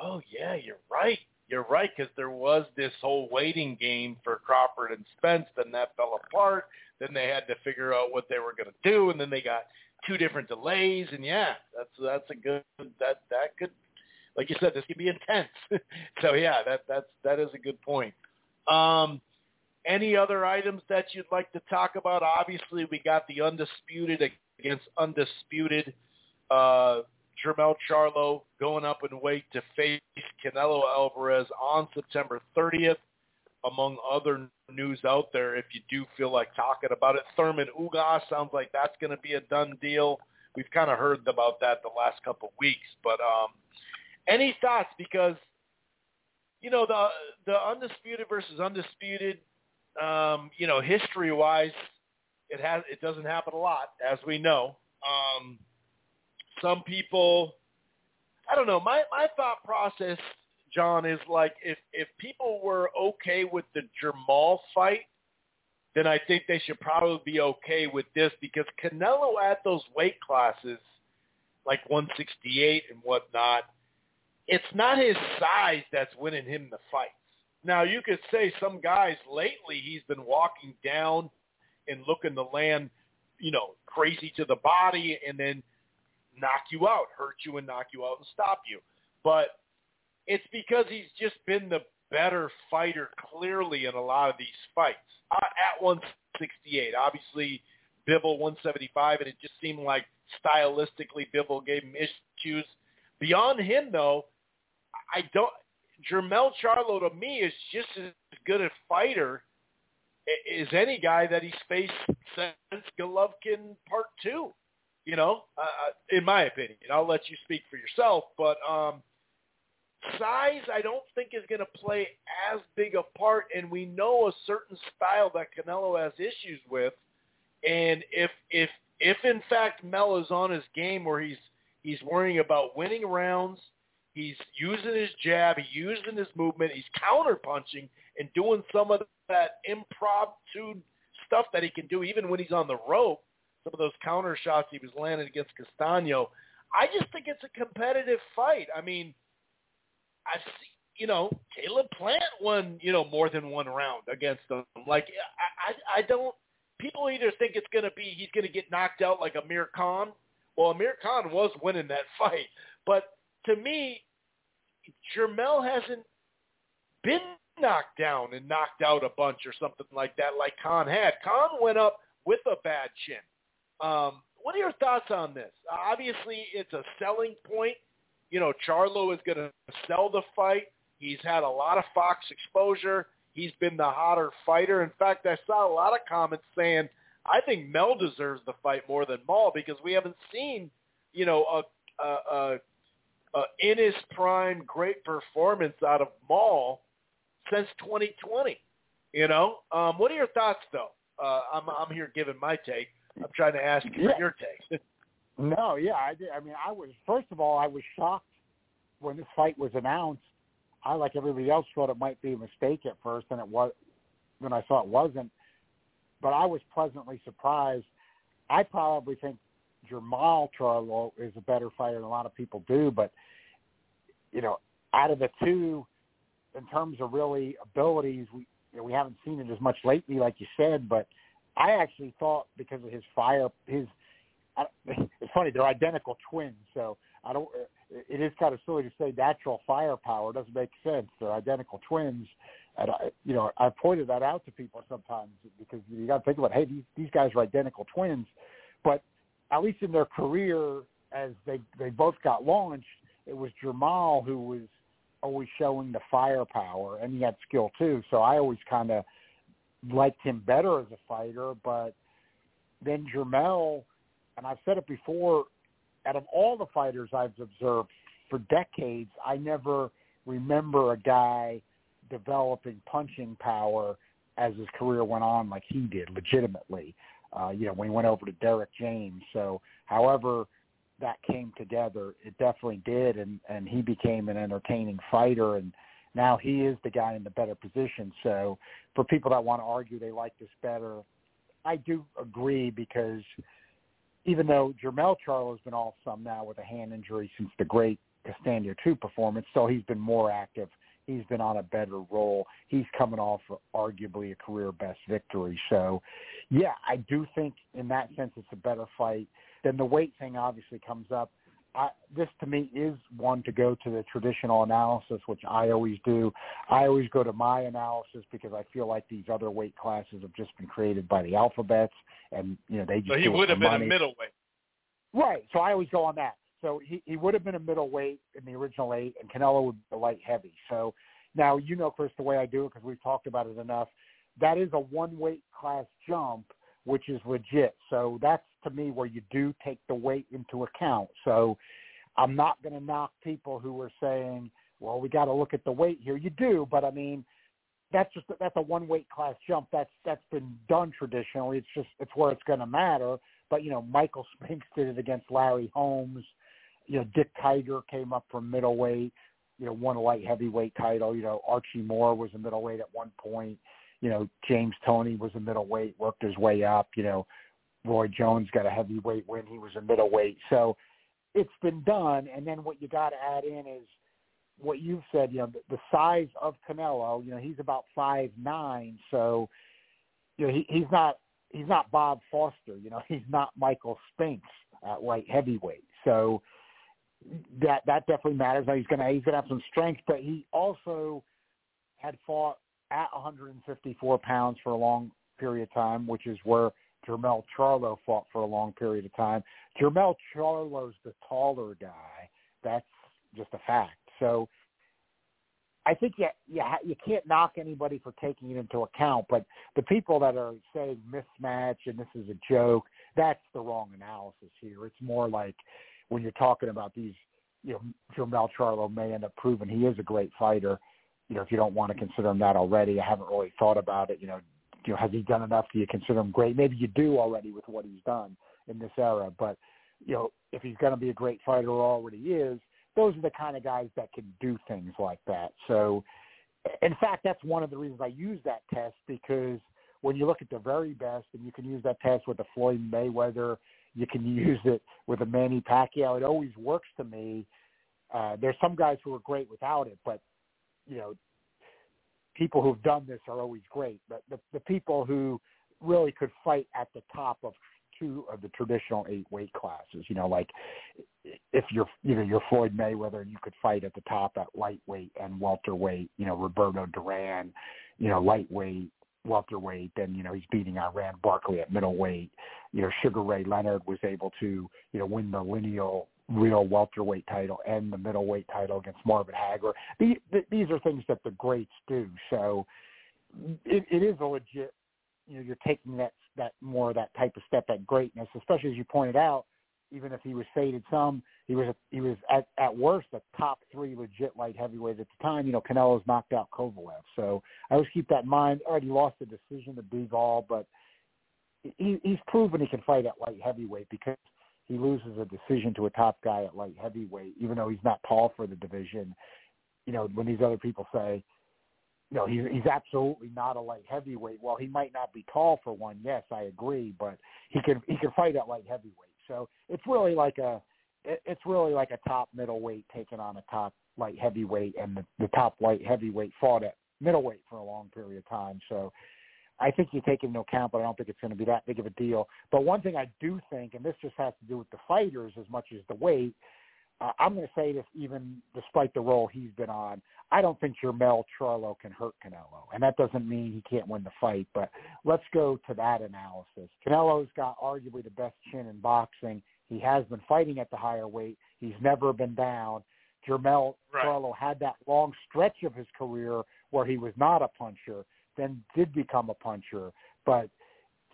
oh yeah, you're right, you're right, because there was this whole waiting game for Crawford and Spence, then that fell apart. Then they had to figure out what they were going to do, and then they got two different delays. And yeah, that's that's a good that that could, like you said, this could be intense. so yeah, that that's that is a good point. Um, any other items that you'd like to talk about? Obviously, we got the undisputed against undisputed. Uh, Jermell Charlo going up in weight to face Canelo Alvarez on September 30th. Among other news out there, if you do feel like talking about it, Thurman Ugas sounds like that's going to be a done deal. We've kind of heard about that the last couple of weeks, but um, any thoughts? Because you know the the undisputed versus undisputed um, you know, history-wise, it has it doesn't happen a lot, as we know. Um, some people, I don't know. My my thought process, John, is like if if people were okay with the Jermall fight, then I think they should probably be okay with this because Canelo at those weight classes, like 168 and whatnot, it's not his size that's winning him the fight. Now you could say some guys lately he's been walking down and looking to land, you know, crazy to the body and then knock you out, hurt you and knock you out and stop you. But it's because he's just been the better fighter clearly in a lot of these fights. Uh, at 168, obviously Bivol 175, and it just seemed like stylistically Bivol gave him issues. Beyond him, though, I don't. Jermell Charlo to me is just as good a fighter as any guy that he's faced since Golovkin Part Two. You know, uh, in my opinion, I'll let you speak for yourself, but um, size I don't think is going to play as big a part, and we know a certain style that Canelo has issues with, and if if if in fact Mel is on his game where he's he's worrying about winning rounds, he's using his jab, he's using his movement, he's counter punching and doing some of that impromptu stuff that he can do even when he's on the rope some of those counter shots he was landing against Castaño. I just think it's a competitive fight. I mean, I've you know, Caleb Plant won, you know, more than one round against them. Like, I, I, I don't. People either think it's going to be he's going to get knocked out like Amir Khan. Well, Amir Khan was winning that fight, but to me, Jermell hasn't been knocked down and knocked out a bunch or something like that, like Khan had. Khan went up with a bad chin. Um, what are your thoughts on this? Obviously, it's a selling point. You know, Charlo is going to sell the fight. He's had a lot of Fox exposure. He's been the hotter fighter. In fact, I saw a lot of comments saying, I think Mel deserves the fight more than Maul because we haven't seen, you know, a, a, a, a in his prime great performance out of Maul since 2020. You know, um, what are your thoughts though? Uh, I'm I'm here giving my take. I'm trying to ask you yeah. your take. no, yeah, I did. I mean, I was first of all, I was shocked when this fight was announced. I, like everybody else, thought it might be a mistake at first, and it was. When I saw it wasn't, but I was pleasantly surprised. I probably think Jermall Charlo is a better fighter than a lot of people do, but you know, out of the two, in terms of really abilities, we you know, we haven't seen it as much lately, like you said, but I actually thought because of his fire, his I, it's funny they're identical twins, so I don't. It is kind of silly to say natural firepower. It doesn't make sense. They're identical twins, and I, you know, I pointed that out to people sometimes because you got to think about, hey, these these guys are identical twins, but at least in their career, as they they both got launched, it was Jermall who was always showing the firepower, and he had skill too. So I always kind of liked him better as a fighter, but then Jermell, and I've said it before, out of all the fighters I've observed for decades, I never remember a guy developing punching power as his career went on like he did, legitimately. Uh, you know, when he went over to Derrick James. So, however that came together, it definitely did, and and he became an entertaining fighter and now he is the guy in the better position. So for people that want to argue they like this better, I do agree because even though Jermell Charlo has been off some now with a hand injury since the great Castaño 2 performance, so he's been more active. He's been on a better roll. He's coming off arguably a career best victory. So, yeah, I do think in that sense it's a better fight. Then the weight thing obviously comes up. I, this to me is one to go to the traditional analysis, which I always do. I always go to my analysis because I feel like these other weight classes have just been created by the alphabets, and you know they just. So he would have been money. a middleweight. Right. So I always go on that. So he he would have been a middleweight in the original eight, and Canelo would be a light heavy. So now you know, Chris, the way I do it because we've talked about it enough. That is a one weight class jump which is legit. So that's to me where you do take the weight into account. So I'm not going to knock people who are saying, well, we got to look at the weight here. You do, but I mean, that's just that's a one weight class jump. That's that's been done traditionally. It's just it's where it's going to matter. But you know, Michael Spinks did it against Larry Holmes. You know, Dick Tiger came up from middleweight. You know, won a light heavyweight title. You know, Archie Moore was a middleweight at one point you know, James Toney was a middleweight, worked his way up. You know, Roy Jones got a heavyweight win. He was a middleweight. So it's been done. And then what you got to add in is what you've said, you know, the, the size of Canelo, you know, he's about five nine. So, you know, he, he's not he's not Bob Foster, you know, he's not Michael Spinks at light heavyweight. So that that definitely matters. Now he's gonna he's gonna have some strength, but he also had fought at 154 pounds for a long period of time, which is where Jermell Charlo fought for a long period of time. Jermell Charlo's the taller guy. That's just a fact. So I think you you, you can't knock anybody for taking it into account, but the people that are saying mismatch and this is a joke, that's the wrong analysis here. It's more like when you're talking about these, you know, Jermell Charlo may end up proving he is a great fighter. You know, if you don't want to consider him that already, I haven't really thought about it. You know, you know, has he done enough? Do you consider him great? Maybe you do already with what he's done in this era, but you know, if he's going to be a great fighter, already is, those are the kind of guys that can do things like that. So, in fact, that's one of the reasons I use that test because when you look at the very best, and you can use that test with the Floyd Mayweather, you can use it with a Manny Pacquiao. It always works to me. Uh, there's some guys who are great without it, but you know, people who've done this are always great. But the, the people who really could fight at the top of two of the traditional eight weight classes. You know, like if you're you know you're Floyd Mayweather, and you could fight at the top at lightweight and welterweight. You know, Roberto Duran, you know, lightweight, welterweight. Then you know he's beating Iran Barkley at middleweight. You know, Sugar Ray Leonard was able to you know win the lineal real welterweight title and the middleweight title against Marvin Hagler. These, these are things that the greats do. So it, it is a legit. You know, you're taking that that more of that type of step at greatness, especially as you pointed out. Even if he was faded some, he was he was at at worst a top three legit light heavyweight at the time. You know, Canelo's knocked out Kovalev, so I always keep that in mind. Already lost the decision to Bivol, but he, he's proven he can fight at light heavyweight because he loses a decision to a top guy at light heavyweight, even though he's not tall for the division. You know, when these other people say, you know, he's he's absolutely not a light heavyweight. Well, he might not be tall for one. Yes, I agree, but he can he can fight at light heavyweight. So it's really like a it's really like a top middleweight taking on a top light heavyweight, and the, the top light heavyweight fought at middleweight for a long period of time. So I think you take it into account, but I don't think it's going to be that big of a deal. But one thing I do think, and this just has to do with the fighters as much as the weight, uh, I'm going to say this even despite the role he's been on. I don't think Jermell Charlo can hurt Canelo, and that doesn't mean he can't win the fight. But let's go to that analysis. Canelo's got arguably the best chin in boxing. He has been fighting at the higher weight. He's never been down. Jermell right. Charlo had that long stretch of his career where he was not a puncher, then did become a puncher. But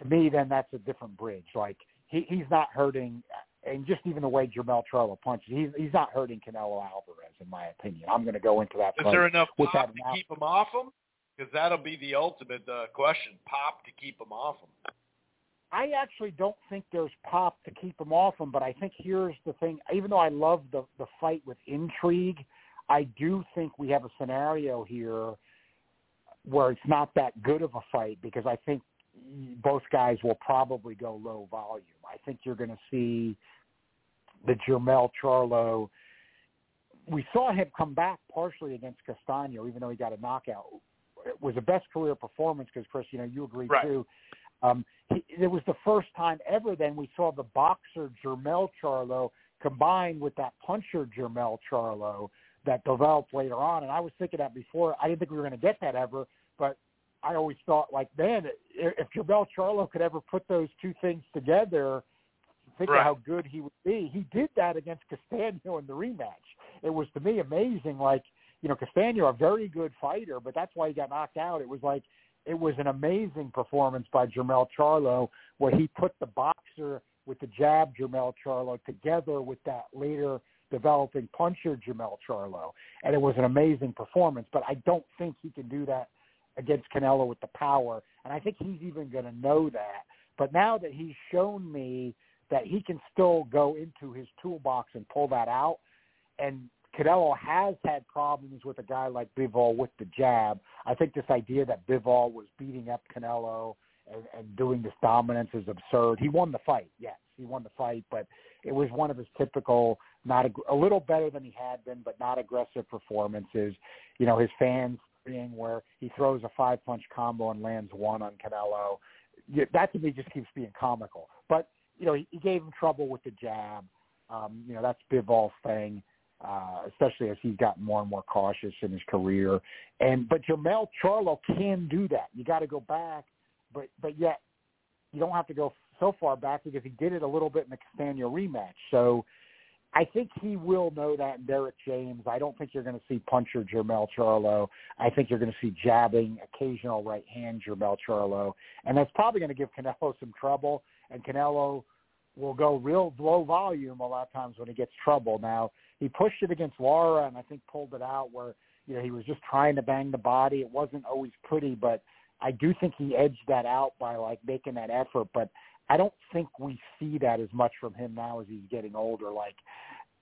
to me, then that's a different bridge. Like he, he's not hurting and just even the way Jermell Charlo punches, he's he's not hurting Canelo Alvarez, in my opinion. I'm going to go into that. Is there enough pop to keep him off him? Because that'll be the ultimate uh, question: pop to keep him off him. I actually don't think there's pop to keep him off him, but I think here's the thing. Even though I love the the fight with intrigue, I do think we have a scenario here where it's not that good of a fight because I think both guys will probably go low volume. I think you're going to see the Jermell Charlo. We saw him come back partially against Castaño, even though he got a knockout. It was a best career performance because, Chris, you know, you agree right. too. Um, he, it was the first time ever then we saw the boxer Jermell Charlo combined with that puncher Jermell Charlo that developed later on. And I was thinking that before. I didn't think we were going to get that ever, I always thought like, man, if Jermell Charlo could ever put those two things together, think right. of how good he would be. He did that against Castaño in the rematch. It was to me amazing. Like, you know, Castaño, a very good fighter, but that's why he got knocked out. It was like it was an amazing performance by Jermell Charlo where he put the boxer with the jab Jermell Charlo together with that later developing puncher Jermell Charlo. And it was an amazing performance, but I don't think he can do that against Canelo with the power. And I think he's even going to know that. But now that he's shown me that he can still go into his toolbox and pull that out, and Canelo has had problems with a guy like Bivol with the jab. I think this idea that Bivol was beating up Canelo and, and doing this dominance is absurd. He won the fight, yes, he won the fight, but it was one of his typical, not a, a little better than he had been, but not aggressive performances. You know, his fans being where he throws a five punch combo and lands one on Canelo. that to me just keeps being comical. But you know, he, gave him trouble with the jab. Um, you know, that's Bivol thing, uh, especially as he's gotten more and more cautious in his career. And but Jermell Charlo can do that. You got to go back, but but yet you don't have to go so far back because he did it a little bit in the Castano rematch. So I think he will know that Derrick James. I don't think you're going to see puncher Jermell Charlo. I think you're going to see jabbing, occasional right hand Jermell Charlo. And that's probably going to give Canelo some trouble. And Canelo will go real low volume a lot of times when he gets trouble. Now, he pushed it against Lara and I think pulled it out where, you know, he was just trying to bang the body. It wasn't always pretty, but I do think he edged that out by like making that effort. But I don't think we see that as much from him now as he's getting older. Like,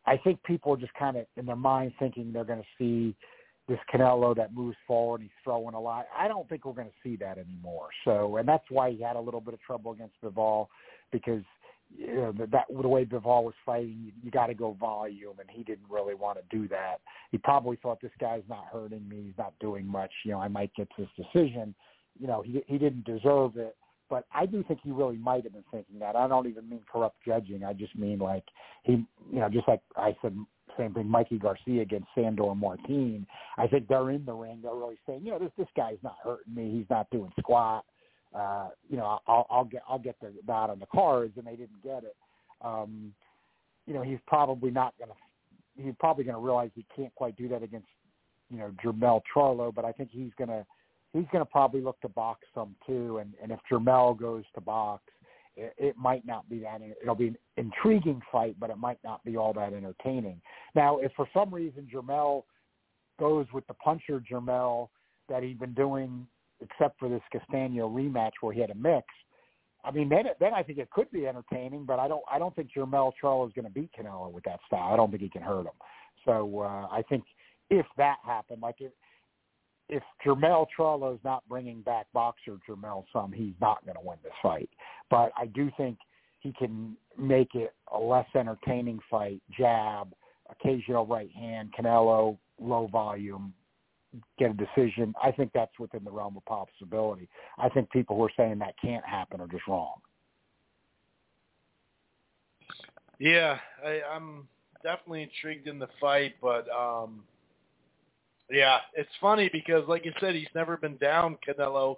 I think people are just kind of in their mind thinking they're going to see this Canelo that moves forward. He's throwing a lot. I don't think we're going to see that anymore. So, and that's why he had a little bit of trouble against Bivol because you know, that the way Bivol was fighting, you, you got to go volume, and he didn't really want to do that. He probably thought this guy's not hurting me. He's not doing much. You know, I might get this decision. You know, he he didn't deserve it but I do think he really might have been thinking that. I don't even mean corrupt judging. I just mean like he, you know, just like I said, same thing. Mikey Garcia against Sandor Martin. I think they're in the ring. They're really saying, you know, this this guy's not hurting me. He's not doing squat. Uh, you know, I'll, I'll get I'll get the, that on the cards, and they didn't get it. Um, you know, he's probably not going to. He's probably going to realize he can't quite do that against, you know, Jermell Charlo. But I think he's going to he's going to probably look to box some too. And, and if Jermell goes to box, it, it might not be that. It'll be an intriguing fight, but it might not be all that entertaining. Now, if for some reason Jermell goes with the puncher Jermell that he'd been doing, except for this Castano rematch where he had a mix. I mean, then then I think it could be entertaining, but I don't I don't think Jermell Charlo is going to beat Canelo with that style. I don't think he can hurt him. So uh, I think if that happened, like if if Jermell Charlo is not bringing back boxer Jermell some, he's not going to win this fight. But I do think he can make it a less entertaining fight. Jab, occasional right hand, Canelo, low volume, get a decision. I think that's within the realm of possibility. I think people who are saying that can't happen are just wrong. Yeah, I, I'm definitely intrigued in the fight, but um, yeah, it's funny because, like you said, he's never been down, Canelo.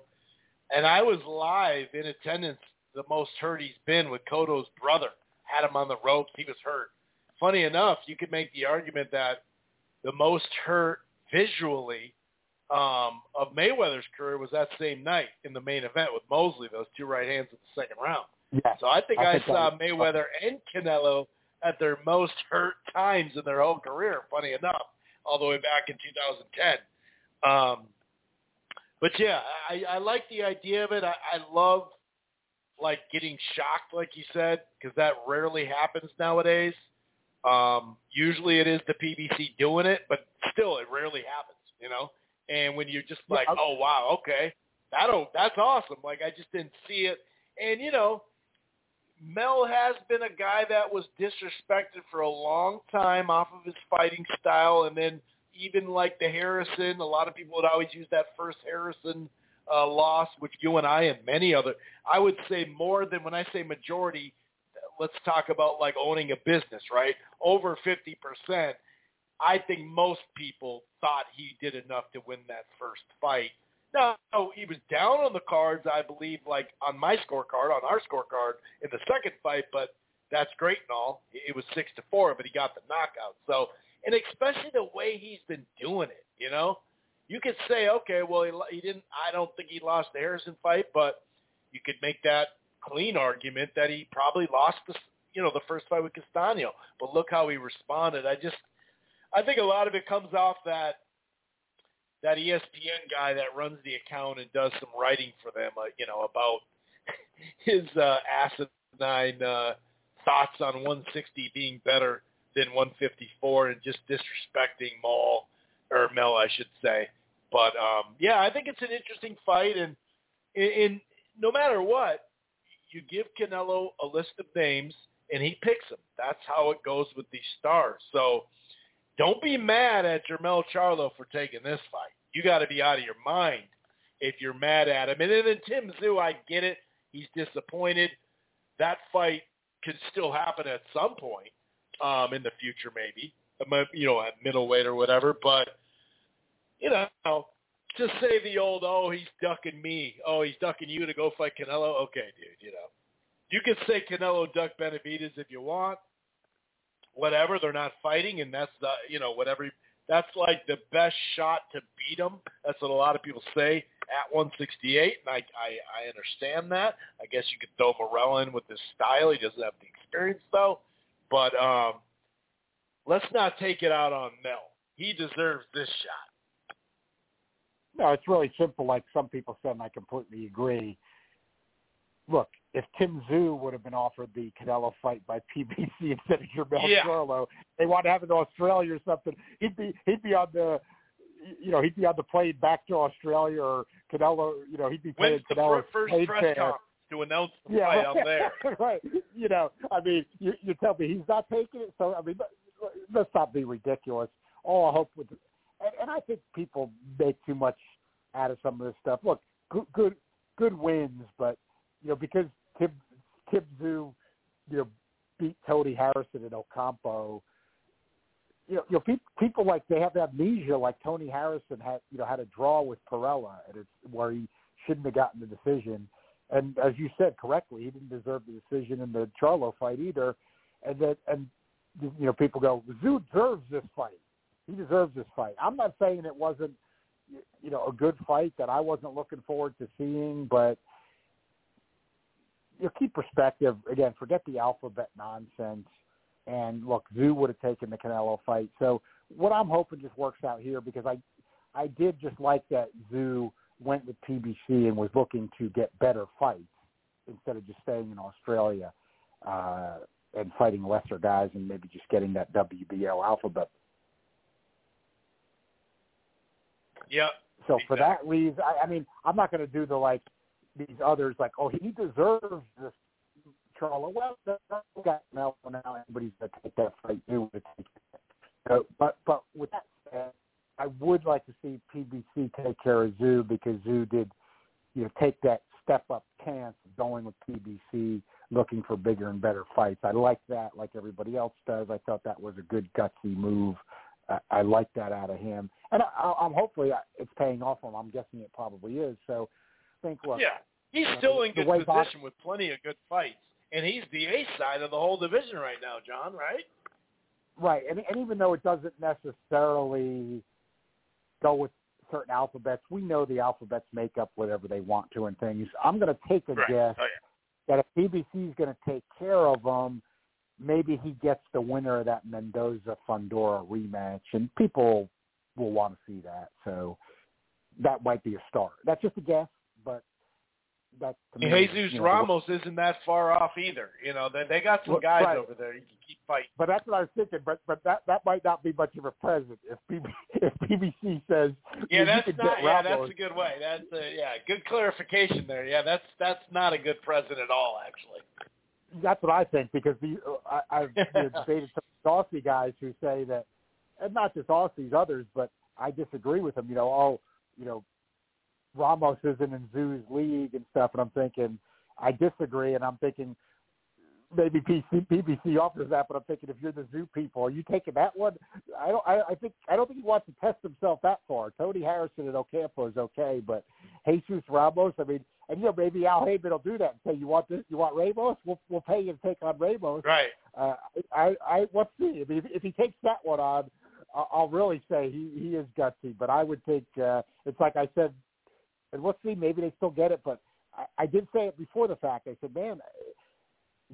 And I was live in attendance the most hurt he's been with Cotto's brother. Had him on the ropes. He was hurt. Funny enough, you could make the argument that the most hurt visually um, of Mayweather's career was that same night in the main event with Mosley, those two right hands in the second round. Yeah, so I think I, I saw Mayweather and Canelo at their most hurt times in their whole career, funny enough all the way back in 2010. Um, but yeah, I, I like the idea of it. I, I love like getting shocked, like you said, because that rarely happens nowadays. Um, usually it is the PBC doing it, but still, it rarely happens, you know. And when you're just like, Yeah, oh wow, okay, that'll that's awesome. Like I just didn't see it, and you know, Mel has been a guy that was disrespected for a long time off of his fighting style, and then even like the Harrison, a lot of people would always use that first Harrison uh, loss, which you and I and many other, I would say more than when I say majority. Let's talk about like owning a business, right? Over fifty percent. I think most people thought he did enough to win that first fight. No, he was down on the cards, I believe, like on my scorecard, on our scorecard in the second fight, but that's great and all. It was six to four, but he got the knockout. So, and especially the way he's been doing it, you know, you could say, okay, well, he, he didn't. I don't think he lost the Harrison fight, but you could make that clean argument that he probably lost the, you know, the first fight with Castano. But look how he responded. I just, I think a lot of it comes off that that ESPN guy that runs the account and does some writing for them, uh, you know, about his uh, asinine uh, thoughts on 160 being better than 154 and just disrespecting Maul or Mel, I should say. But um, yeah, I think it's an interesting fight, and in no matter what, you give Canelo a list of names and he picks them. That's how it goes with these stars. So don't be mad at Jermell Charlo for taking this fight. You got to be out of your mind if you're mad at him. And then Tim Tszyu, I get it. He's disappointed. That fight could still happen at some point um, in the future, maybe you know at middleweight or whatever. But you know, just say the old, oh, he's ducking me. Oh, he's ducking you to go fight Canelo. Okay, dude, you know. You can say Canelo duck Benavidez if you want. Whatever, they're not fighting, and that's the, you know, whatever. That's like the best shot to beat him. That's what a lot of people say at 168, and I, I, I understand that. I guess you could throw Morella in with his style. He doesn't have the experience, though. But um, let's not take it out on Mel. He deserves this shot. No, it's really simple. Like some people said, and I completely agree. Look, if Tim Tszyu would have been offered the Canelo fight by PBC instead of Jermell yeah. Charlo, they want to have it in Australia or something. He'd be he'd be on the you know he'd be on the plane back to Australia or Canelo. You know he'd be playing When's Canelo first press fare. conference to announce the Yeah, fight out there? right. You know, I mean, you, you tell me he's not taking it. So I mean, let- let's not be ridiculous. All I hope with, and, and I think people make too much out of some of this stuff. Look, good, good, good wins, but you know, because Tim Tszyu, you know, beat Tony Harrison and Ocampo. You know, you know, people, people like they have amnesia, like Tony Harrison had, you know, had a draw with Perrella, and it's where he shouldn't have gotten the decision. And as you said correctly, he didn't deserve the decision in the Charlo fight either. And that, and you know, people go, Tszyu deserves this fight. He deserves this fight. I'm not saying it wasn't, you know, a good fight that I wasn't looking forward to seeing, but you know, keep perspective. Again, forget the alphabet nonsense. And look, Tszyu would have taken the Canelo fight. So what I'm hoping just works out here because I, I did just like that Tszyu went with PBC and was looking to get better fights instead of just staying in Australia uh, and fighting lesser guys and maybe just getting that WBO alphabet. Yep. So for that reason, I, I mean, I'm not going to do the like these others like, oh, he deserves this. Charlo, well, that's got now. Now anybody's to take that fight. New to take it. So, but but with that said, I would like to see PBC take care of Tszyu because Tszyu did, you know, take that step up chance of going with PBC, looking for bigger and better fights. I like that, like everybody else does. I thought that was a good gutsy move. I, I like that out of him, and I, I'm hopefully uh, it's paying off for him. I'm guessing it probably is. So, I think look, Yeah. He's still in good position Box- with plenty of good fights. And he's the ace side of the whole division right now, John, right? Right, and, and even though it doesn't necessarily go with certain alphabets, we know the alphabets make up whatever they want to and things. I'm going to take a Right. guess Oh, yeah. that if PBC is going to take care of them, maybe he gets the winner of that Mendoza Fundora rematch, and people will want to see that. So that might be a start. That's just a guess, that Jesus you know, Ramos isn't that far off either. You know, they they got some guys right. over there you can keep fighting. But that's what I was thinking. But but that that might not be much of a present if PB, if PBC says Yeah, that's not. Yeah, that's a good way. That's a, yeah, good clarification there. Yeah, that's that's not a good present at all, actually. that's what I think because the uh, I, I've you know, debated some Aussie guys who say that, and not just Aussies, others, but I disagree with them. You know, oh, you know, Ramos isn't in Tszyu's league and stuff, and I'm thinking I disagree, and I'm thinking maybe PC, PBC offers that, but I'm thinking if you're the Tszyu people, are you taking that one? I don't. I, I think I don't think he wants to test himself that far. Tony Harrison and Ocampo is okay, but Jesus Ramos, I mean, and you know maybe Al Haymon will do that and say, you want this, you want Ramos, we'll we'll pay you to take on Ramos. Right. Uh, I, I, let's see. I mean, if, if he takes that one on, I'll, I'll really say he he is gutsy. But I would think uh, it's like I said, and we'll see. Maybe they still get it, but I, I did say it before the fact. I said, man,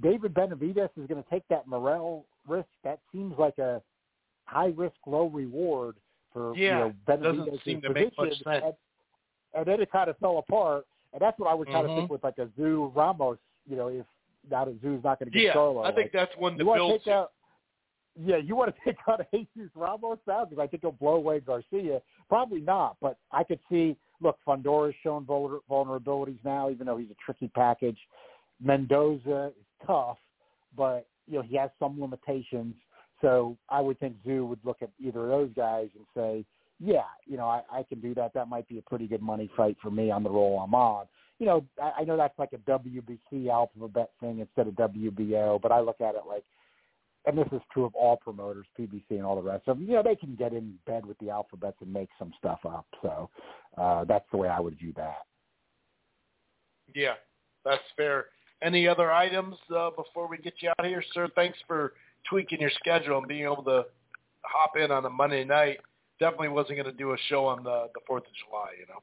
David Benavidez is going to take that Morrell risk. That seems like a high risk, low reward for Yeah, you know doesn't Benavidez's seem to make much sense. And, and then it kind of fell apart. And that's what I would kind of Mhm. think with like a Tszyu Ramos. You know, if now that Tszyu's not going to get Yeah, Charlo, I think like, that's one to you want to build take out? Yeah, you want to take out Jesus Ramos now because I think he'll blow away Garcia. Probably not, but I could see. Look, Fundora's shown vulnerabilities now, even though he's a tricky package. Mendoza is tough, but you know he has some limitations. So I would think Tszyu would look at either of those guys and say, "Yeah, you know, I, I can do that. That might be a pretty good money fight for me on the roll I'm on." you know, I, I know that's like a WBC alphabet thing instead of WBO, but I look at it like, and this is true of all promoters, PBC and all the rest of them. You know, they can get in bed with the alphabets and make some stuff up. So uh, that's the way I would view that. Yeah, that's fair. Any other items uh, before we get you out of here, sir? Thanks for tweaking your schedule and being able to hop in on a Monday night. Definitely wasn't going to do a show on the the Fourth of July, you know.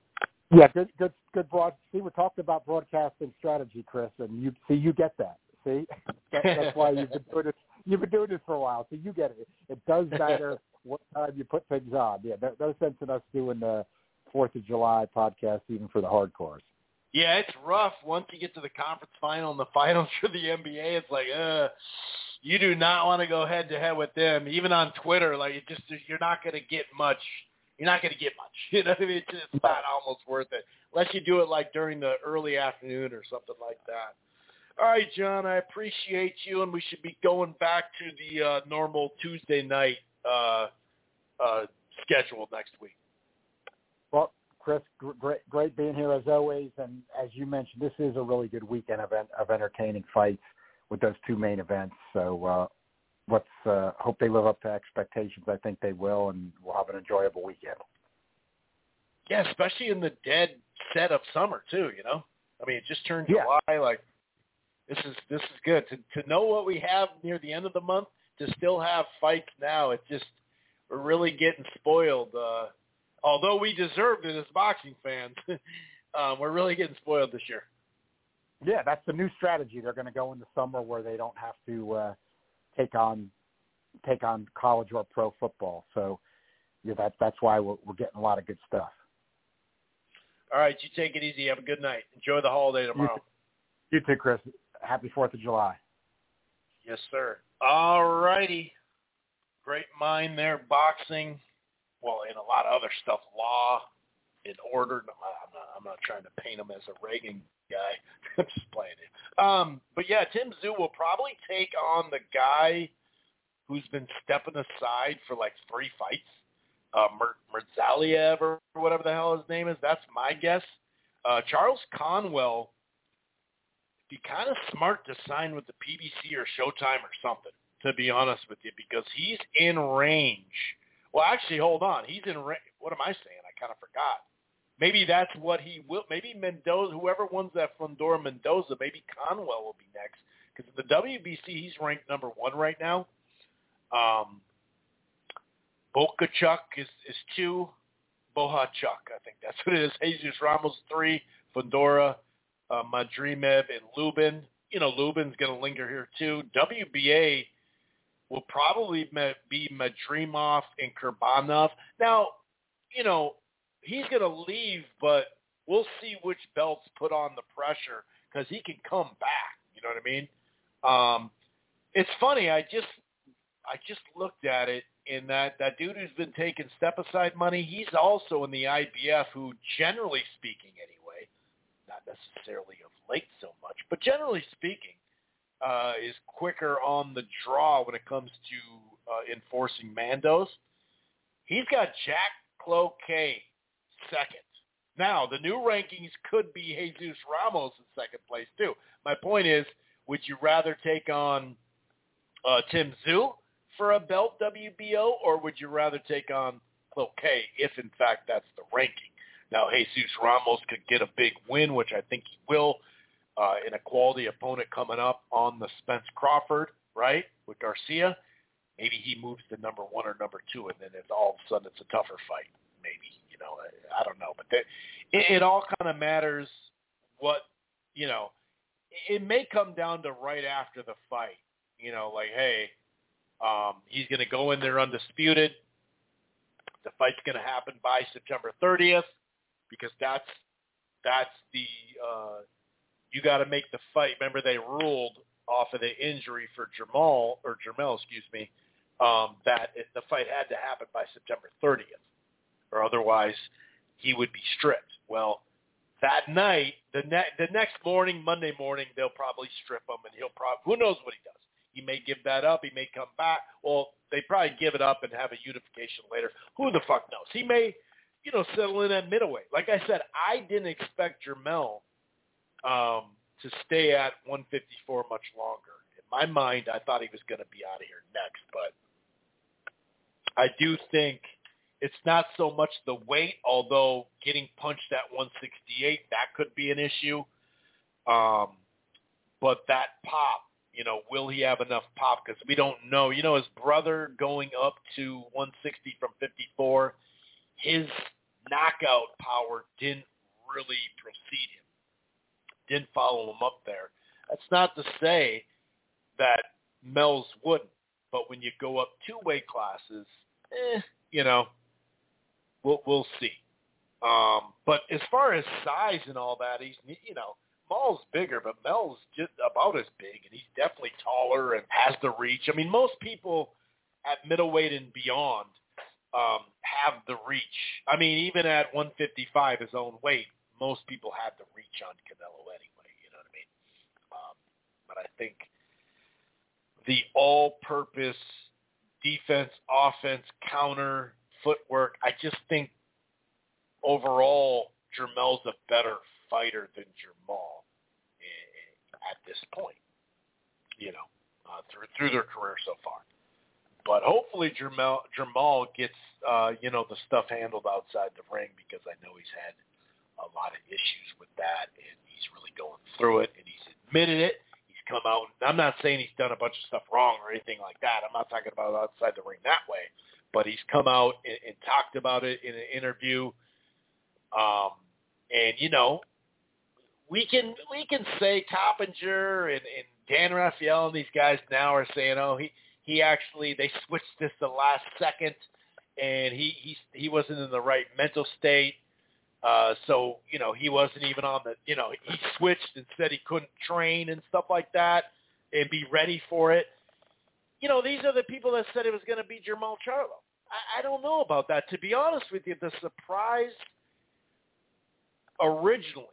Yeah, good, good, good broad. See, we're talking about broadcasting strategy, Chris, and you see, you get that. See, that, that's why you've been doing it. You've been doing this for a while, so you get it. It does matter what time you put things on. Yeah, no, no sense in us doing the Fourth of July podcast, even for the hardcores. Yeah, it's rough once you get to the conference final and the finals for the NBA. It's like, uh, you do not want to go head to head with them, even on Twitter. Like, it just you're not going to get much. You're not going to get much. You know what I mean? It's just not almost worth it unless you do it like during the early afternoon or something like that. All right, John, I appreciate you, and we should be going back to the uh, normal Tuesday night uh, uh, schedule next week. Well, Chris, gr- great, great being here as always. And as you mentioned, this is a really good weekend of, of entertaining fights with those two main events. So uh, let's uh, hope they live up to expectations. I think they will, and we'll have an enjoyable weekend. Yeah, especially in the dead set of summer too. You know, I mean, it just turned Yeah. July. Like this is this is good to to know what we have near the end of the month. To still have fights now, it just we're really getting spoiled. Uh, although we deserved it as boxing fans, um, we're really getting spoiled this year. Yeah, that's the new strategy. They're going to go in the summer where they don't have to uh, take on take on college or pro football. So yeah, that that's why we're, we're getting a lot of good stuff. All right, you take it easy. Have a good night. Enjoy the holiday tomorrow. You too, Chris. Happy Fourth of July. Yes, sir. All righty. Great mind there. Boxing. Well, and a lot of other stuff. Law, in order. No, I'm not. I'm not trying to paint him as a Reagan guy. I'm just playing it. Um, but yeah, Tim Tszyu will probably take on the guy who's been stepping aside for like three fights, uh, Mer- Merzaliev or whatever the hell his name is. That's my guess. Uh, Charles Conwell be kind of smart to sign with the PBC or Showtime or something, to be honest with you, because he's in range. Well, actually, hold on. He's in range. What am I saying? I kind of forgot. Maybe that's what he will. Maybe Mendoza, whoever wins that Fundora Mendoza, maybe Conwell will be next. Because the WBC, he's ranked number one right now. Um, Bokachuk is, is two. Bohachuk, I think that's what it is. Jesus Ramos three. Fundora, uh, Madrimov, and Lubin. You know, Lubin's going to linger here too. WBA will probably be Madrimov and Kurbanov. Now, you know, he's going to leave, but we'll see which belts put on the pressure because he can come back. You know what I mean? Um, it's funny. I just I just looked at it, and that that dude who's been taking step aside money, he's also in the IBF. Who, generally speaking, anyway, necessarily of late so much, but generally speaking, uh, is quicker on the draw when it comes to uh, enforcing Mandos. He's got Jack Culcay second. Now, the new rankings could be Jesus Ramos in second place too. My point is, would you rather take on uh, Tim Tszyu for a belt WBO, or would you rather take on Culcay if, in fact, that's the ranking? Now, Jesus Ramos could get a big win, which I think he will, uh, in a quality opponent coming up on the Spence Crawford, right, with Garcia. Maybe he moves to number one or number two, and then it's all of a sudden it's a tougher fight. Maybe you know, I, I don't know, but it, it all kind of matters. What you know, it may come down to right after the fight. You know, like hey, um, he's going to go in there undisputed. The fight's going to happen by September 30th because that's that's the uh, you got to make the fight. Remember, they ruled off of the injury for Jamal or Jermell, excuse me, um, that it, the fight had to happen by September 30th, or otherwise he would be stripped. Well, that night, the ne- the next morning, Monday morning, they'll probably strip him, and he'll probably who knows what he does. He may give that up. He may come back. Well, they probably give it up and have a unification later. Who the fuck knows? He may, you know, settle in at middleweight. Like I said, I didn't expect Jermell um, to stay at 154 much longer. In my mind, I thought he was going to be out of here next, but I do think it's not so much the weight, although getting punched at 168, that could be an issue. Um, but that pop, you know, will he have enough pop? Because we don't know. You know, his brother going up to 160 from 54, his knockout power didn't really proceed him, didn't follow him up there. That's not to say that Mel's wouldn't, but when you go up two weight classes, eh, you know, we'll we'll see. Um, but as far as size and all that, he's you know Mal's bigger, but Mel's just about as big, and he's definitely taller and has the reach. I mean, most people at middleweight and beyond um, have the reach. I mean, even at 155, his own weight, most people have the reach on Canelo anyway. You know what I mean? Um, but I think the all-purpose defense, offense, counter, footwork. I just think overall Jermell's a better fighter than Jermall at this point. You know, uh, through through their career so far. But hopefully Jermell, Jermall gets uh, you know the stuff handled outside the ring because I know he's had a lot of issues with that and he's really going through it and he's admitted it He's come out. I'm not saying he's done a bunch of stuff wrong or anything like that. I'm not talking about outside the ring that way, but he's come out and, and talked about it in an interview. Um, and you know, we can we can say Coppinger and, and Dan Rafael and these guys now are saying, oh, he he actually they switched this the last second, and he he he wasn't in the right mental state. Uh, so, you know, he wasn't even on the, you know, he switched and said he couldn't train and stuff like that and be ready for it. You know, these are the people that said it was going to be Jermall Charlo. I, I don't know about that. To be honest with you, the surprise originally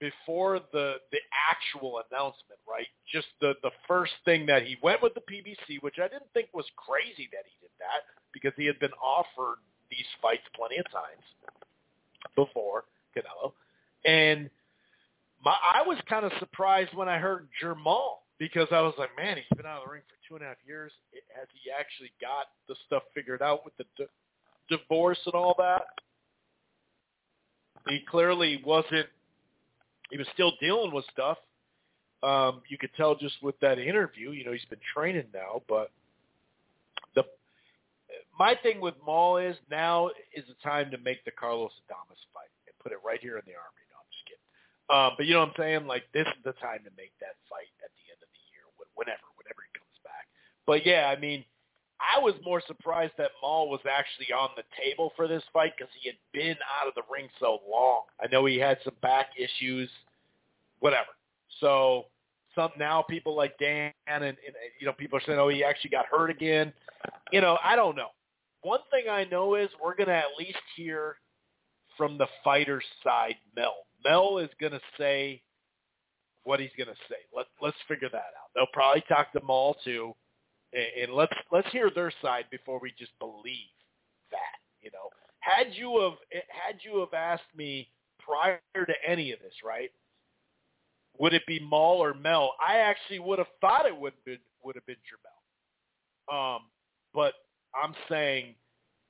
before the the actual announcement, right? Just the the first thing that he went with the PBC, which I didn't think was crazy that he did that because he had been offered these fights plenty of times before Canelo, and my I was kind of surprised when I heard Jermall because I was like, man, he's been out of the ring for two and a half years. Has he actually got the stuff figured out with the di- divorce and all that? He clearly wasn't. He was still dealing with stuff. Um, you could tell just with that interview. You know, he's been training now, but the my thing with Mal is now is the time to make the Carlos Adames fight and put it right here in the armory. No, I'm just kidding. Um, but you know what I'm saying? Like this is the time to make that fight at the end of the year, whenever, whenever he comes back. But yeah, I mean, I was more surprised that Mal was actually on the table for this fight because he had been out of the ring so long. I know he had some back issues, whatever. So some now people like Dan and, and you know people are saying, oh, he actually got hurt again. You know, I don't know one thing I know is we're to at least hear from the fighter's side, Mel. Mel is to say what he's to say. Let let's figure that out. They'll probably talk to Mal too, and, let's let's hear their side before we just believe that. You know, had you have had you have asked me prior to any of this, right? Would it be Mal or Mel? I actually would have thought it would been would have been Jermell. Um, but I'm saying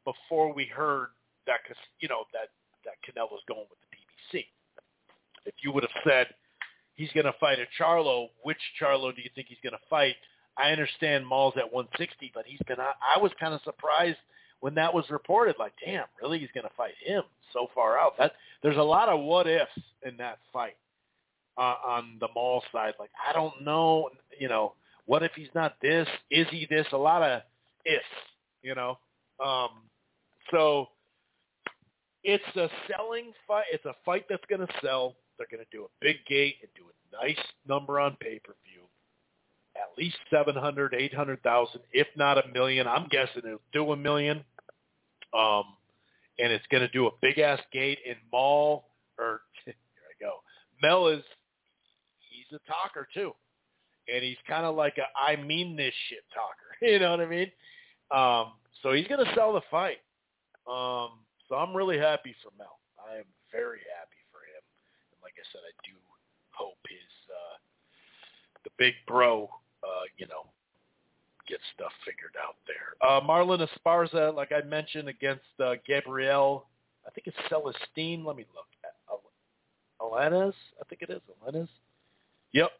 before we heard that, you know, that that Canelo's going with the PBC. If you would have said he's going to fight a Charlo, which Charlo do you think he's going to fight? I understand Mal's at 160, but he's been. I was kind of surprised when that was reported. Like, damn, really? He's going to fight him so far out? That there's a lot of what ifs in that fight uh, on the Mal side. Like, I don't know. You know, what if he's not this? Is he this? A lot of ifs you know. Um, so it's a selling fight. It's a fight that's going to sell. They're going to do a big gate and do a nice number on pay-per-view. At least 700, 800,000, if not a million. I'm guessing it'll do a million. Um, and it's going to do a big-ass gate in mall or here I go. Mel is, he's a talker too. And he's kind of like a I mean this shit talker. You know what I mean? Um, so he's going to sell the fight. Um, so I'm really happy for Mel. I am very happy for him. And like I said, I do hope his uh, the big bro, uh, you know, gets stuff figured out there. Uh, Marlen Esparza, like I mentioned, against uh, Gabriel. I think it's Celestine. Let me look. Alaniz, I think it is Alaniz. Yep.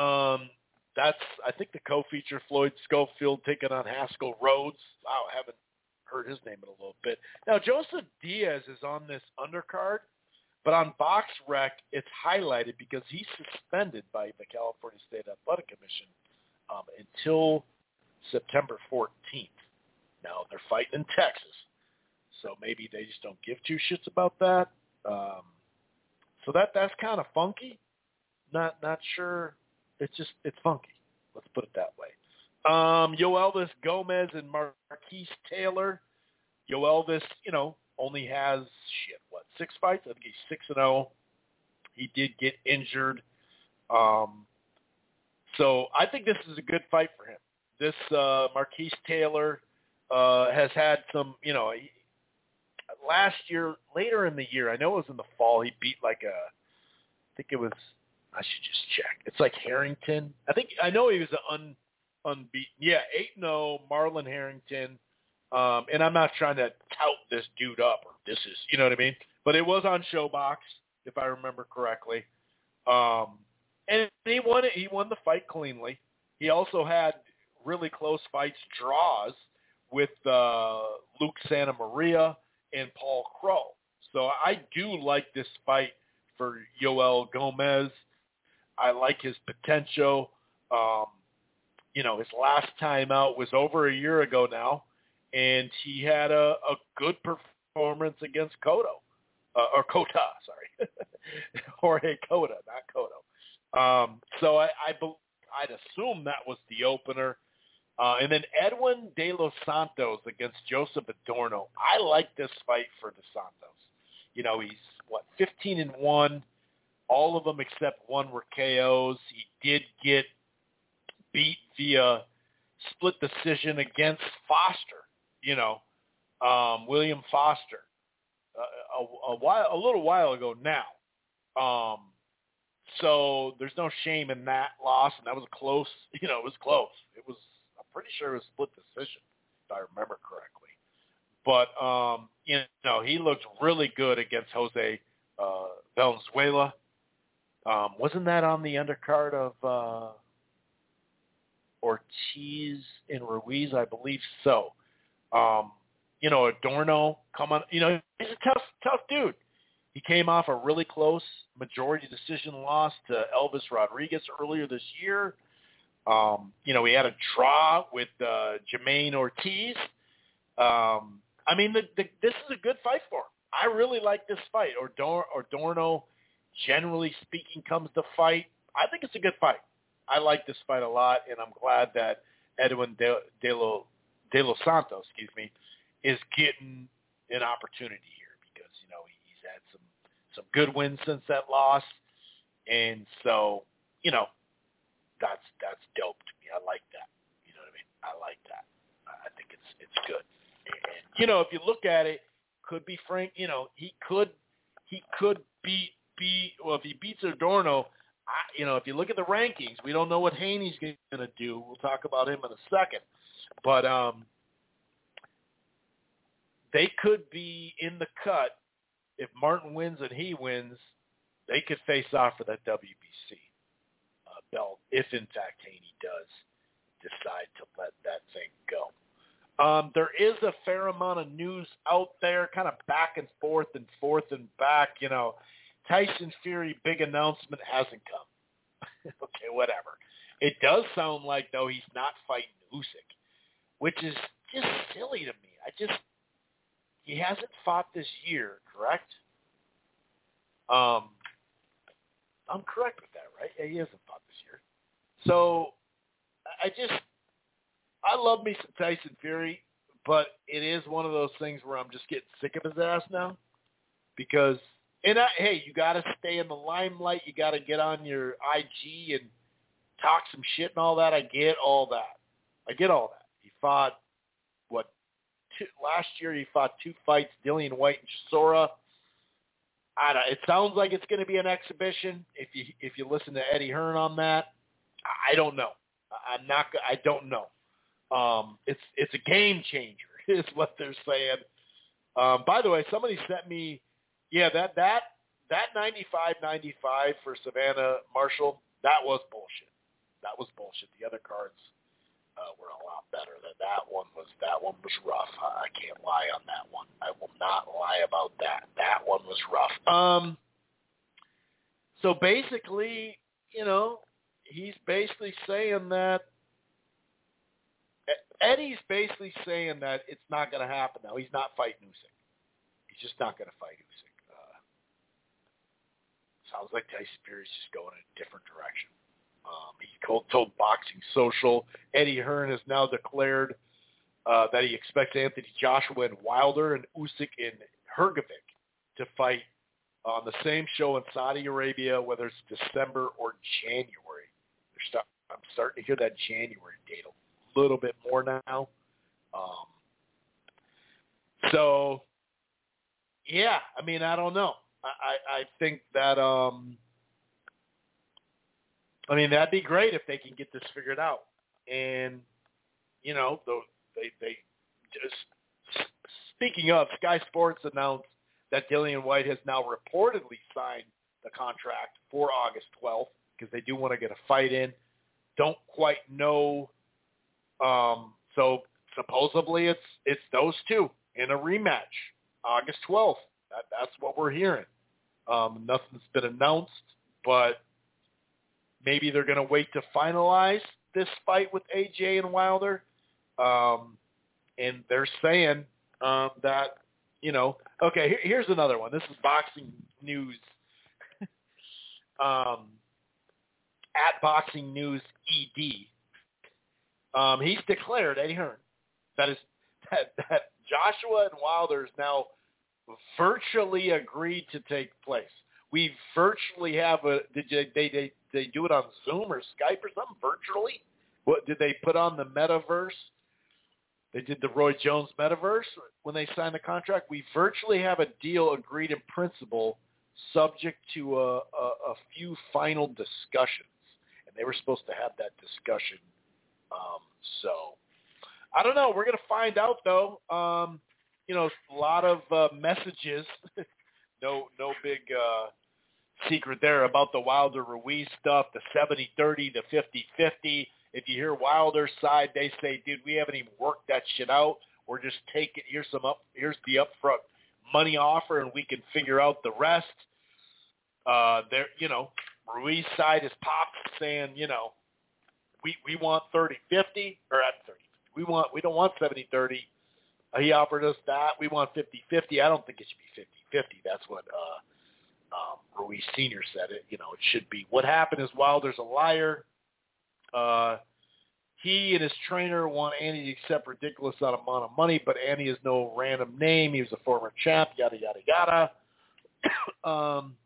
Um, that's I think the co-feature Floyd Schofield taking on Haskell Rhodes. Wow, I haven't heard his name in a little bit. Now Joseph Diaz is on this undercard, but on BoxRec it's highlighted because he's suspended by the California State Athletic Commission um, until September 14th. Now they're fighting in Texas, so maybe they just don't give two shits about that. Um, so that that's kind of funky. Not not sure. It's just it's funky. Let's put it that way. Um, Yoelvis Gomez and Marquise Taylor. Yo Elvis, you know, only has shit what six fights. I think he's six and zero. Oh. He did get injured. Um, so I think this is a good fight for him. This uh, Marquise Taylor uh, has had some, you know, last year, later in the year, I know it was in the fall, he beat like a, I think it was, I should just check. It's like Harrington. I think I know he was an un, unbeaten. Yeah, eight and zero, Marlon Harrington. Um, and I'm not trying to tout this dude up or this is, you know what I mean. But it was on ShoBox, if I remember correctly. Um, and he won it. He won the fight cleanly. He also had really close fights, draws with uh, Luke Santa Maria and Paul Crow. So I do like this fight for Yoel Gomez. I like his potential. Um, you know, his last time out was over a year ago now, and he had a, a good performance against Cotto, uh, or Cota, sorry, Jorge Cota, not Cotto. Um, so I, I, I'd assume that was the opener. Uh, and then Edwin De Los Santos against Joseph Adorno. I like this fight for De Santos. You know, he's what 15 and one. All of them except one were KOs. He did get beat via split decision against Foster. You know, um, William Foster, uh, a, a while, a little while ago now. Um, so there's no shame in that loss, and that was close. You know, it was close. It was I'm pretty sure it was split decision, if I remember correctly. But um, you know, he looked really good against Jose uh, Valenzuela. Um, wasn't that on the undercard of uh, Ortiz and Ruiz? I believe so. Um, you know, Adorno come on. You know, he's a tough, tough dude. He came off a really close majority decision loss to Elvis Rodriguez earlier this year. Um, you know, he had a draw with uh, Jamaine Ortiz. Um, I mean, the, the, this is a good fight for him. I really like this fight. Or Adorno, generally speaking, comes to fight. I think it's a good fight. I like this fight a lot, and I'm glad that Edwin De, De, Lo, De Los Santos, excuse me, is getting an opportunity here because you know he's had some good wins since that loss, and so you know that's that's dope to me. I like that. You know what I mean? I like that. I think it's it's good. And you know, if you look at it, could be Frank. You know, he could he could beat be well if he beats Adorno. I, you know, if you look at the rankings, we don't know what Haney's going to do. We'll talk about him in a second, but um, they could be in the cut if Martin wins and he wins. They could face off for that WBC belt if in fact Haney does decide to let that thing go. Um, there is a fair amount of news out there, kind of back and forth and forth and back. You know, Tyson Fury big announcement hasn't come. okay, whatever. It does sound like though he's not fighting Usyk, which is just silly to me. I just he hasn't fought this year, correct? Um, I'm correct with that, right? Yeah, he hasn't fought this year. So I just I love me some Tyson Fury, but it is one of those things where I'm just getting sick of his ass now because and I, hey, you got to stay in the limelight. You got to get on your IG and talk some shit and all that. I get all that. I get all that. He fought two, last year? He fought two fights: Dillian Whyte and Chisora. I don't. It sounds like it's going to be an exhibition. If you if you listen to Eddie Hearn on that, I don't know. I'm not. I don't know. Um, it's it's a game changer, is what they're saying. Um, by the way, somebody sent me, yeah, that that that 95-95 for Savannah Marshall, that was bullshit. That was bullshit. The other cards uh, were a lot better. That that one was that one was rough. I, can't lie on that one. I will not lie about that. That one was rough. Um. So basically, you know, he's basically saying that Eddie's basically saying that it's not going to happen now. He's not fighting Usyk. He's just not going to fight Usyk. Uh, sounds like Tyson Fury's just going in a different direction. Um, he told, Boxing Social, Eddie Hearn has now declared uh, that he expects Anthony Joshua and Wilder and Usyk and Hrgovic to fight on the same show in Saudi Arabia, whether it's December or January. Start, I'm starting to hear that January date a little bit more now. Um, so, yeah, I mean, I don't know. I, I, I think that um, – I mean, that'd be great if they can get this figured out. And you know, they they just speaking of Sky Sports announced that Dillian Whyte has now reportedly signed the contract for August 12th because they do want to get a fight in. Don't quite know. Um, so supposedly it's it's those two in a rematch August 12th. That, that's what we're hearing. Um, nothing's been announced, but Maybe they're going to wait to finalize this fight with AJ and Wilder. Um, and they're saying um, that, you know, okay, here, here's another one. This is boxing news. um, at Boxing News ED, um, he's declared Eddie Hearn that is that, that Joshua and Wilder is now virtually agreed to take place. We virtually have a. Did they, they they do it on Zoom or Skype or something virtually? What did they put on the metaverse? They did the Roy Jones metaverse when they signed the contract. We virtually have a deal agreed in principle, subject to a, a, a few final discussions, and they were supposed to have that discussion. Um, so I don't know. We're to find out though. Um, you know, a lot of uh, messages. no, no big. Uh, secret there about the Wilder Ruiz stuff, the 70-30, the 50-50. If you hear Wilder's side, they say, dude, we haven't even worked that shit out. We're just taking here's some up here's the upfront money offer and we can figure out the rest. Uh there you know, Ruiz side is popped saying, you know, we we want 30-50 or at 30. We want we don't want 70-30. Uh, he offered us that. We want 50-50. I don't think it should be 50-50. That's what uh um, Ruiz Senior said it. You know, it should be. What happened is Wilder's a liar. Uh, he and his trainer want Andy to accept ridiculous amount of money, but Andy is no random name. He was a former champ. Yada yada yada. um,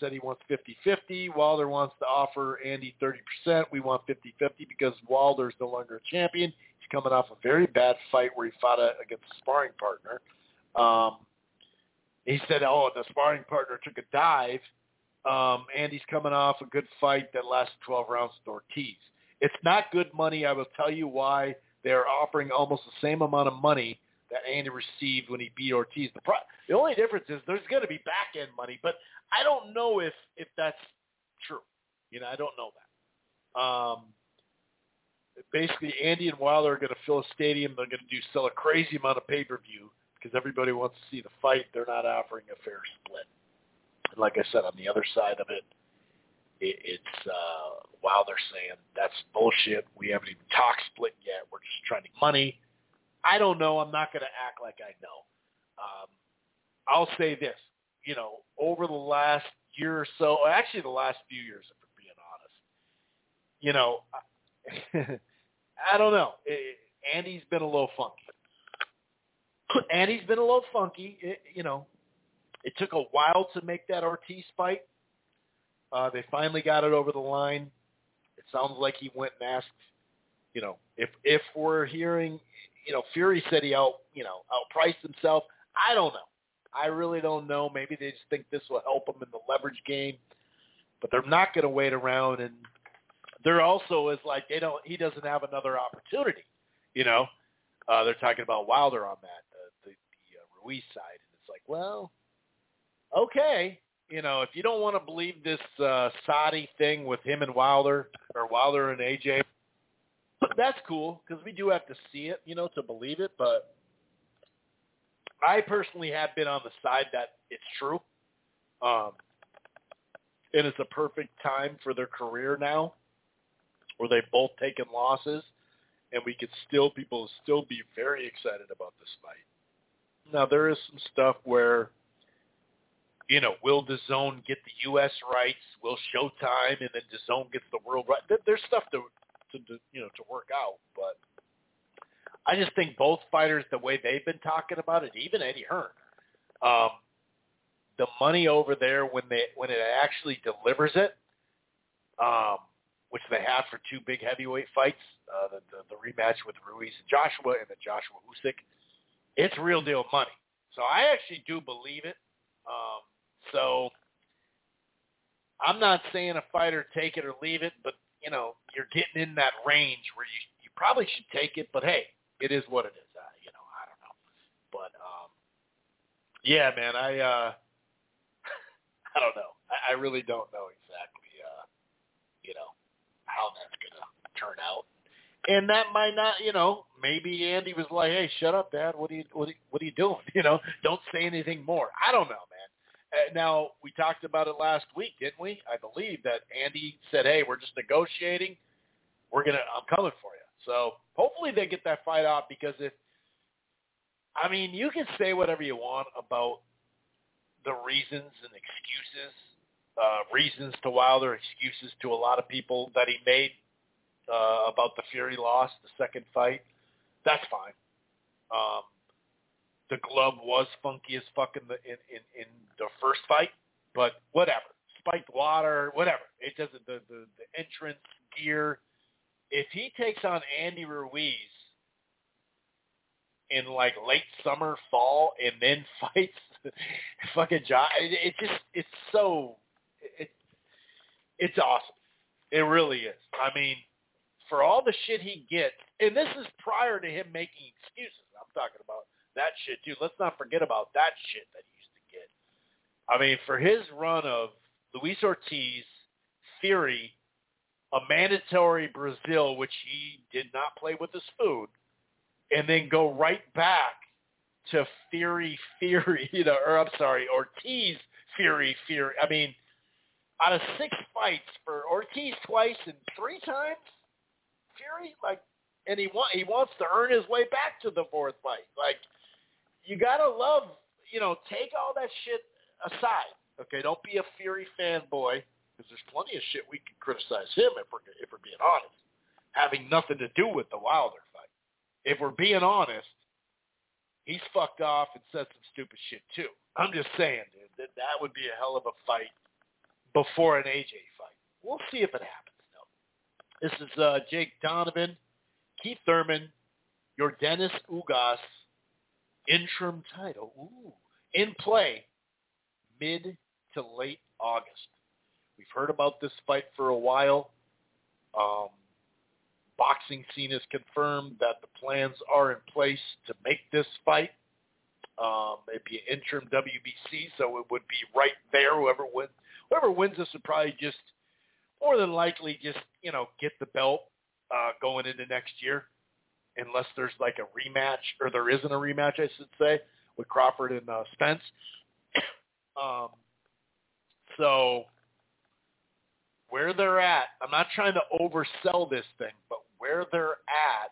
said he wants 50-50. Wilder wants to offer Andy 30%. We want 50-50 because Wilder's no longer a champion. He's coming off a very bad fight where he fought a, against a sparring partner. Um, he said, "Oh, the sparring partner took a dive." Um, Andy's coming off a good fight that lasted 12 rounds with Ortiz. It's not good money. I will tell you why. They're offering almost the same amount of money that Andy received when he beat Ortiz. The, pro- the only difference is there's going to be back end money, but I don't know if if that's true. You know, I don't know that. Um, basically, Andy and Wilder are going to fill a stadium. They're going to do sell a crazy amount of pay per view because everybody wants to see the fight. They're not offering a fair split. And like I said, on the other side of it, it it's uh, while they're saying that's bullshit. We haven't even talked split yet. We're just trying to money. I don't know. I'm not going to act like I know. Um, I'll say this. You know, over the last year or so, actually the last few years, if we're being honest, you know, I don't know. Andy's been a little funky and he's been a little funky. It, you know, it took a while to make that Ortiz fight. Uh, they finally got it over the line. It sounds like he went and asked, you know, if if we're hearing, you know, Fury said he out, you know, outpriced himself. I don't know. I really don't know. Maybe they just think this will help them in the leverage game, but they're not going to wait around. And they're also is like they don't. He doesn't have another opportunity. You know, uh, they're talking about Wilder on that Ruiz side, and it's like, well, okay, you know, if you don't want to believe this uh, Saudi thing with him and Wilder or Wilder and AJ, that's cool because we do have to see it, you know, to believe it. But I personally have been on the side that it's true, um, and it's a perfect time for their career now, where they've both taken losses, and we could still people still be very excited about this fight. Now there is some stuff where you know, will zone get the U.S. rights? Will Showtime and then the zone gets the world right? There's stuff to, to, to you know to work out, but I just think both fighters, the way they've been talking about it, even Eddie Hearn, um, the money over there when they when it actually delivers it, um, which they have for two big heavyweight fights, uh, the, the the rematch with Ruiz and Joshua and the Joshua Usyk, it's real deal money. So I actually do believe it. Um, so I'm not saying a fighter take it or leave it, but you know you're getting in that range where you you probably should take it. But hey, it is what it is. Uh, you know, I don't know, but um, yeah, man, I uh, I don't know. I, I really don't know exactly, uh, you know, how that's gonna turn out. And that might not, you know, maybe Andy was like, "Hey, shut up, Dad. What are you, what are you, what are you doing? You know, don't say anything more." I don't know, man. Uh, now we talked about it last week, didn't we? I believe that Andy said, "Hey, we're just negotiating. We're gonna, I'm coming for you." So hopefully they get that fight out because if, I mean, you can say whatever you want about the reasons and excuses, uh, reasons to Wilder, excuses to a lot of people that he made uh, about the Fury loss, the second fight. That's fine. Um, the glove was funky as fuck in the in, in, in the first fight, but whatever. Spiked water, whatever. It doesn't the, the, the entrance gear. If he takes on Andy Ruiz in like late summer, fall, and then fights fucking John, it, it just it's so it it's awesome. It really is. I mean, for all the shit he gets, and this is prior to him making excuses. I'm talking about that shit too. Let's not forget about that shit that he used to get. I mean, for his run of Luis Ortiz, Fury, a mandatory Breazeale, which he did not play with his food, and then go right back to Fury, Fury, you know, or I'm sorry, Ortiz, Fury, Fury. I mean, out of six fights for Ortiz twice and three times, Fury, like, and he want he wants to earn his way back to the fourth fight. Like, you gotta love, you know, take all that shit aside. Okay, don't be a Fury fanboy because there's plenty of shit we can criticize him if we're if we're being honest, having nothing to do with the Wilder fight. If we're being honest, he's fucked off and said some stupid shit too. I'm just saying, dude, that that would be a hell of a fight before an AJ fight. We'll see if it happens. This is uh, Jake Donovan, Keith Thurman, Yordenis Ugas interim title ooh, in play mid to late August. We've heard about this fight for a while. Um, boxing scene has confirmed that the plans are in place to make this fight. Um, it'd be an interim WBC, so it would be right there. Whoever wins, whoever wins this would probably just, more than likely, just you know, get the belt uh, going into next year unless there's like a rematch, or there isn't a rematch, I should say, with Crawford and uh, Spence. um, so where they're at, I'm not trying to oversell this thing, but where they're at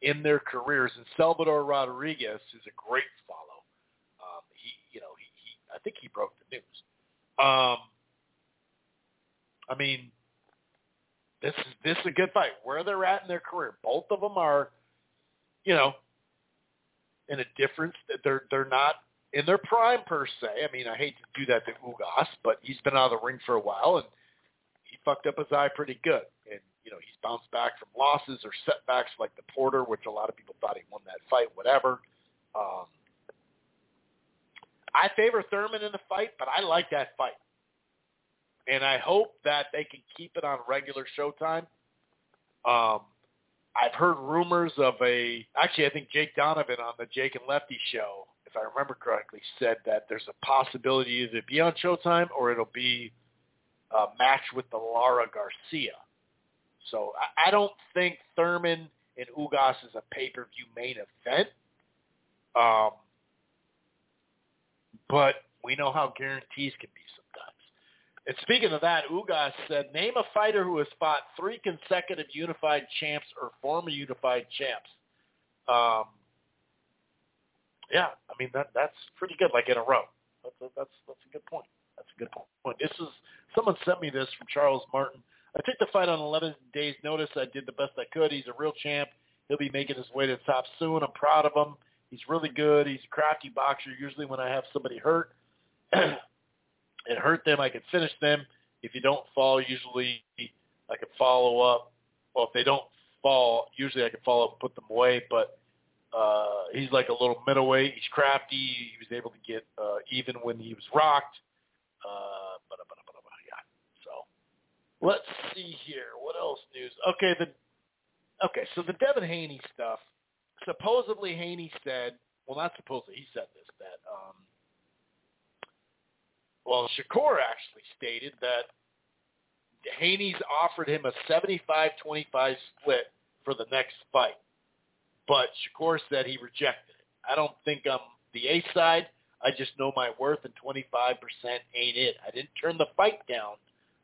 in their careers, and Salvador Rodriguez is a great follow. Um, he, you know, he, he, I think he broke the news. Um, I mean, this is this is a good fight. Where they're at in their career, both of them are, you know, in a difference that they're they're not in their prime per se. I mean, I hate to do that to Ugas, but he's been out of the ring for a while and he fucked up his eye pretty good. And you know, he's bounced back from losses or setbacks like the Porter, which a lot of people thought he won that fight. Whatever. Um, I favor Thurman in the fight, but I like that fight. And I hope that they can keep it on regular Showtime. Um, I've heard rumors of a actually I think Jake Donovan on the Jake and Lefty show, if I remember correctly, said that there's a possibility either be on Showtime or it'll be a match with the Lara Garcia. So I, I don't think Thurman and Ugas is a pay-per-view main event. Um, but we know how guarantees can be sometimes. And speaking of that, Ugas said, name a fighter who has fought three consecutive unified champs or former unified champs. Um, yeah, I mean that that's pretty good, like in a row. That's a, that's that's a good point. That's a good point. This is someone sent me this from Charles Martin. I took the fight on 11 days' notice. I did the best I could. He's a real champ. He'll be making his way to the top soon. I'm proud of him. He's really good. He's a crafty boxer. Usually when I have somebody hurt and hurt them, I can finish them. If you don't fall, usually I can follow up. Well, if they don't fall, usually I can follow up and put them away. But uh, he's like a little middleweight. He's crafty. He was able to get uh, even when he was rocked. Uh, yeah. So let's see here. What else news? Okay, the okay. So the Devin Haney stuff supposedly Haney said, well, not supposedly, he said this, that, um, well, Shakur actually stated that Haney's offered him a 75-25 split for the next fight, but Shakur said he rejected it. I don't think I'm the A side. I just know my worth, and 25% ain't it. I didn't turn the fight down.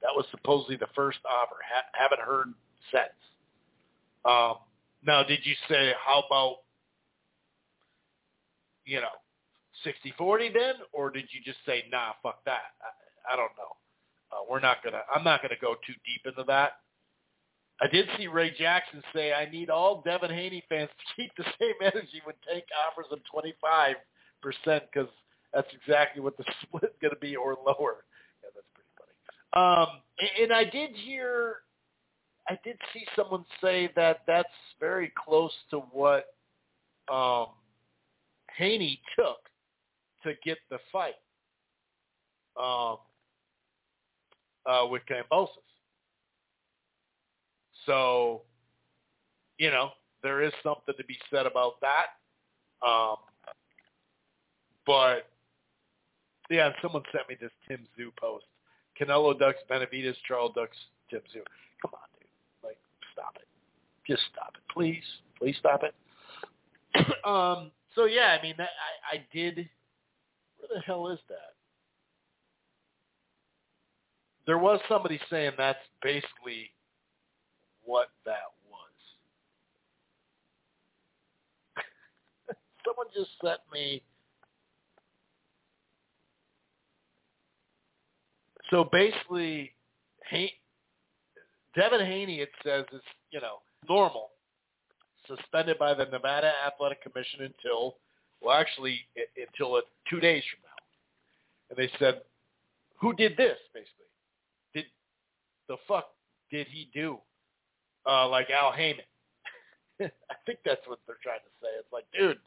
That was supposedly the first offer. Ha- haven't heard since. Um, now, did you say how about you know 60-40 then, or did you just say nah, fuck that? I, I don't know. Uh, we're not gonna. I'm not gonna go too deep into that. I did see Ray Jackson say, "I need all Devin Haney fans to keep the same energy when Tank offers them 25 percent because that's exactly what the split's going to be or lower." Yeah, that's pretty funny. Um, and, and I did hear I did see someone say that that's very close to what um, Haney took to get the fight um, uh, with Kambosos. So, you know, there is something to be said about that. Um, but yeah, someone sent me this Tim Tszyu post. Canelo ducks Benavidez, Charlo ducks Tim Tszyu. Come on, dude. Like, stop it. Just stop it, please. Please stop it. um. So yeah, I mean, I I did. Where the hell is that? There was somebody saying that's basically what that was. Someone just sent me. So basically, Devin Haney, it says, is, you know, normal, suspended by the Nevada Athletic Commission until, well, actually, until two days from now. And they said, who did this, basically? Did the fuck did he do? Uh, like Al Haymon. I think that's what they're trying to say. It's like, dude,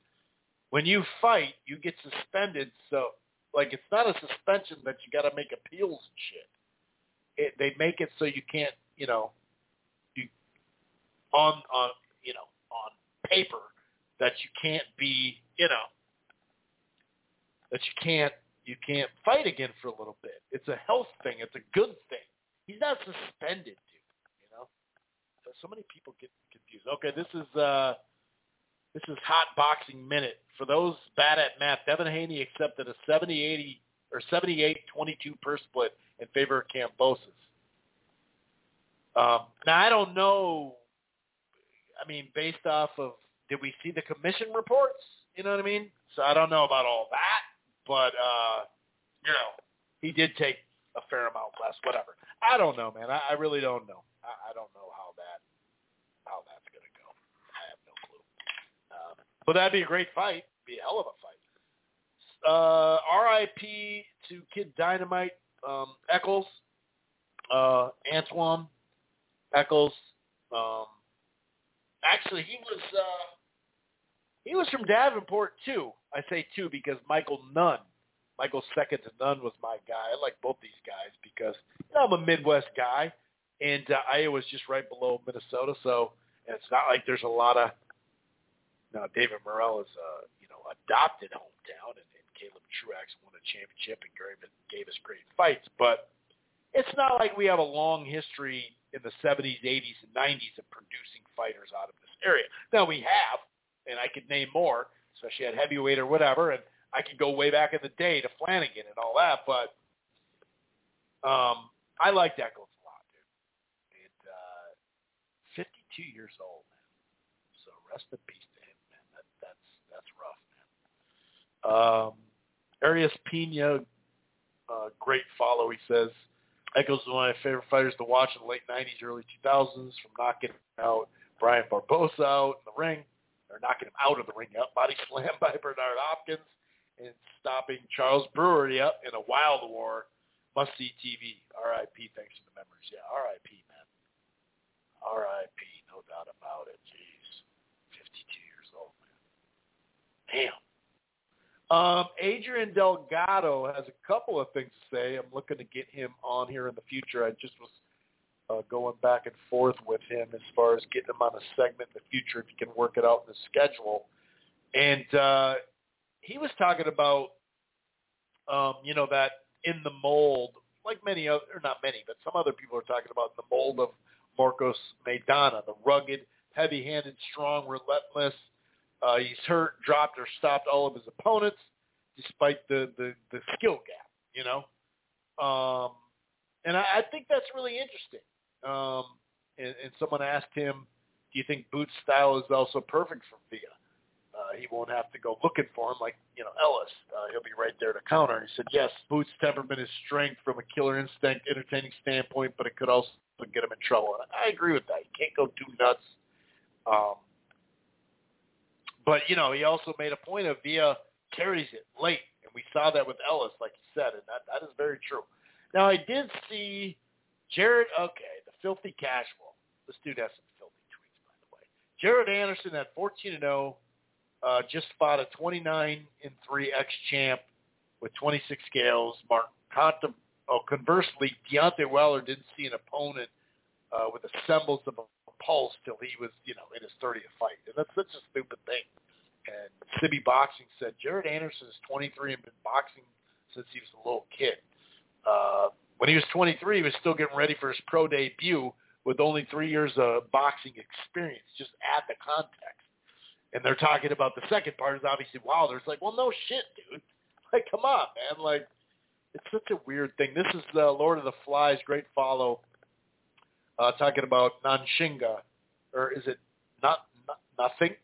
when you fight, you get suspended. So, like, it's not a suspension that you got to make appeals and shit. It, they make it so you can't you know, you on on you know on paper that you can't be you know that you can't you can't fight again for a little bit. It's a health thing. It's a good thing. He's not suspended, dude. You know, so, so many people get confused. Okay, this is uh this is hot boxing minute. For those bad at math, Devin Haney accepted a 70-80 or 78-22 per split in favor of Kambosos. Um, now I don't know. I mean, based off of did we see the commission reports? You know what I mean? So I don't know about all that, but uh, you know, he did take a fair amount less. Whatever. I don't know, man. I, I really don't know. I, I don't know how that how that's gonna go. I have no clue. Um, but that'd be a great fight. Be a hell of a fight. Uh, R.I.P. to Kid Dynamite um, Echols, uh, Antwun Echols. Um, actually, he was uh, he was from Davenport too. I say too because Michael Nunn Michael second to none was my guy. I like both these guys because you know, I'm a Midwest guy, and uh, Iowa's just right below Minnesota, so it's not like there's a lot of. Now David Morrell is a you know adopted hometown, and, and Caleb Truax won a championship and gave us great fights, but it's not like we have a long history in the 70s, 80s, and 90s of producing fighters out of this area. Now we have, and I could name more, especially at heavyweight or whatever, and I could go way back in the day to Flanagan and all that, but um, I like Echols a lot, dude. And uh, 52 years old, man. So rest in peace to him, man. That, that's that's rough, man. Um, Arias Pena, uh, great follow. He says Echols is one of my favorite fighters to watch in the late 90s, early 2000s, from knocking out Brian Barbosa out in the ring, or knocking him out of the ring, out body slam by Bernard Hopkins, and stopping Charles Brewer yep, in a wild war. Must see TV. R.I.P. Thanks for the memories. Yeah, R.I.P. Man. R.I.P. No doubt about it. Jeez, 52 years old, man. Damn. Um, Adrian Delgado has a couple of things to say. I'm looking to get him on here in the future. I just was uh, going back and forth with him as far as getting him on a segment in the future if he can work it out in the schedule. And uh, he was talking about, um, you know, that in the mold, like many other, or not many, but some other people are talking about the mold of Marcos Maidana, the rugged, heavy-handed, strong, relentless. Uh, he's hurt, dropped, or stopped all of his opponents, despite the the, the skill gap. You know, um, and I, I think that's really interesting. Um, and, and someone asked him, "Do you think Boots' style is also perfect for Villa?" Uh, he won't have to go looking for him like you know Ellis. Uh, he'll be right there to counter. He said, "Yes, Boots' temperament is strength from a killer instinct, entertaining standpoint, but it could also get him in trouble." And I agree with that. You can't go too nuts. Um, but you know, he also made a point of Villa carries it late, and we saw that with Ellis, like you said, and that that is very true. Now I did see Jared. Okay, filthy casual. This dude has some filthy tweets, by the way. Jared Anderson at 14 and 0 uh, just fought a 29 and 3 ex champ with 26 scales. Martin Conta, oh, conversely, Deontay Wilder didn't see an opponent uh, with a semblance of a pulse till he was, you know, in his 30th fight. And that's such a stupid thing. And Sibby Boxing said Jared Anderson is 23 and been boxing since he was a little kid. Uh, when he was 23, he was still getting ready for his pro debut with only three years of boxing experience. Just add the context and they're talking about the second part is obviously Wilder. It's like, well, no shit, dude. Like, come on, man. Like, it's such a weird thing. This is the Lord of the Flies, great follow, uh, talking about Nanshinga, or is it not, not nothing?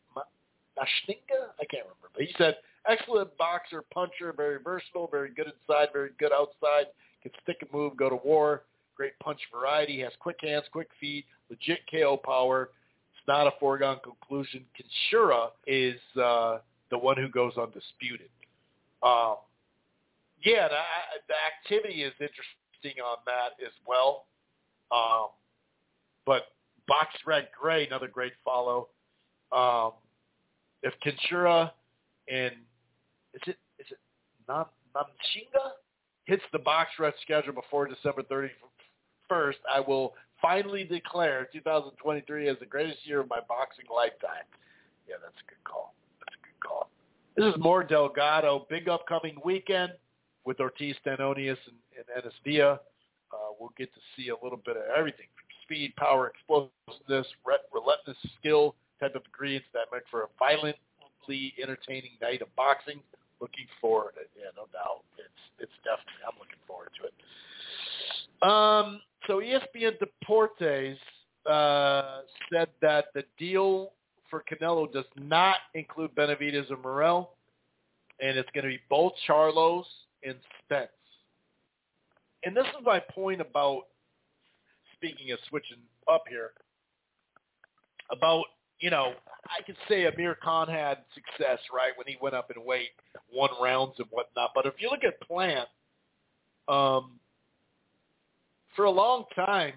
Nashninga? I can't remember. But he said, excellent boxer, puncher, very versatile, very good inside, very good outside, can stick and move, go to war, great punch variety, has quick hands, quick feet, legit KO power, It's not a foregone conclusion. Kenshiro is uh, the one who goes undisputed. Um, yeah, the, the activity is interesting on that as well. Um, but Box Red Gray, another great follow. Um, if Kenshiro and is it is it Nam, Namshinga hits the Box Red schedule before December 31st, I will finally declare 2023 as the greatest year of my boxing lifetime. Yeah, that's a good call. That's a good call. This is more Delgado. Big upcoming weekend with Ortiz, Stanionis, and, and Villa. Uh, we'll get to see a little bit of everything speed, power, explosiveness, re- relentless skill type of ingredients that make for a violently entertaining night of boxing. Looking forward, yeah, no doubt. It's definitely. I'm looking forward to it. Um, so ESPN Deportes uh, said that the deal for Canelo does not include Benavidez or Morrell, and it's going to be both Charlos and Spence. And this is my point about, speaking of switching up here, about, you know, I could say Amir Khan had success, right, when he went up in weight, won rounds and whatnot. But if you look at Plant, um, for a long time,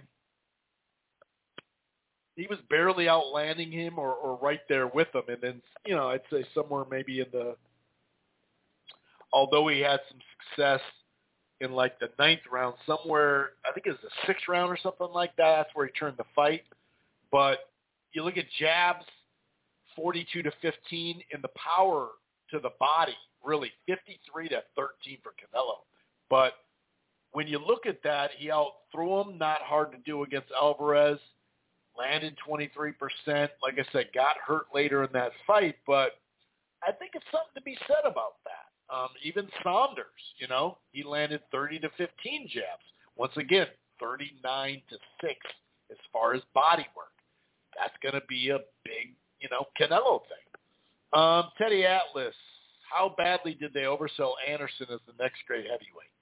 he was barely outlanding him or, or right there with him. And then, you know, I'd say somewhere maybe in the although he had some success in like the ninth round, somewhere I think it was the sixth round or something like that. That's where he turned the fight. But you look at jabs, 42 to 15, and the power to the body, really 53 to 13 for Canelo. But when you look at that, he outthrew him. Not hard to do against Alvarez. Landed 23%. Like I said, got hurt later in that fight, but I think it's something to be said about that. Um, even Saunders, you know, he landed 30 to 15 jabs. Once again, 39 to 6 as far as body work. That's going to be a big, you know, Canelo thing. Um, Teddy Atlas, how badly did they oversell Anderson as the next great heavyweight?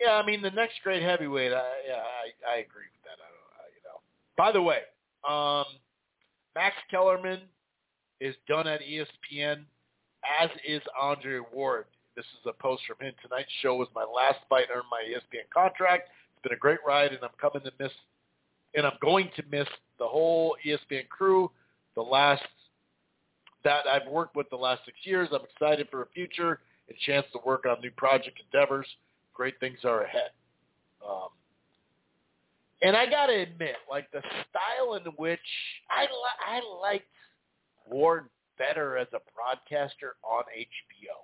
Yeah, I mean the next great heavyweight. I, yeah, I, I agree with that. I don't, I, you know. By the way, um, Max Kellerman is done at ESPN, as is Andre Ward. This is a post from him. Tonight's show was my last fight earned my ESPN contract. It's been a great ride, and I'm coming to miss, and I'm going to miss the whole ESPN crew. The last that I've worked with the last six years. I'm excited for a future and chance to work on new project endeavors great things are ahead. Um, and I got to admit, like the style in which I li- I liked Ward better as a broadcaster on HBO.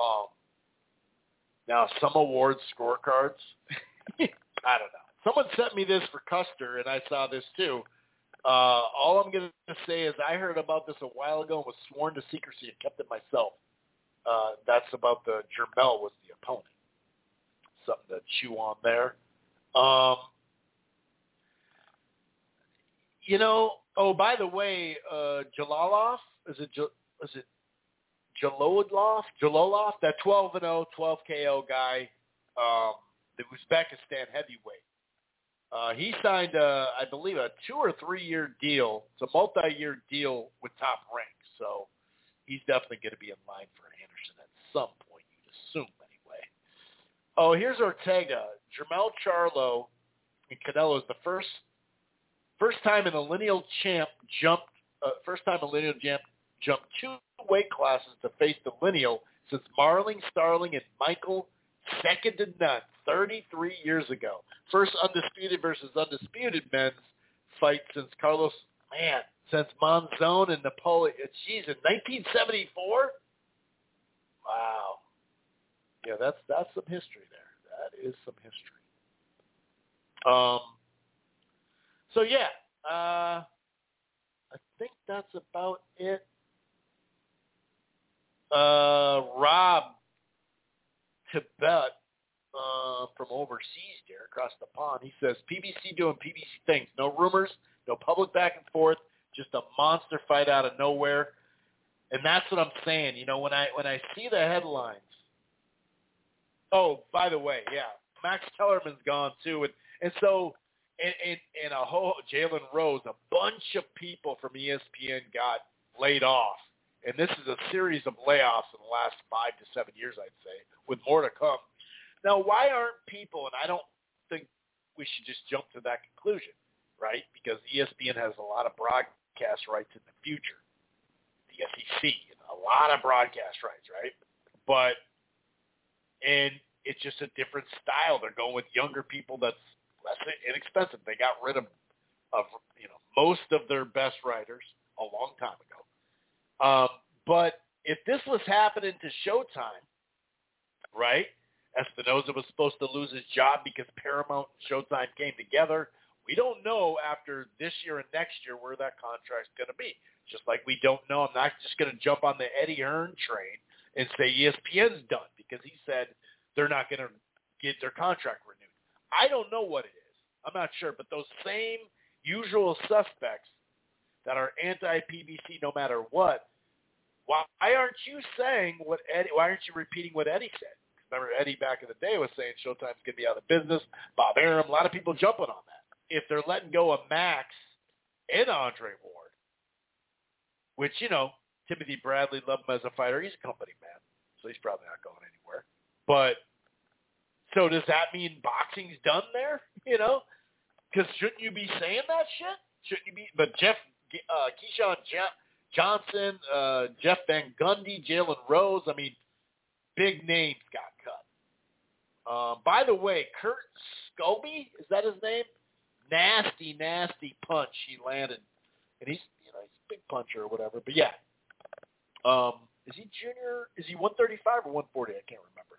Um, now some awards scorecards, I don't know. Someone sent me this for Custer, and I saw this too. Uh, all I'm going to say is I heard about this a while ago and was sworn to secrecy and kept it myself. Uh, that's about the Jermell was the opponent. Something to chew on there. Um, you know. Oh, by the way, uh, Jalalov is it? Is it Jalolov? Jalolov, that 12 and 0, 12 KO guy, um, the Uzbekistan heavyweight. Uh, he signed, a, I believe, a two or three year deal. It's a multi-year deal with Top Rank, so he's definitely going to be in line for Anderson at some point. You'd assume anyway. Oh, here's Ortega. Jermell Charlo and Canelo is the first first time in a lineal champ jumped. Uh, first time a lineal champ jumped two weight classes to face the lineal since Marlon Starling and Michael second to none 33 years ago. First undisputed versus undisputed men's fight since Carlos, man, since Monzon and Napoleon. Geez, in 1974? Wow. Yeah, that's that's some history there. That is some history. Um. So yeah, uh, I think that's about it. Uh, Rob Tibet uh, from overseas there across the pond. He says PBC doing PBC things. No rumors, no public back and forth, just a monster fight out of nowhere. And that's what I'm saying. You know, when I when I see the headlines. Oh, by the way, yeah, Max Kellerman's gone too, and and so and and, and a whole Jalen Rose, a bunch of people from ESPN got laid off, and this is a series of layoffs in the last five to seven years, I'd say, with more to come. Now, why aren't people? And I don't think we should just jump to that conclusion, right? Because ESPN has a lot of broadcast rights in the future. The SEC, a lot of broadcast rights, right? But and it's just a different style. They're going with younger people that's less inexpensive. They got rid of of you know most of their best writers a long time ago. Um, but if this was happening to Showtime, right? Espinoza was supposed to lose his job because Paramount and Showtime came together. We don't know after this year and next year where that contract's going to be. Just like we don't know. I'm not just going to jump on the Eddie Hearn train and say ESPN's done because he said they're not going to get their contract renewed. I don't know what it is. I'm not sure. But those same usual suspects that are anti-PBC no matter what, why aren't you saying what Eddie? Why aren't you repeating what Eddie said? Remember, Eddie back in the day was saying Showtime's going to be out of business. Bob Arum, a lot of people jumping on that. If they're letting go of Max and Andre Ward, which, you know, Timothy Bradley loved him as a fighter. He's a company man, so he's probably not going anywhere. But so does that mean boxing's done there? You know, because shouldn't you be saying that shit? Shouldn't you be? But Jeff, uh, Keyshawn Jeff Johnson, uh, Jeff Van Gundy, Jalen Rose. I mean, big names got cut. Um, by the way, Kurt Scoby is that his name? Nasty, nasty punch he landed, and he's you know he's a big puncher or whatever. But yeah, um, is he junior? Is he 135 or 140? I can't remember.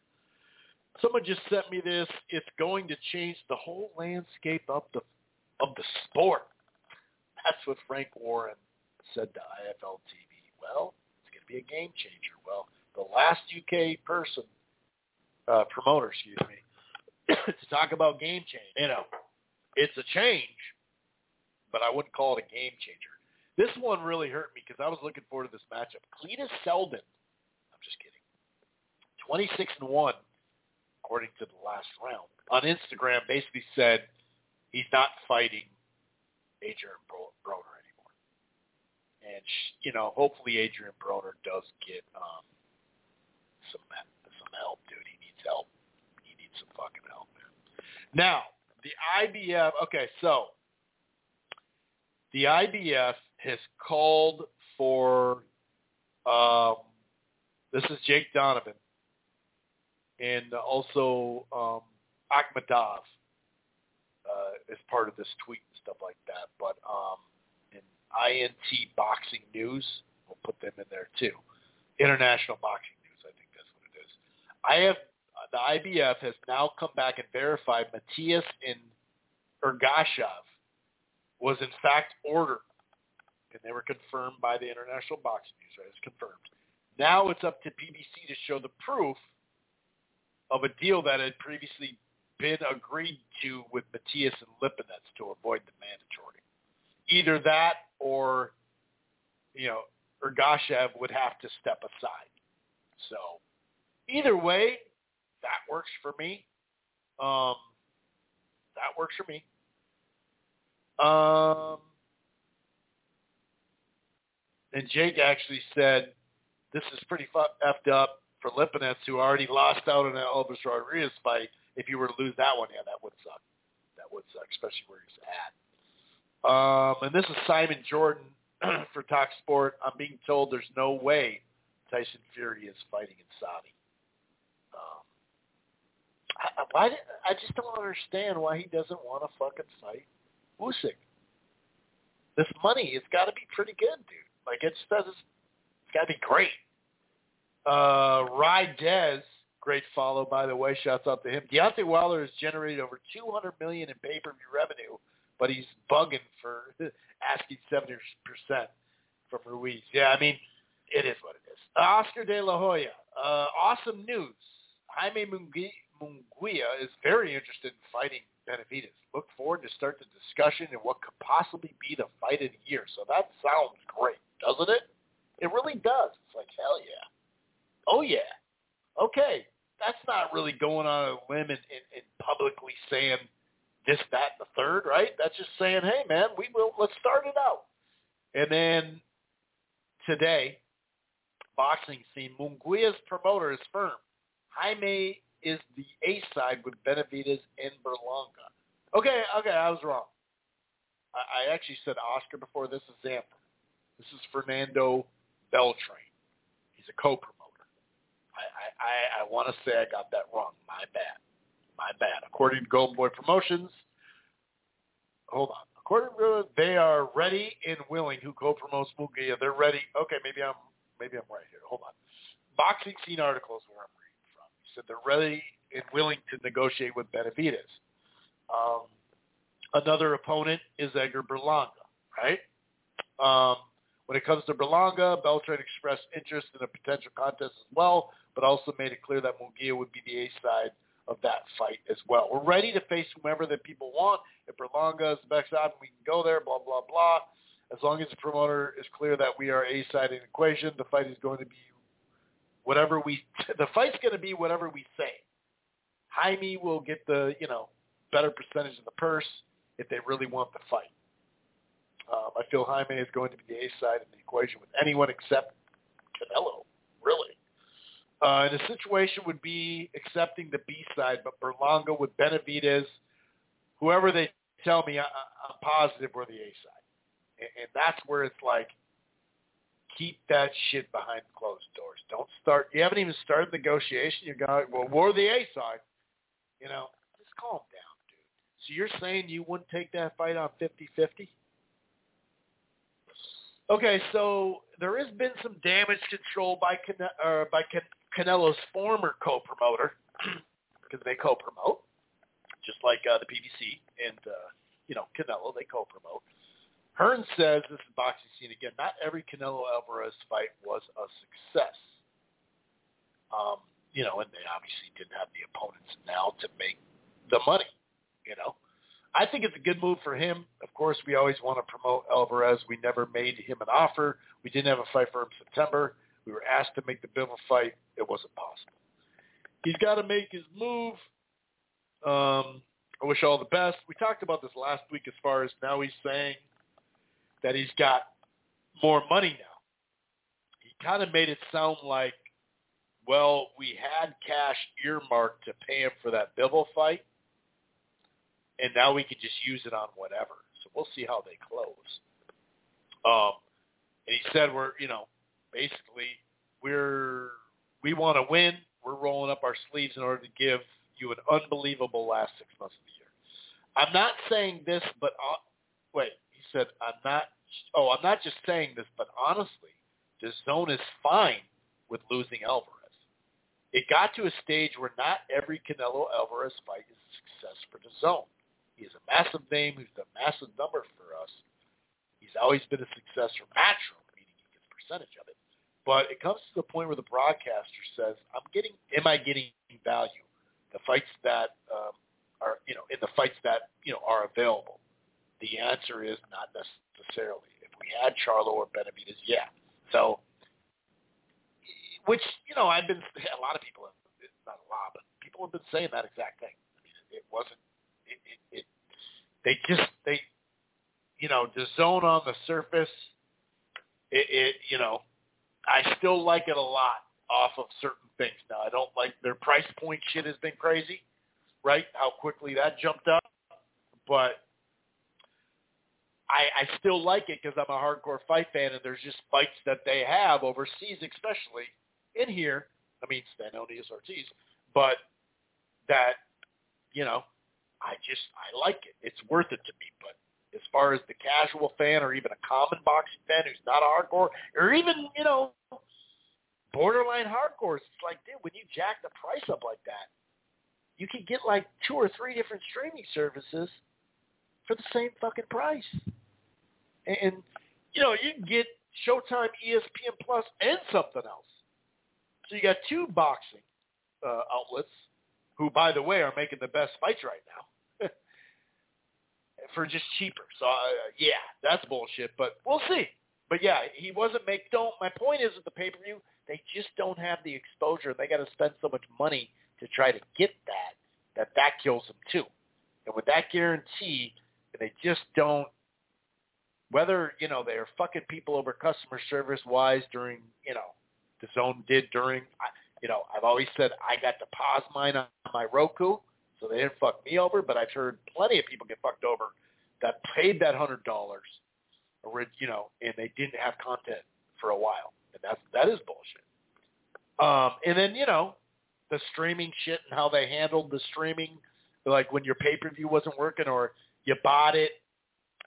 Someone just sent me this. It's going to change the whole landscape of the of the sport. That's what Frank Warren said to IFL TV. Well, it's going to be a game changer. Well, the last UK person, uh, promoter, excuse me, to talk about game change. You know, it's a change, but I wouldn't call it a game changer. This one really hurt me because I was looking forward to this matchup. Cletus Seldin, I'm just kidding, 26 and one, according to the last round on Instagram, basically said he's not fighting Adrian Broner And, you know, hopefully Adrian Broner does get um, some some help, dude. He needs help. He needs some fucking help, man. Now, the IBF, okay, so the IBF has called for, um, this is Jake Donovan, and also um, Akhmadov uh, as part of this tweet and stuff like that. But um, INT Boxing News, we'll put them in there too. International Boxing News, I think that's what it is. I have uh, the IBF has now come back and verified Matias and Ergashev was in fact ordered, and they were confirmed by the International Boxing News. Right, it's confirmed. Now it's up to PBC to show the proof of a deal that had previously been agreed to with Matias and Lipinets to avoid the mandatory. Either that or, you know, Ergashev would have to step aside. So either way, that works for me. Um, that works for me. Um, and Jake actually said, this is pretty effed up for Lipinets, who already lost out in that Elvis Rodriguez fight. If you were to lose that one, yeah, that would suck. That would suck, especially where he's at. Um, and this is Simon Jordan for Talk Sport. I'm being told there's no way Tyson Fury is fighting in Saudi. Um, I, why? Did, I just don't understand why he doesn't want to fucking fight Usyk. This money, it's got to be pretty good, dude. Like it's it's, it's got to be great. Uh, Rye Dez, great follow by the way. Shouts out to him. Deontay Wilder has generated over 200 million in pay-per-view revenue, but he's bugging for asking 70 percent from Ruiz. Yeah, I mean, it is what it is. Oscar De La Hoya, uh, awesome news. Jaime Munguia is very interested in fighting Benavidez. Look forward to start the discussion and what could possibly be the fight of the year. So that sounds great, doesn't it? It really does. It's like, hell yeah. Oh, yeah. Okay. That's not really going on a limb and, and, and publicly saying this, that, and the third, right? That's just saying, hey, man, we will, let's start it out. And then today, boxing scene, Munguia's promoter is firm. Jaime is the A side with Benavidez and Berlanga. Okay, okay, I was wrong. I, I actually said Oscar before. This is Xanthan. This is Fernando Beltran. He's a co-promoter. I, I, I, I want to say I got that wrong. My bad. My bad. According to Golden Boy Promotions, hold on. According to they are ready and willing. Who co-promotes Munguia. They're ready. Okay, maybe I'm maybe I'm right here. Hold on. Boxing scene articles where I'm reading from. He said they're ready and willing to negotiate with Benavidez. Um, another opponent is Edgar Berlanga, right? Um, when it comes to Berlanga, Beltran expressed interest in a potential contest as well, but also made it clear that Munguia would be the A side of that fight as well. We're ready to face whomever that people want. If Berlanga is the best option, we can go there, blah, blah, blah. As long as the promoter is clear that we are A side in the equation, the fight is going to be whatever we the fight's going to be whatever we say. Jaime will get the you know better percentage of the purse if they really want the fight. Um, I feel Jaime is going to be the A side in the equation with anyone except Canelo, really. Uh, and the situation would be accepting the B side, but Berlanga with Benavidez, whoever they tell me, I, I'm positive we're the A side. And, and that's where it's like, keep that shit behind closed doors. Don't start. You haven't even started negotiation. You're going, well, we're the A side. You know, just calm down, dude. So you're saying you wouldn't take that fight on 50-50? Okay, so there has been some damage control by Cane- uh, by Can- Canelo's former co-promoter, because they co-promote, just like uh, the PBC and uh, you know Canelo, they co-promote. Hearn says this is boxing scene again. Not every Canelo Alvarez fight was a success. Um, you know, and they obviously didn't have the opponents now to make the money. You know, I think it's a good move for him. Of course, we always want to promote Alvarez. We never made him an offer. We didn't have a fight for him in September. We were asked to make the Bivol fight. It wasn't possible. He's got to make his move. Um, I wish all the best. We talked about this last week as far as now he's saying that he's got more money now. He kind of made it sound like, well, we had cash earmarked to pay him for that Bivol fight, and now we can just use it on whatever. So we'll see how they close. Um, and he said we're, you know, basically we're we want to win. We're rolling up our sleeves in order to give you an unbelievable last six months of the year. I'm not saying this, but uh, wait, he said I'm not. Oh, I'm not just saying this, but honestly, the zone is fine with losing Alvarez. It got to a stage where not every Canelo Alvarez fight is a success for the zone. He is a massive name. He's a massive number for us. He's always been a success for Matchroom, meaning he gets a percentage of it. But it comes to the point where the broadcaster says, "I'm getting, am I getting value? The fights that um, are, you know, in the fights that you know are available." The answer is not necessarily. If we had Charlo or Benavidez, yeah. So, which you know, I've been a lot of people, have, not a lot, but people have been saying that exact thing. I mean, it wasn't. It, it, it they just they, you know, the zone on the surface. It, it you know, I still like it a lot off of certain things. Now I don't like their price point shit has been crazy, right? How quickly that jumped up, but I, I still like it because I'm a hardcore fight fan, and there's just fights that they have overseas, especially in here. I mean, Stanionis Ortiz, but that you know, I just I like it. It's worth it to me. But as far as the casual fan or even a common boxing fan who's not a hardcore, or even you know, borderline hardcore, it's like, dude, when you jack the price up like that, you can get like two or three different streaming services for the same fucking price. And you know, you can get Showtime, ESPN Plus, and something else. So you got two boxing uh, outlets, who, by the way, are making the best fights right now for just cheaper. So uh, yeah, that's bullshit. But we'll see. But yeah, he wasn't make. Don't. My point is, at the pay per view, they just don't have the exposure. They got to spend so much money to try to get that that that kills them too. And with that guarantee, they just don't whether you know they're fucking people over customer service wise during you know the zone did during I, you know I've always said I got to pause mine on my Roku so they didn't fuck me over but I've heard plenty of people get fucked over that paid that hundred dollars you know and they didn't have content for a while and that's that is bullshit um and then you know the streaming shit and how they handled the streaming like when your pay per view wasn't working or you bought it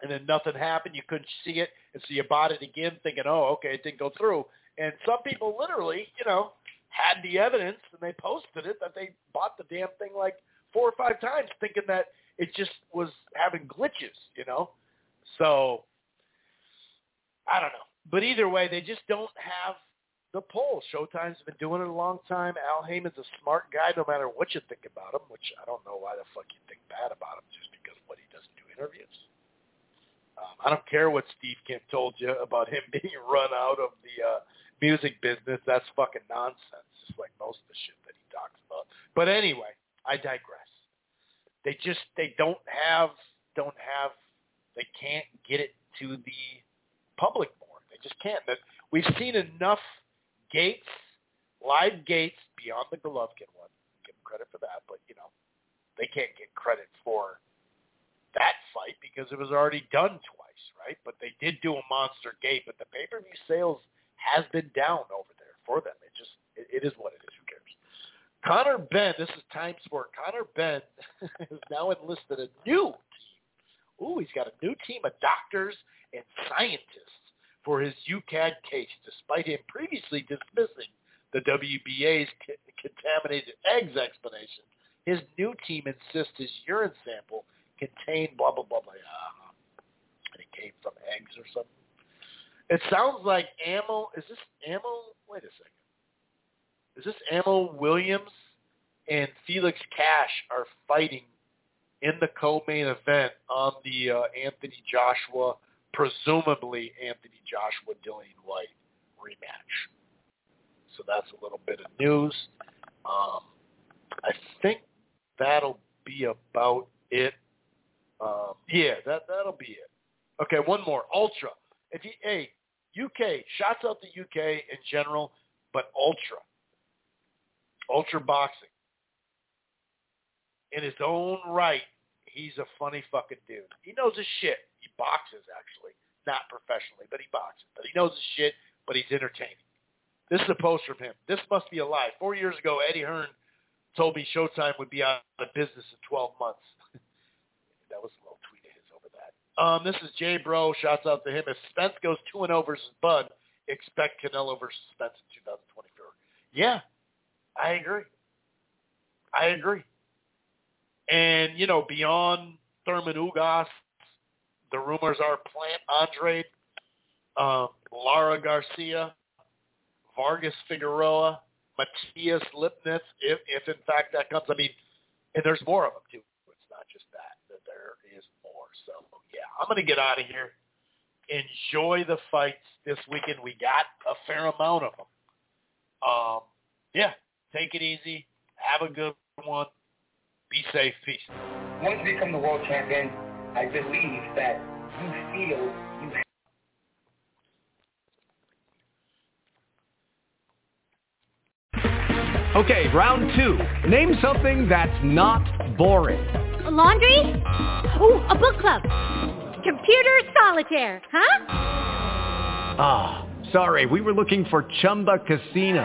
and then nothing happened. You couldn't see it, and so you bought it again, thinking, "Oh, okay, it didn't go through." And some people literally, you know, had the evidence, and they posted it that they bought the damn thing like four or five times, thinking that it just was having glitches, you know. So I don't know, but either way, they just don't have the pull. Showtime's been doing it a long time. Al Haymon's a smart guy, no matter what you think about him. Which I don't know why the fuck you think bad about him just because what he doesn't do interviews. Um, I don't care what Steve Kim told you about him being run out of the uh, music business. That's fucking nonsense, just like most of the shit that he talks about. But anyway, I digress. They just they don't have don't have they can't get it to the public more. They just can't. But we've seen enough gates, live gates beyond the Golovkin one. Give them credit for that, but you know they can't get credit for that fight because it was already done twice, right? But they did do a monster gate, but the pay-per-view sales has been down over there for them. It just it, it is what it is. Conor Benn, this is Time Sport. Conor Benn has now enlisted a new team. Ooh, he's got a new team of doctors and scientists for his UKAD case, despite him previously dismissing the WBA's contaminated eggs explanation. His new team insists his urine sample contained blah, blah, blah, blah. Uh, and it came from eggs or something. It sounds like Ammo, is this Ammo? Wait a second. Is this Ammo Williams and Felix Cash are fighting in the co-main event on the uh, Anthony Joshua, presumably Anthony Joshua Dillian Whyte rematch. So that's a little bit of news. Um, I think that'll be about it. Um, yeah, that that'll be it. Okay, one more. Ultra. If you, hey, UK, shots out the UK in general, but Ultra. Ultra boxing. In his own right, he's a funny fucking dude. He knows his shit. He boxes actually, not professionally, but he boxes. But he knows his shit. But he's entertaining. This is a post from him. This must be a lie. Four years ago, Eddie Hearn told me Showtime would be out of business in 12 months. that was a little tweet of his over that. Um, this is Jay Bro. Shouts out to him. If Spence goes 2-0 versus Bud, expect Canelo versus Spence in 2024. Yeah, I agree. I agree. And, you know, beyond Thurman Ugas, the rumors are Plant Andre, um, Lara Garcia, Vargas Figueroa, Matias Lipinets, if, if in fact that comes. I mean, and there's more of them too. It's not just that, that there is more. So, yeah, I'm going to get out of here. Enjoy the fights this weekend. We got a fair amount of them. Um, yeah, take it easy. Have a good one. Be safe. Peace. Once you become the world champion, I believe that you feel you have. Okay, round two. Name something that's not boring. A laundry? Ooh, a book club. Computer solitaire, huh? Ah, sorry, we were looking for Chumba Casino.